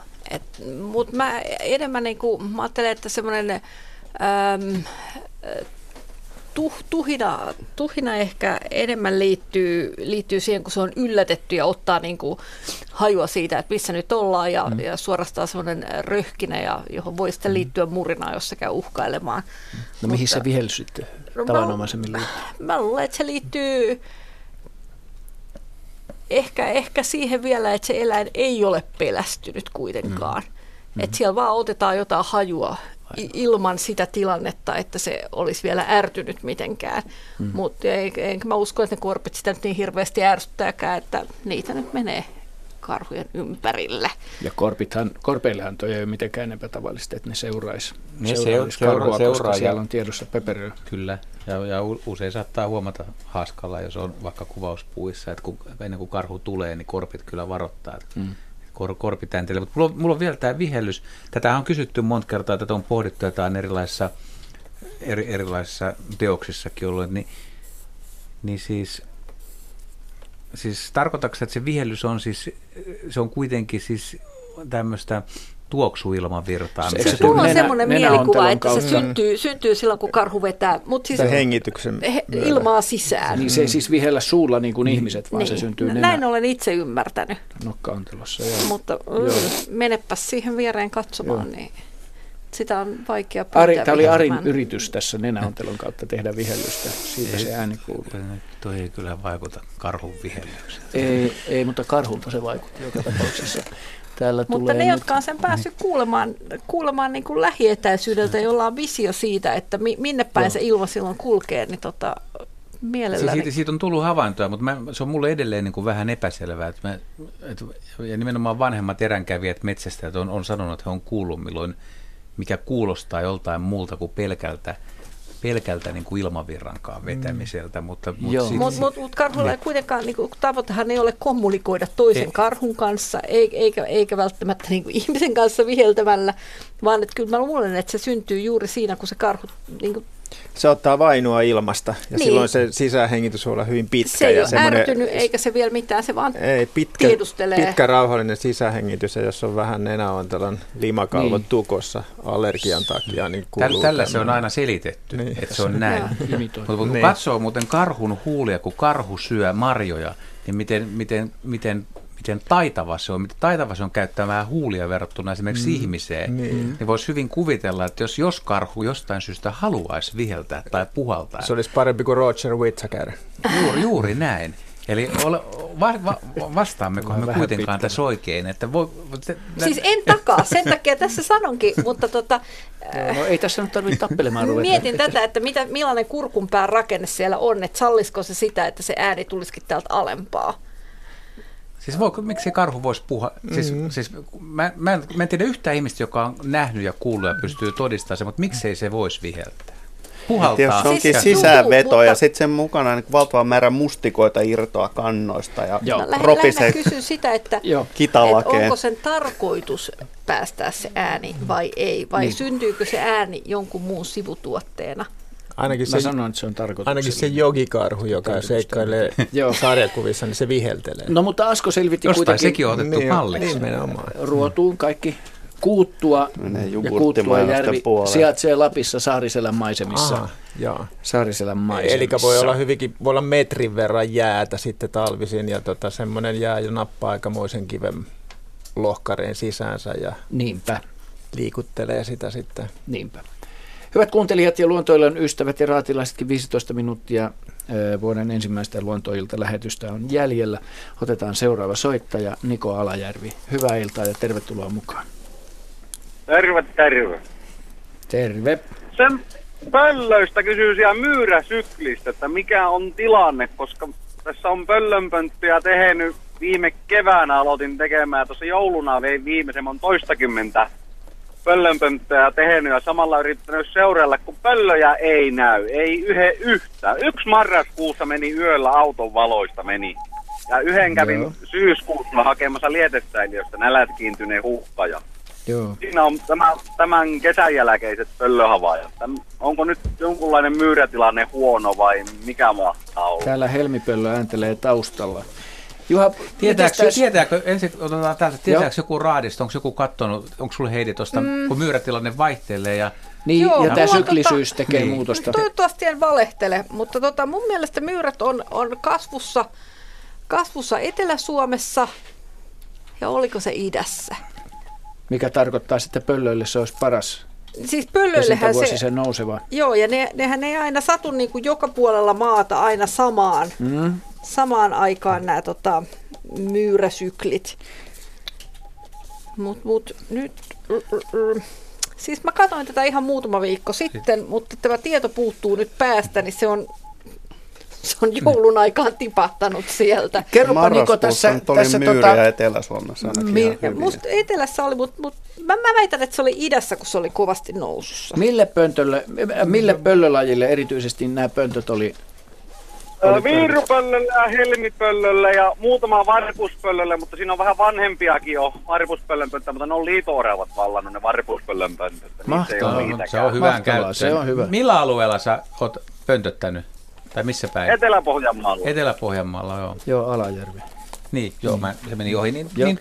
Mutta mä enemmän niin kuin, mä ajattelen, että semmoinen ähm, tuh, tuhina, tuhina ehkä enemmän liittyy, liittyy siihen, kun se on yllätetty ja ottaa niin kuin hajua siitä, että missä nyt ollaan ja, mm. ja suorastaan semmoinen röhkinä, ja, johon voi sitten mm. liittyä murinaa, jos se käy uhkailemaan. No Mutta, mihin se vihellys sitten no, tavanomaisemmin liittyy? Mä luulen, että se liittyy ehkä, ehkä siihen vielä, että se eläin ei ole pelästynyt kuitenkaan. Mm. Mm. Että siellä vaan otetaan jotain hajua ilman sitä tilannetta, että se olisi vielä ärtynyt mitenkään. Mm. Mutta enkä mä usko, että ne korpit sitä nyt niin hirveästi ärsyttääkään, että niitä nyt menee karhujen ympärille. Ja korpithan, korpeillehan toi ei ole mitenkään epätavallista, että ne seuraisi, ne seuraisi seura, karhua, seuraa, koska siellä on tiedossa pöperöä. Kyllä, ja, ja usein saattaa huomata haaskalla, jos on vaikka kuvauspuissa, että kun, ennen kuin karhu tulee, niin korpit kyllä varoittaa, että mm kor, korpitänteille. Mutta mulla, mulla on vielä tämä vihellys. Tätä on kysytty monta kertaa, tätä on pohdittu jotain erilaisissa, eri, erilaisissa teoksissakin ollut. Niin, niin siis, siis tarkoitatko että se vihellys on siis, se on kuitenkin siis tämmöistä tuoksuilmavirtaa. Se, se Mulla on semmoinen mielikuva, että se syntyy, syntyy silloin, kun karhu vetää mutta siis hengityksen he, ilmaa sisään. Niin se ei siis vihellä suulla niin kuin mm. ihmiset, vaan niin. se syntyy nenä. Näin olen itse ymmärtänyt. Nokkaantelossa, joo. Mutta joo. Mm, menepäs siihen viereen katsomaan, joo. niin sitä on vaikea pyytää Ari, Tämä oli Arin yritys tässä nenäontelon kautta tehdä vihellystä. Siitä ei, se ääni kuuluu. Tuo ei kyllä vaikuta karhun vihellykseen. Ei, ei, mutta karhulta se vaikutti joka tapauksessa. Täällä Mutta ne, nyt... jotka on sen päässyt kuulemaan, kuulemaan niin kuin lähietäisyydeltä, jolla on visio siitä, että mi, minne päin Joo. se ilma silloin kulkee, niin tota, mielelläni. Siitä, siitä on tullut havaintoja, mutta mä, se on mulle edelleen niin kuin vähän epäselvää. Että mä, et, ja nimenomaan vanhemmat eränkävijät metsästäjät on, on sanonut, että he on kuullut milloin, mikä kuulostaa joltain muulta kuin pelkältä pelkältä niin kuin ilmavirrankaan vetämiseltä. Mm. Mutta, mutta mut, mut, mut, mut karhulla ei kuitenkaan, niin kuin, tavoitehan ei ole kommunikoida toisen ei. karhun kanssa, eikä, eikä välttämättä niin kuin ihmisen kanssa viheltämällä, vaan että kyllä mä luulen, että se syntyy juuri siinä, kun se karhu niin kuin, se ottaa vainua ilmasta ja niin. silloin se sisähengitys voi olla hyvin pitkä. Se ei ja ole ärtynyt eikä se vielä mitään, se vaan ei, pitkä, tiedustelee. Pitkä rauhallinen sisähengitys ja jos on vähän nenäontelan limakalvot niin. tukossa allergian takia, niin kuuluu Tällä se on aina selitetty, niin. että se on näin. Mutta kun niin. katsoo muuten karhun huulia, kun karhu syö marjoja, niin miten, miten, miten miten taitava se on, miten taitava se on käyttämään huulia verrattuna esimerkiksi mm, ihmiseen, niin, niin voisi hyvin kuvitella, että jos, jos karhu jostain syystä haluaisi viheltää tai puhaltaa. Se olisi parempi kuin Roger Whittaker. Juuri, juuri näin. Eli ole, va, va, vastaammeko me kuitenkaan pitkä. tässä oikein? Että voi, te, siis en takaa, sen takia tässä sanonkin, mutta tota, no, ei tässä nyt tarvitse tappelemaan ruveta. Mietin tätä, että mitä, millainen kurkunpään rakenne siellä on, että sallisiko se sitä, että se ääni tulisikin täältä alempaa. Siis voi, miksi karhu voisi puhua? Siis, mm-hmm. siis, mä, mä, en, mä en tiedä yhtään ihmistä, joka on nähnyt ja kuullut ja pystyy todistamaan sen, mutta miksei se voisi viheltää? Puhaltaa. Jos onkin siis, sisäänveto mutta... ja sitten sen mukana niin valtava määrä mustikoita irtoa kannoista ja Joo. No, ropisee kysyn sitä, että, että onko sen tarkoitus päästää se ääni vai ei, vai niin. syntyykö se ääni jonkun muun sivutuotteena? Ainakin Mä se, sanoin, että se on tarkoitus. Ainakin se jogikarhu, joka seikkailee sarjakuvissa, niin se viheltelee. No mutta Asko selvitti Jostain kuitenkin. sekin on otettu niin, malliksi. Nimenomaan. Ruotuun kaikki Kuuttua ja Kuuttua järvi puoleen. sijaitsee Lapissa Saariselän maisemissa. Aha, joo. Saariselän maisemissa. Eli voi olla hyvinkin, voi olla metrin verran jäätä sitten talvisin ja tota, semmoinen jää jo nappaa aikamoisen kiven lohkareen sisäänsä ja Niinpä. liikuttelee sitä sitten. Niinpä. Hyvät kuuntelijat ja luontoilun ystävät ja raatilaisetkin 15 minuuttia vuoden ensimmäistä luontoilta lähetystä on jäljellä. Otetaan seuraava soittaja Niko Alajärvi. Hyvää iltaa ja tervetuloa mukaan. Terve, terve. Terve. Sem, pöllöistä kysyisin ja myyräsyklistä, että mikä on tilanne, koska tässä on pöllönpönttöjä tehnyt viime keväänä aloitin tekemään, tuossa jouluna vein viimeisen, on toistakymmentä pöllönpönttöjä tehnyt ja samalla yrittänyt seurailla, kun pöllöjä ei näy, ei yhe yhtä. Yksi marraskuussa meni yöllä auton valoista meni. Ja yhden kävin Joo. syyskuussa hakemassa lietesäiliöstä nälät kiintyneen huhkaja. Joo. Siinä on tämä, tämän kesän jälkeiset pöllöhavaajat. Täm- Onko nyt jonkunlainen myyrätilanne huono vai mikä mahtaa olla? Täällä helmipöllö ääntelee taustalla. Juha, Tietääkö, täs- tietääkö, ensin otetaan täältä, Joo. tietääkö joku raadista, onko joku kattonut, onko sulle Heidi tuosta, Mm. kun myyrätilanne vaihtelee ja Niin, Joo, ja tämä syklisyys tota- tekee Niin. muutosta. Toivottavasti en valehtele, mutta tota, mun mielestä myyrät on, on kasvussa, kasvussa Etelä-Suomessa ja oliko se idässä? Mikä tarkoittaa sitten pöllöille se olisi paras Siis pöllöillehän se, se nouseva. joo, ja ne, nehän ei aina satu niin kuin joka puolella maata aina samaan, Mm. samaan aikaan nämä tota, myyräsyklit. Mut, mut nyt, siis mä katsoin tätä ihan muutama viikko sitten, mutta tämä tieto puuttuu nyt päästä, niin se on, se on joulun aikaan tipahtanut sieltä. Kerropa Niko tässä, tässä tota, Etelä-Suomessa Mi-. Musta etelässä oli, mutta mut, mä, mä väitän, että se oli idässä, kun se oli kovasti nousussa. mille, pöntölle, äh, mille pöllölajille erityisesti nämä pöntöt oli? Ö, Viirupöllölle ja helmipöllölle ja muutama varpuspöllölle, mutta siinä on vähän vanhempiakin jo varpuspöllönpönttä, mutta ne on liito-oravat vallannut ne varpuspöllönpöntöt. Mahtavaa. se on Mahtavaa, käyttöön. se on hyvä. Millä alueella sä oot pöntöttänyt? Tai missä päin? Etelä-Pohjanmaalla. Etelä-Pohjanmaalla, joo. Joo, Alajärvi. Niin, joo, mä, se meni ohi. Niin, Joo. niin,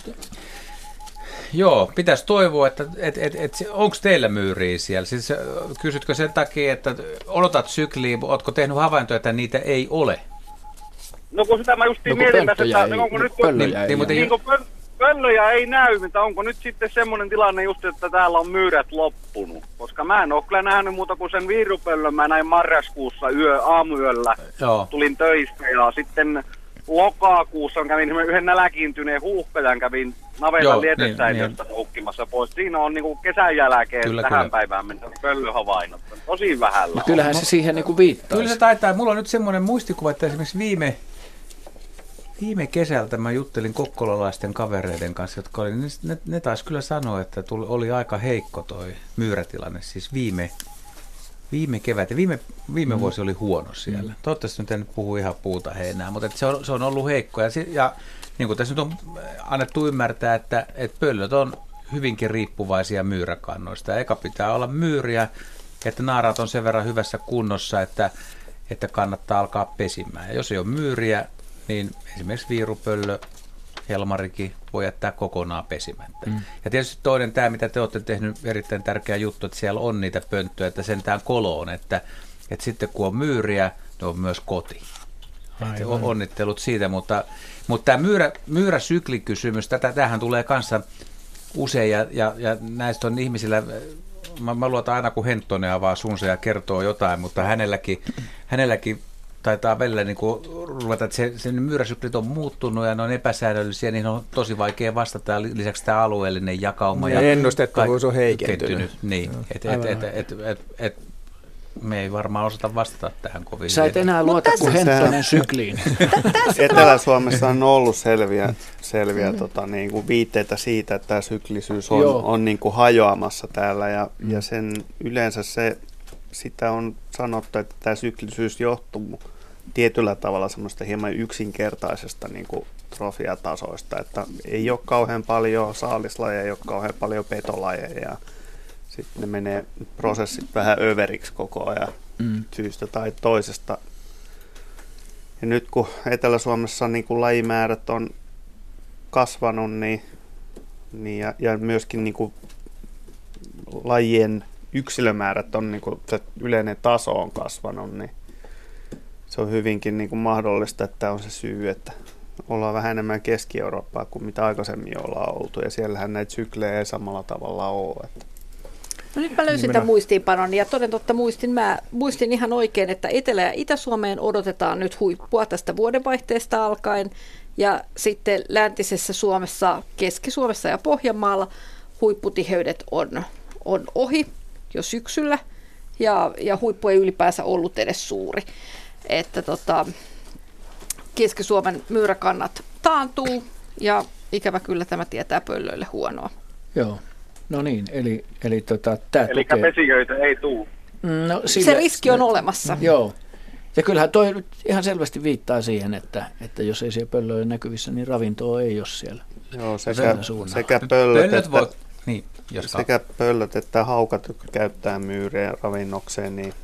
joo, pitäisi toivoa, että et, et, et, onko teillä myyriä siellä? Siis, äh, kysytkö sen takia, että odotat sykliä, ootko tehnyt havaintoja, että niitä ei ole? No kun sitä mä justiin No kun mietin tässä, pönttöjä että ei- onko nyt... pöllöjä Niin, ei niin, mutta ole. Niin kun pöl- pöllöjä ei näy, mutta onko nyt sitten semmoinen tilanne just, että täällä on myyrät loppunut? Koska mä en ole kyllä nähnyt muuta kuin sen viirupöllön, mä näin marraskuussa yö, aamuyöllä, Joo. tulin töistä ja sitten lokakuussa kävin yhden näläkiintyneen huuhkajan, kävin navetan lietesäiliöstä niin, nukkimassa pois. Siinä on niinku kesän jälkeen Kyllä, tähän kyllä. päivään mennessä pöllöhavainnot. Tosi vähällä No on. kyllähän se siihen niinku viittaa. Kyllä se taitaa. Mulla on nyt semmoinen muistikuva, että esimerkiksi viime, viime kesältä mä juttelin kokkolalaisten kavereiden kanssa, jotka oli, ne, ne, ne taisi kyllä sanoa, että tuli, oli aika heikko toi myyrätilanne, siis viime, viime kevät. Ja viime, viime mm. vuosi oli huono siellä. Mm. Toivottavasti nyt en puhu ihan puuta heinää, mutta se, on, se on ollut heikko. Ja, ja niin kuin tässä nyt on annettu ymmärtää, että, että pöllöt on hyvinkin riippuvaisia myyräkannoista. Eka pitää olla myyriä, että naaraat on sen verran hyvässä kunnossa, että, että kannattaa alkaa pesimään. Ja jos ei ole myyriä, niin esimerkiksi viirupöllö, helmarikin voi jättää kokonaan pesimättä. Mm. Ja tietysti toinen tämä, mitä te olette tehnyt, erittäin tärkeä juttu, että siellä on niitä pönttöjä, että sentään koloon, että, että sitten kun on myyriä, ne on myös koti. Aivan. onnittelut siitä, mutta, mutta tämä myyrä, myyräsyklikysymys, tätä, tähän tulee kanssa usein ja, ja, ja näistä on ihmisillä, mä, mä luotan aina kun Henttonen avaa suunsa ja kertoo jotain, mutta hänelläkin, hänelläkin taitaa välillä niin kuin ruveta, että se, se myyräsyklit on muuttunut ja ne on epäsäännöllisiä, niin on tosi vaikea vastata ja lisäksi tämä alueellinen jakauma. Ja ennustettavuus on heikentynyt. Niin, Joo. et, et, et, et, et, et, me ei varmaan osata vastata tähän kovin Sä et enää luota kuin Henttonen sykliin. Etelä-Suomessa on ollut selviä, selviä tota, niin kuin viitteitä siitä, että tämä syklisyys on, Joo. on niin kuin hajoamassa täällä ja, ja sen yleensä se, sitä on sanottu, että tämä syklisyys johtuu tietyllä tavalla semmoista hieman yksinkertaisesta niin kuin trofiatasoista, että ei ole kauhean paljon saalislajeja, ei ole kauhean paljon petolajeja ja sitten ne menee prosessit vähän överiksi koko ajan Mm. syystä tai toisesta. Ja nyt kun Etelä-Suomessa niin kuin lajimäärät on kasvanut, niin, niin ja, ja myöskin niin kuin lajien yksilömäärät on, niin kuin se yleinen taso on kasvanut, niin se on hyvinkin niin kuin mahdollista, että on se syy, että ollaan vähän enemmän Keski-Eurooppaa kuin mitä aikaisemmin ollaan oltu, ja siellähän näitä syklejä ei samalla tavalla ole. Että No nyt mä löysin Niin tämän minä- muistiinpanon. Ja toden totta muistin, mä muistin ihan oikein, että Etelä- ja Itä-Suomeen odotetaan nyt huippua tästä vuodenvaihteesta alkaen. Ja sitten läntisessä Suomessa, Keski-Suomessa ja Pohjanmaalla huipputiheydet on, on ohi jo syksyllä ja, ja huippu ei ylipäänsä ollut edes suuri. Että tota, Keski-Suomen myyräkannat taantuu ja ikävä kyllä tämä tietää pöllöille huonoa. Joo, no niin, eli, eli tota, tämä Eli tukee... pesijöitä ei tule. No, Se riski on olemassa. Joo. Ja kyllähän toi nyt ihan selvästi viittaa siihen, että, että jos ei siellä pöllöjä näkyvissä, niin ravintoa ei ole siellä. Joo, sekä, sekä pöllöt, Pöllöt että, voi- niin, jos sekä pöllöt että haukat, jotka käyttää myyriä ravinnokseen, niin,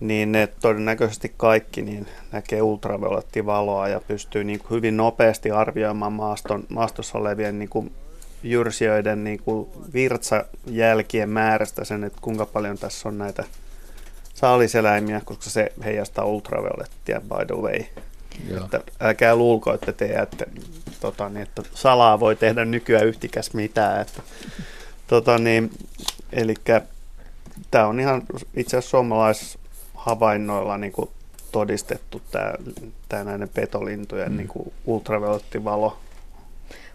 niin ne todennäköisesti kaikki niin näkee ultraviolettivaloa ja pystyy niin kuin hyvin nopeasti arvioimaan maaston, maastossa olevien niin kuin jyrsijöiden niin kuin virtsajälkien määrästä sen, että kuinka paljon tässä on näitä saaliseläimiä, koska se heijastaa ultraviolettia by the way. Joo. Että älkää luulko, että te jäätte, tota, niin, että salaa voi tehdä nykyään yhtikäs mitään. Että, tota, niin, eli tämä on ihan itse asiassa suomalaishavainnoilla niin kuin todistettu tämä, tämä näiden petolintujen mm. niin kuin ultraviolettivalo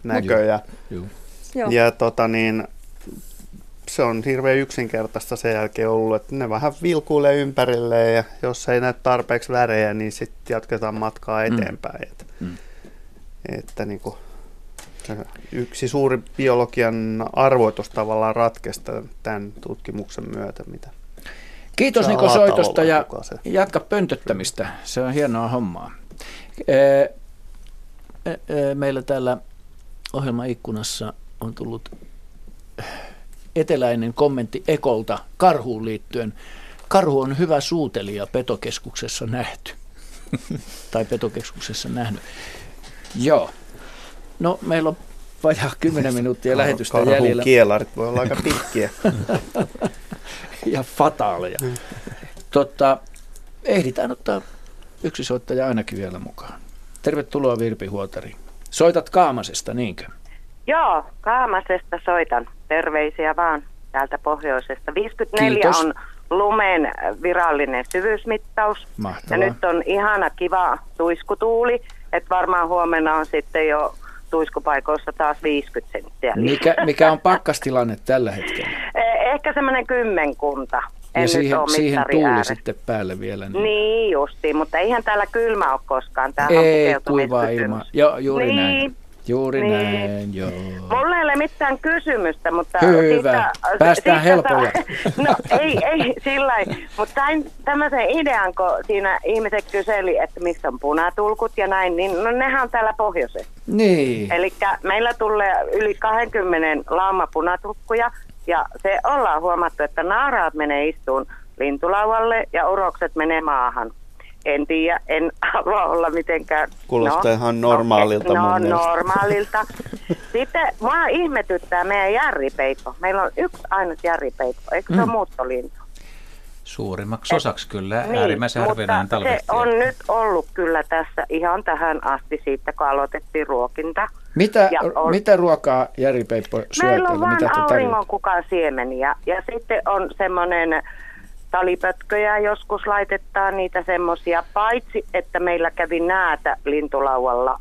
näkö. Ja, Joo. Joo. ja tota, niin, se on hirveän yksinkertaista sen jälkeen ollut, että ne vähän vilkuilee ympärille ja jos ei näy tarpeeksi värejä, niin sitten jatketaan matkaa Mm. eteenpäin. Että, Mm. että niin kuin, yksi suuri biologian arvoitus tavallaan ratkesta tämän tutkimuksen myötä, mitä Kiitos Niko soitosta ja jatka pöntöttämistä. Se on hienoa hommaa. E- e- Meillä täällä ohjelmaikkunassa on tullut eteläinen kommentti Ekolta karhuun liittyen. Karhu on hyvä suutelija petokeskuksessa nähty. tai petokeskuksessa nähnyt. Joo. No, meillä on vajaa 10 minuuttia lähetystä Karhun jäljellä. kielarit voi olla aika pitkiä. ja fataaleja. Totta, ehditään ottaa yksi soittaja ainakin vielä mukaan. Tervetuloa Virpi Huotari. Soitat Kaamasesta, niinkö? Joo, Kaamasesta soitan. Terveisiä vaan täältä pohjoisesta. 54 Kiitos. on lumen virallinen syvyysmittaus. Mahtavaa. Ja nyt on ihana kiva tuiskutuuli, että varmaan huomenna on sitten jo tuiskupaikoissa taas 50 senttiä. Mikä, mikä on pakkastilanne tällä hetkellä? Eh, Ehkä semmoinen kymmenkunta. En ja nyt siihen, siihen tuuli ääressä. sitten päälle vielä. Niin. Niin justiin, mutta eihän täällä kylmä ole koskaan. Tämä on Ei kuivaa ilmaa. Joo, juuri niin. näin. Juuri Niin. näin, joo. Mulla ei ole mitään kysymystä, mutta... Hyvä. Päästään helpolla. no ei, ei sillä. Mutta sain tämmöisen idean, kun siinä ihmiset kyseli, että missä on punatulkut ja näin, niin no nehän on täällä pohjoisessa. Niin. Eli meillä tulee yli 20 lauma punatulkkuja ja se ollaan huomattu, että naaraat menee istuun lintulaualle ja urokset menee maahan. En tiedä, en halua olla mitenkään... Kuulostaa ihan normaalilta okei, mun No mielestä. normaalilta. Sitten mua ihmetyttää meidän järripeippo. Meillä on yksi ainut järripeippo, eikö se Mm. ole muuttolintu? Suurimmaksi osaksi kyllä äärimmäisen harvinainen mutta se on nyt ollut kyllä tässä ihan tähän asti siitä, kun aloitettiin ruokinta. Mitä, on- mitä ruokaa Jari Peippo syö Meillä on vain auringonkukan siemeniä ja sitten on semmoinen talipötköjä joskus laitetaan niitä semmoisia, paitsi että meillä kävi näätä lintulaualla.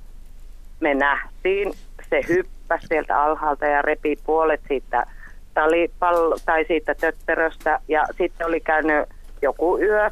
Me nähtiin, se hyppäsi sieltä alhaalta ja repi puolet siitä talipallo tai siitä tötteröstä ja sitten oli käynyt joku yö.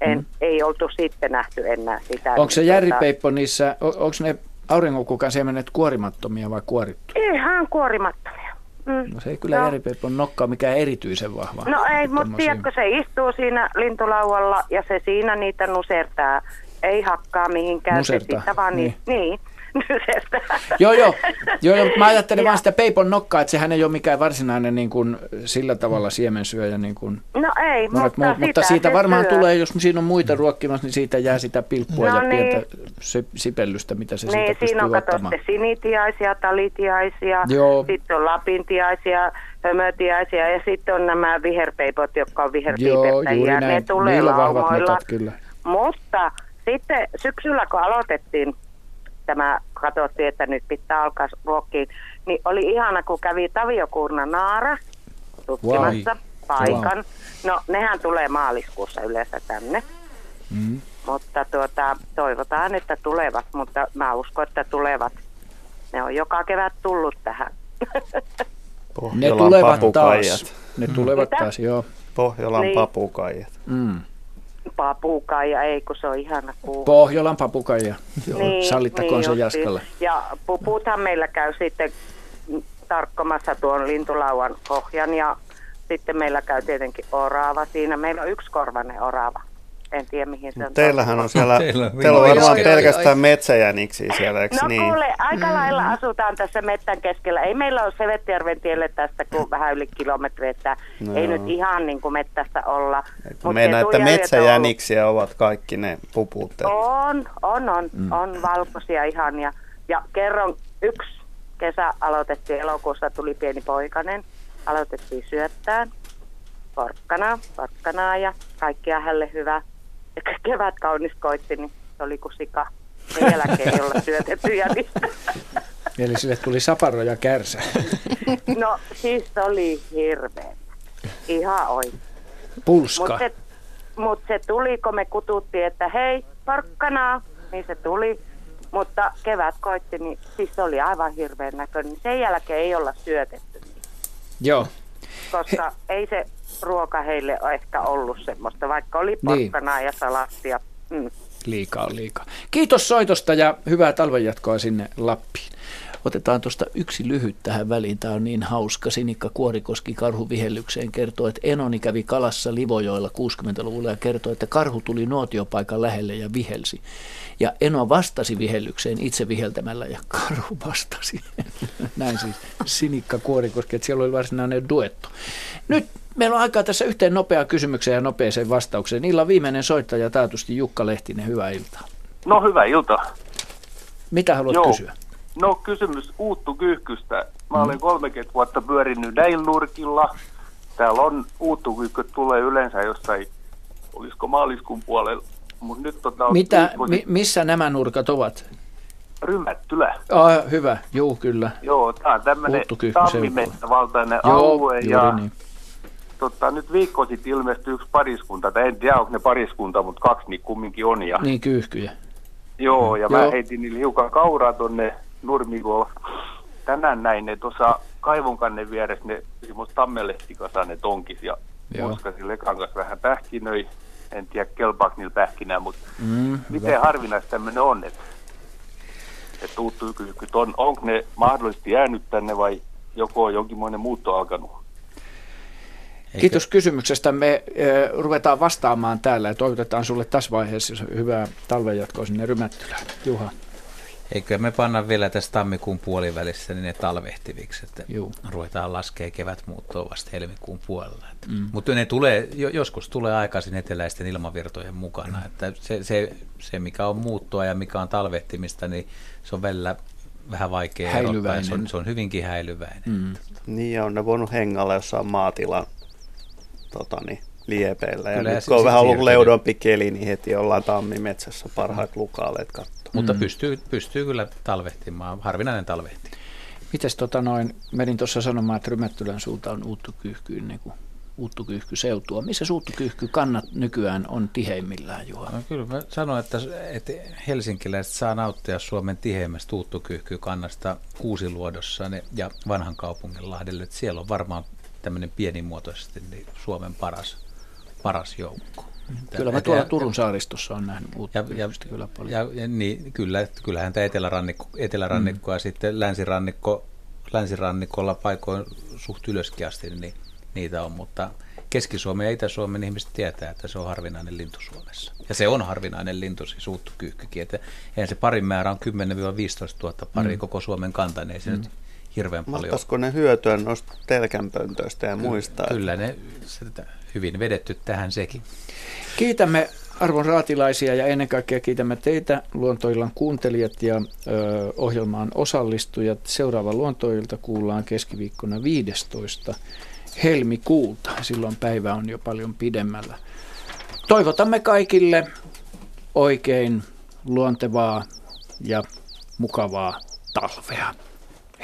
En, Mm. Ei oltu sitten nähty enää sitä. Onko se Niin, Jari tota, Peippo niissä, onko ne auringonkukan siemenet kuorimattomia vai kuorittu? Ihan kuorimattomia. Mm. No se ei kyllä Joo. Jari Peipon nokkaa mikään erityisen vahva. No ei, mutta tiedätkö, se istuu siinä lintulaualla ja se siinä niitä nusertaa. Ei hakkaa mihinkään, Nusertaa, se vaan niin. niin. niin nusertaa. Joo, joo. joo, joo mä ajattelen vaan sitä Peipon nokkaa, että sehän ei ole mikään varsinainen niin kuin, sillä tavalla siemensyöjä. Niin kuin No ei, monet mutta, muut, mutta sitä siitä se varmaan syö. tulee, jos siinä on muita ruokkimassa, niin siitä jää sitä pilppua No ja niin. pientä se, sipellystä, mitä se Niin, siitä siinä pystyy on kato ottamaan. sitten sinitiaisia, talitiaisia, Joo. sitten on lapintiaisia, hömötiaisia ja sitten on nämä viherpeipot, jotka on juuri Ne näin. tulee Niillä on vahvat laumoilla. kyllä. Mutta sitten syksyllä, kun aloitettiin tämä, katsottiin, että nyt pitää alkaa ruokkiin, niin oli ihana, kun kävi Taviokuurna Naara tutkimassa Wow. paikan. No, nehän tulee maaliskuussa yleensä tänne. Mm. Mutta tuota, toivotaan, että tulevat, mutta mä uskon, että tulevat. Ne on joka kevät tullut tähän. Ne Pohjolan tulevat papukaijat. taas. Ne tulevat Mitä? taas, joo. Pohjolan Niin. papukaijat. Mm. Papukaija, ei kun se on ihana kuu. Pohjolan papukaija. Joo, sallittakoon se justiin. Jaskalla. Ja puputhan meillä käy sitten tarkkomassa tuon lintulauan pohjan ja sitten meillä käy tietenkin orava siinä. Meillä on yksi korvainen orava. En tiedä mihin se on. Teillähän on siellä, Teillä on teillä on varmaan pelkästään metsäjäniksiä siellä, eikö No niin? kuule, aika lailla asutaan tässä mettän keskellä. Ei meillä ole Sevettijärven tielle tästä kuin vähän yli kilometri, että No ei nyt ihan niin kuin mettässä olla. Meidän että metsäjäniksiä ovat kaikki ne puputteet. On, on, on, Mm. on valkoisia ihan. Ja, ja kerron, yksi kesä aloitettiin elokuussa, tuli pieni poikainen. Aloitettiin syöttään, porkkana, porkkanaa ja kaikkia hälle hyvä. Kevät kaunis koitti, niin se oli kuin sika. Sen jälkeen ei olla syötetty jänistä. Eli sille tuli saparo ja kärsä. No siis se oli hirveä. Ihan oikein. Pulska. Mutta se, mut se tuli, kun me kututtiin, että hei, porkkanaa, niin se tuli. Mutta kevät koitti, niin siis se oli aivan hirveän näköinen. Sen jälkeen ei olla syötetty, Joo. Koska ei se ruoka heille ole ehkä ollut semmoista, vaikka oli Niin. porkkanaa ja salattia. Mm. Liikaa liikaa. Kiitos soitosta ja hyvää talvenjatkoa sinne Lappiin. Otetaan tuosta yksi lyhyt tähän väliin. Tämä on niin hauska. Sinikka Kuorikoski karhuvihellykseen kertoo, että Enoni kävi kalassa Livojoilla 60-luvulla ja kertoi, että karhu tuli nuotiopaikan lähelle ja vihelsi. Ja Eno vastasi vihellykseen itse viheltämällä ja karhu vastasi. Näin siis Sinikka Kuorikoski, että siellä oli varsinainen duetto. Nyt meillä on aikaa tässä yhteen nopeaan kysymykseen ja nopeeseen vastaukseen. Illan viimeinen soittaja taatusti Jukka Lehtinen. Hyvää iltaa. No hyvää iltaa. Mitä haluat Joo. kysyä? No kysymys Uuttu Kyyhkystä. Mä olen 30 vuotta pyörinyt näin nurkilla. Täällä on Uuttu Kyyhkyt tulee yleensä jossain, olisiko maaliskuun puolella. Mutta nyt tota on Mitä, viikkosi- mi, missä nämä nurkat ovat? Rymättylä. Ah, hyvä, juu kyllä. Joo, tää on tammimettävaltainen Joo, alue. juuri Ja niin. tota, nyt viikko sitten ilmestyi yksi pariskunta, tai en tiedä onko ne pariskunta, mutta kaksi niin kumminkin on. Ja, Niin kyyhkyjä. Joo, ja mä Joo. heitin niille hiukan kauraa tonne nurmikolla. Tänään näin ne tuossa kaivonkannen vieressä ne semmoista tammelehtikasa ne tonkis ja Joo. muskasin lekan kanssa vähän pähkinöi. En tiedä kelpaako niillä pähkinää, mutta Mm, miten hyvä. harvinaista tämmöinen on, että et uuttuykyykyt on. Onko ne mahdollisesti jäänyt tänne vai joko on jonkinmoinen muutto alkanut? Kiitos kysymyksestä. Me äh, ruvetaan vastaamaan täällä ja toivotetaan sulle tässä vaiheessa hyvää talvenjatkoa sinne Rymättylään. Juha. Eikö me panna vielä tässä tammikuun puolivälissä niin ne talvehtiviksi, että Juu. ruvetaan laskea kevät muuttoa vasta helmikuun puolella. Että. Mm. Mutta ne tulee, jo, joskus tulee aikaisin eteläisten ilmavirtojen mukana. Mm. Että se, se, se, mikä on muuttoa ja mikä on talvehtimista, niin se on välillä vähän vaikea erottaa. Se on, se on hyvinkin häilyväinen. Mm. Niin, ja on ne voinut hengalla jossain maatilan tota, niin, liepeillä. Ja Kyllä, ja nyt kun on vähän ollut leudompi keli, niin heti ollaan tammimetsässä parhaat lukaaleet katsoa. Mutta Mm. pystyy, pystyy kyllä talvehtimaan. Harvinainen talvehti. Mites tota noin, menin tuossa sanomaan, että Rymättylän suuntaan on uuttukyyhkyyn, niin kuin uuttukyyhky seutua. Missä uuttukyyhky kannat nykyään on tiheimmillään, Juha? No, kyllä mä sanoin, että, että helsinkiläiset saa nauttia Suomen tiheimmästä uuttukyyhkykannasta Kuusiluodossa ne- ja vanhan kaupungin lahdelle. Siellä on varmaan tämmöinen pienimuotoisesti niin Suomen paras, paras joukko. Että- Kyllä mä tuolla ja- Turun saaristossa on nähnyt ja, ja, uuttukyyhkystä kyllä paljon. ja, ja niin, kyllä, että kyllähän tämä etelärannikko, etelärannikko ja sitten länsirannikko, länsirannikolla paikoin suht ylöskin asti, niin niitä on, mutta Keski-Suomen ja Itä-Suomen ihmiset tietää, että se on harvinainen lintu Suomessa. Ja se on harvinainen lintu, siis uuttukyyhkykin. Että eihän se parin määrä on 10-15 000 pari Mm. koko Suomen kanta, niin ei se Mm. nyt hirveän paljon Mahtaisiko ne hyötyä noista telkänpöntöistä ja muista? Kyllä ne sitä, hyvin vedetty tähän sekin. Kiitämme arvon raatilaisia ja ennen kaikkea kiitämme teitä luontoillan kuuntelijat ja ö, ohjelmaan osallistujat. Seuraava luontoilta kuullaan keskiviikkona 15. helmikuuta. Silloin päivä on jo paljon pidemmällä. Toivotamme kaikille oikein luontevaa ja mukavaa talvea.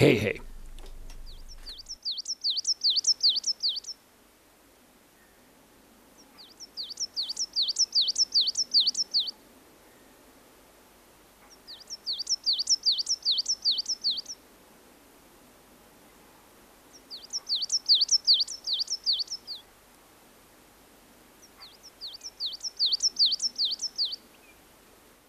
Hei hei!